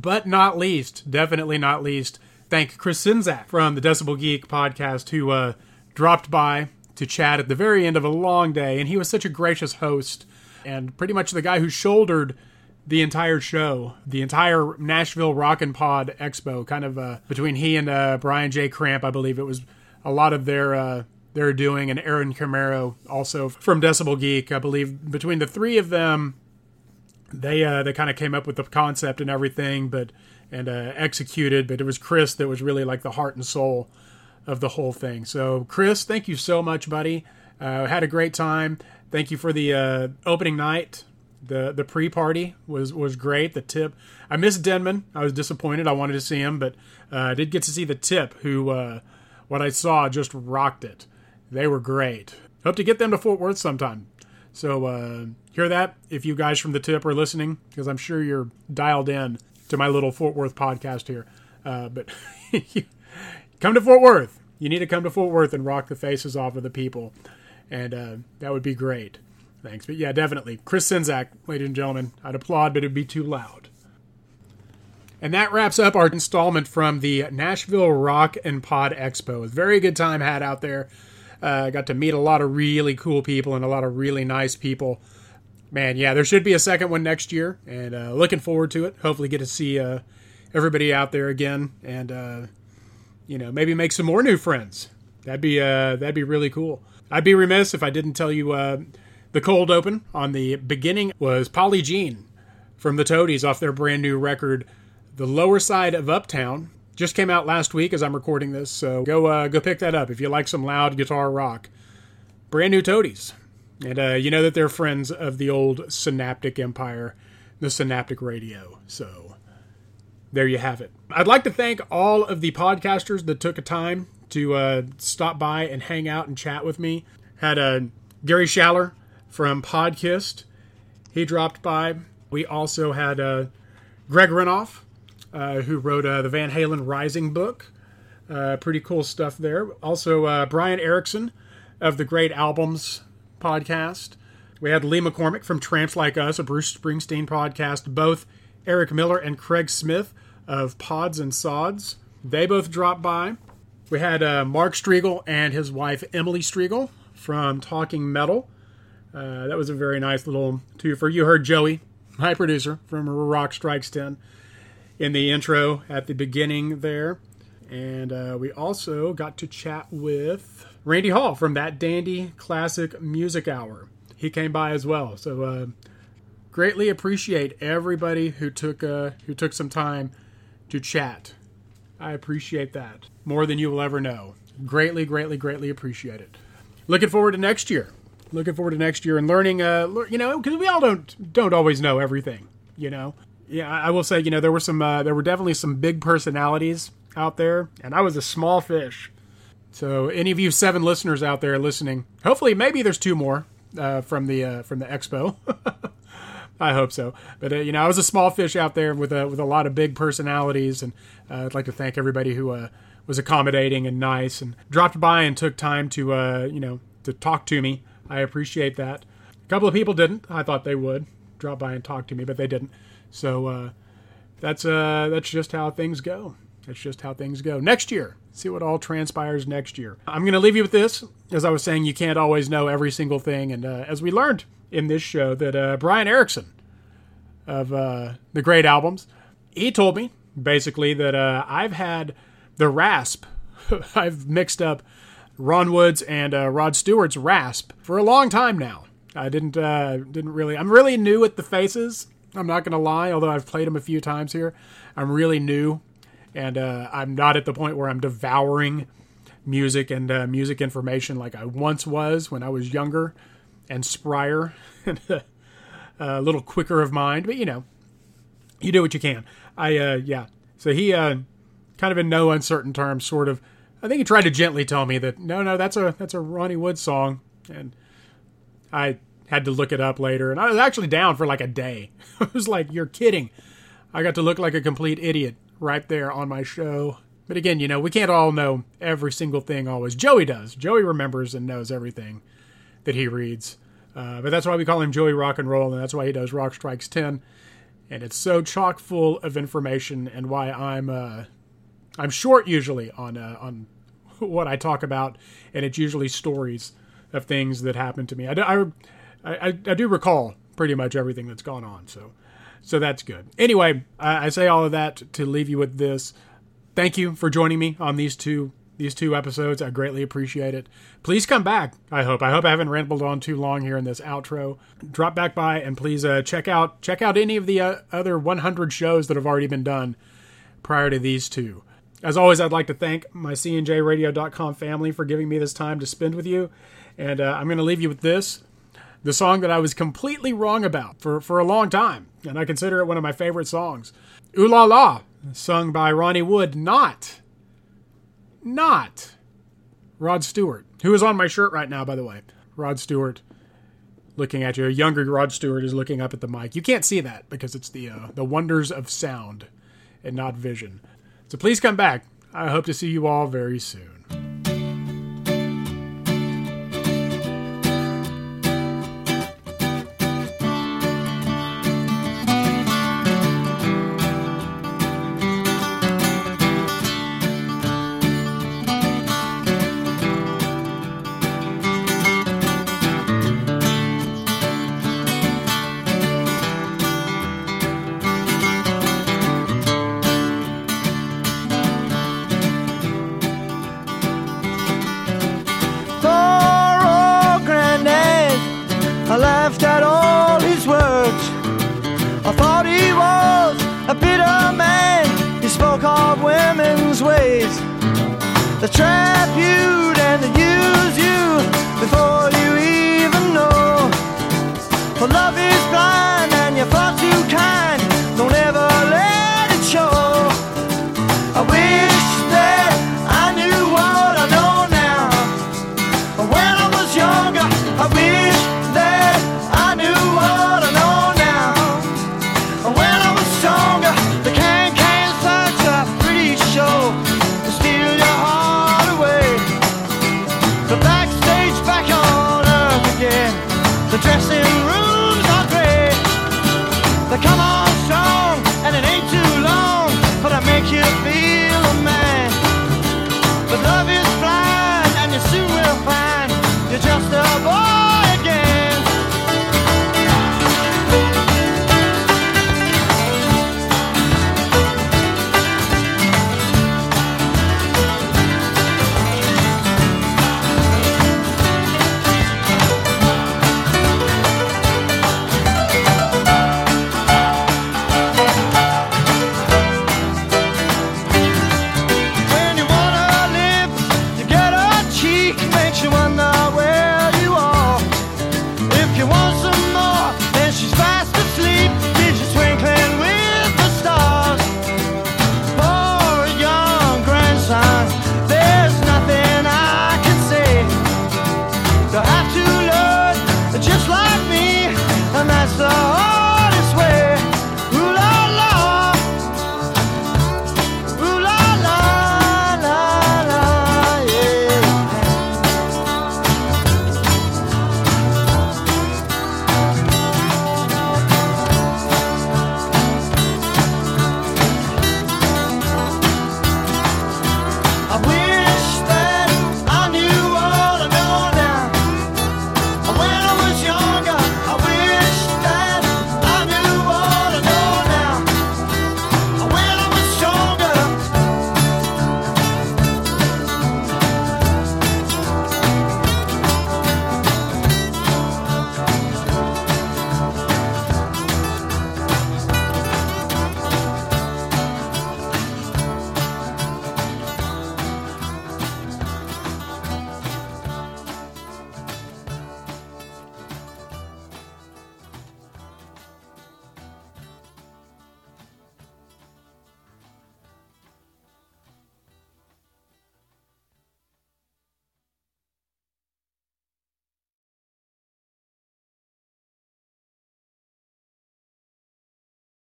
but not least, definitely not least, thank Chris Czynszak from the Decibel Geek podcast who uh, dropped by to chat at the very end of a long day. And he was such a gracious host and pretty much the guy who shouldered the entire show, the entire Nashville Rock and Pod Expo, kind of uh, between he and uh, Brian J. Cramp, I believe it was a lot of their uh, their doing, and Aaron Camaro also from Decibel Geek, I believe. Between the three of them, they uh, they kind of came up with the concept and everything, but and uh, executed. But it was Chris that was really like the heart and soul of the whole thing. So Chris, thank you so much, buddy. Uh, had a great time. Thank you for the uh, opening night. the The pre party was was great. The tip, I missed Denman. I was disappointed. I wanted to see him, but uh, I did get to see the tip. Who uh, what I saw just rocked it. They were great. Hope to get them to Fort Worth sometime. So uh, hear that if you guys from the tip are listening, because I'm sure you're dialed in to my little Fort Worth podcast here. Uh, but come to Fort Worth. You need to come to Fort Worth and rock the faces off of the people, and uh, that would be great. Thanks, but yeah, definitely Chris Czynszak, ladies and gentlemen. I'd applaud, but it'd be too loud. And that wraps up our installment from the Nashville Rock and Pod Expo. A very good time had out there. Uh, got to meet a lot of really cool people and a lot of really nice people. Man, yeah, there should be a second one next year, and uh, looking forward to it. Hopefully, get to see uh, everybody out there again, and uh, you know, maybe make some more new friends. That'd be uh, that'd be really cool. I'd be remiss if I didn't tell you uh, the cold open on the beginning was Polly Jean from the Toadies off their brand new record, "The Lower Side of Uptown." Just came out last week as I'm recording this, so go uh, go pick that up if you like some loud guitar rock. Brand new Toadies. And uh, you know that they're friends of the old Synaptic Empire, the Synaptic Radio. So there you have it. I'd like to thank all of the podcasters that took a time to uh, stop by and hang out and chat with me. Had uh, Gary Schaller from Podkiss. He dropped by. We also had uh, Greg Renoff, uh, who wrote uh, the Van Halen Rising book. Uh, pretty cool stuff there. Also, uh, Brian Erickson of the Great Albums podcast. We had Lee McCormick from Tramps Like Us, a Bruce Springsteen podcast. Both Eric Miller and Craig Smith of Pods and Sods. They both dropped by. We had Mark Strigl and his wife Emily Strigl from Talking Metal. Uh, that was a very nice little twofer. You heard Joey, my producer from Rock Strikes 10, in the intro at the beginning there. And uh, we also got to chat with Randy Hall from That Dandy Classic Music Hour. He came by as well. So uh, greatly appreciate everybody who took uh, who took some time to chat. I appreciate that more than you will ever know. Greatly, greatly, greatly appreciate it. Looking forward to next year. Looking forward to next year and learning. Uh, you know, because we all don't don't always know everything. You know, yeah. I will say, you know, there were some uh, there were definitely some big personalities out there, and I was a small fish. So, any of you seven listeners out there listening, hopefully, maybe there's two more uh, from the uh, from the expo. I hope so. But uh, you know, I was a small fish out there with a with a lot of big personalities, and uh, I'd like to thank everybody who uh, was accommodating and nice and dropped by and took time to uh, you know to talk to me. I appreciate that. A couple of people didn't. I thought they would drop by and talk to me, but they didn't. So uh, that's uh, that's just how things go. That's just how things go. Next year, see what all transpires next year. I'm going to leave you with this. As I was saying, you can't always know every single thing, and uh, as we learned in this show, that uh, Brian Erickson of uh, the great albums, he told me basically that uh, I've had the rasp. I've mixed up Ron Woods and Rod Stewart's rasp for a long time now. I didn't uh, didn't really. I'm really new at the faces. I'm not gonna lie, although I've played them a few times here. I'm really new, and uh, I'm not at the point where I'm devouring music and uh, music information like I once was when I was younger and sprier and a little quicker of mind. But you know, you do what you can. I uh, yeah. So he uh, kind of in no uncertain terms, sort of. I think he tried to gently tell me that no, no, that's a that's a Ronnie Wood song, and I had to look it up later, and I was actually down for like a day. I was like, "You're kidding!" I got to look like a complete idiot right there on my show. But again, you know, we can't all know every single thing always. Joey does. Joey remembers and knows everything that he reads. Uh, but that's why we call him Joey Rock and Roll, and that's why he does Rock Strikes 10. And it's so chock full of information, and why I'm uh, I'm short usually on uh, on what I talk about, and it's usually stories of things that happen to me. I, do- I, I, I do recall pretty much everything that's gone on, so so that's good. Anyway, I, I say all of that to leave you with this. Thank you for joining me on these two these two episodes. I greatly appreciate it. Please come back. I hope. I hope I haven't rambled on too long here in this outro. Drop back by and please uh, check out check out any of the uh, other 100 shows that have already been done prior to these two. As always, I'd like to thank my CNJRadio.com family for giving me this time to spend with you. And uh, I'm going to leave you with this the song that I was completely wrong about for, for a long time. And I consider it one of my favorite songs. Ooh La La, sung by Ronnie Wood, not, not Rod Stewart, who is on my shirt right now, by the way. Rod Stewart looking at you. A younger Rod Stewart is looking up at the mic. You can't see that because it's the uh, the wonders of sound and not vision. So please come back. I hope to see you all very soon.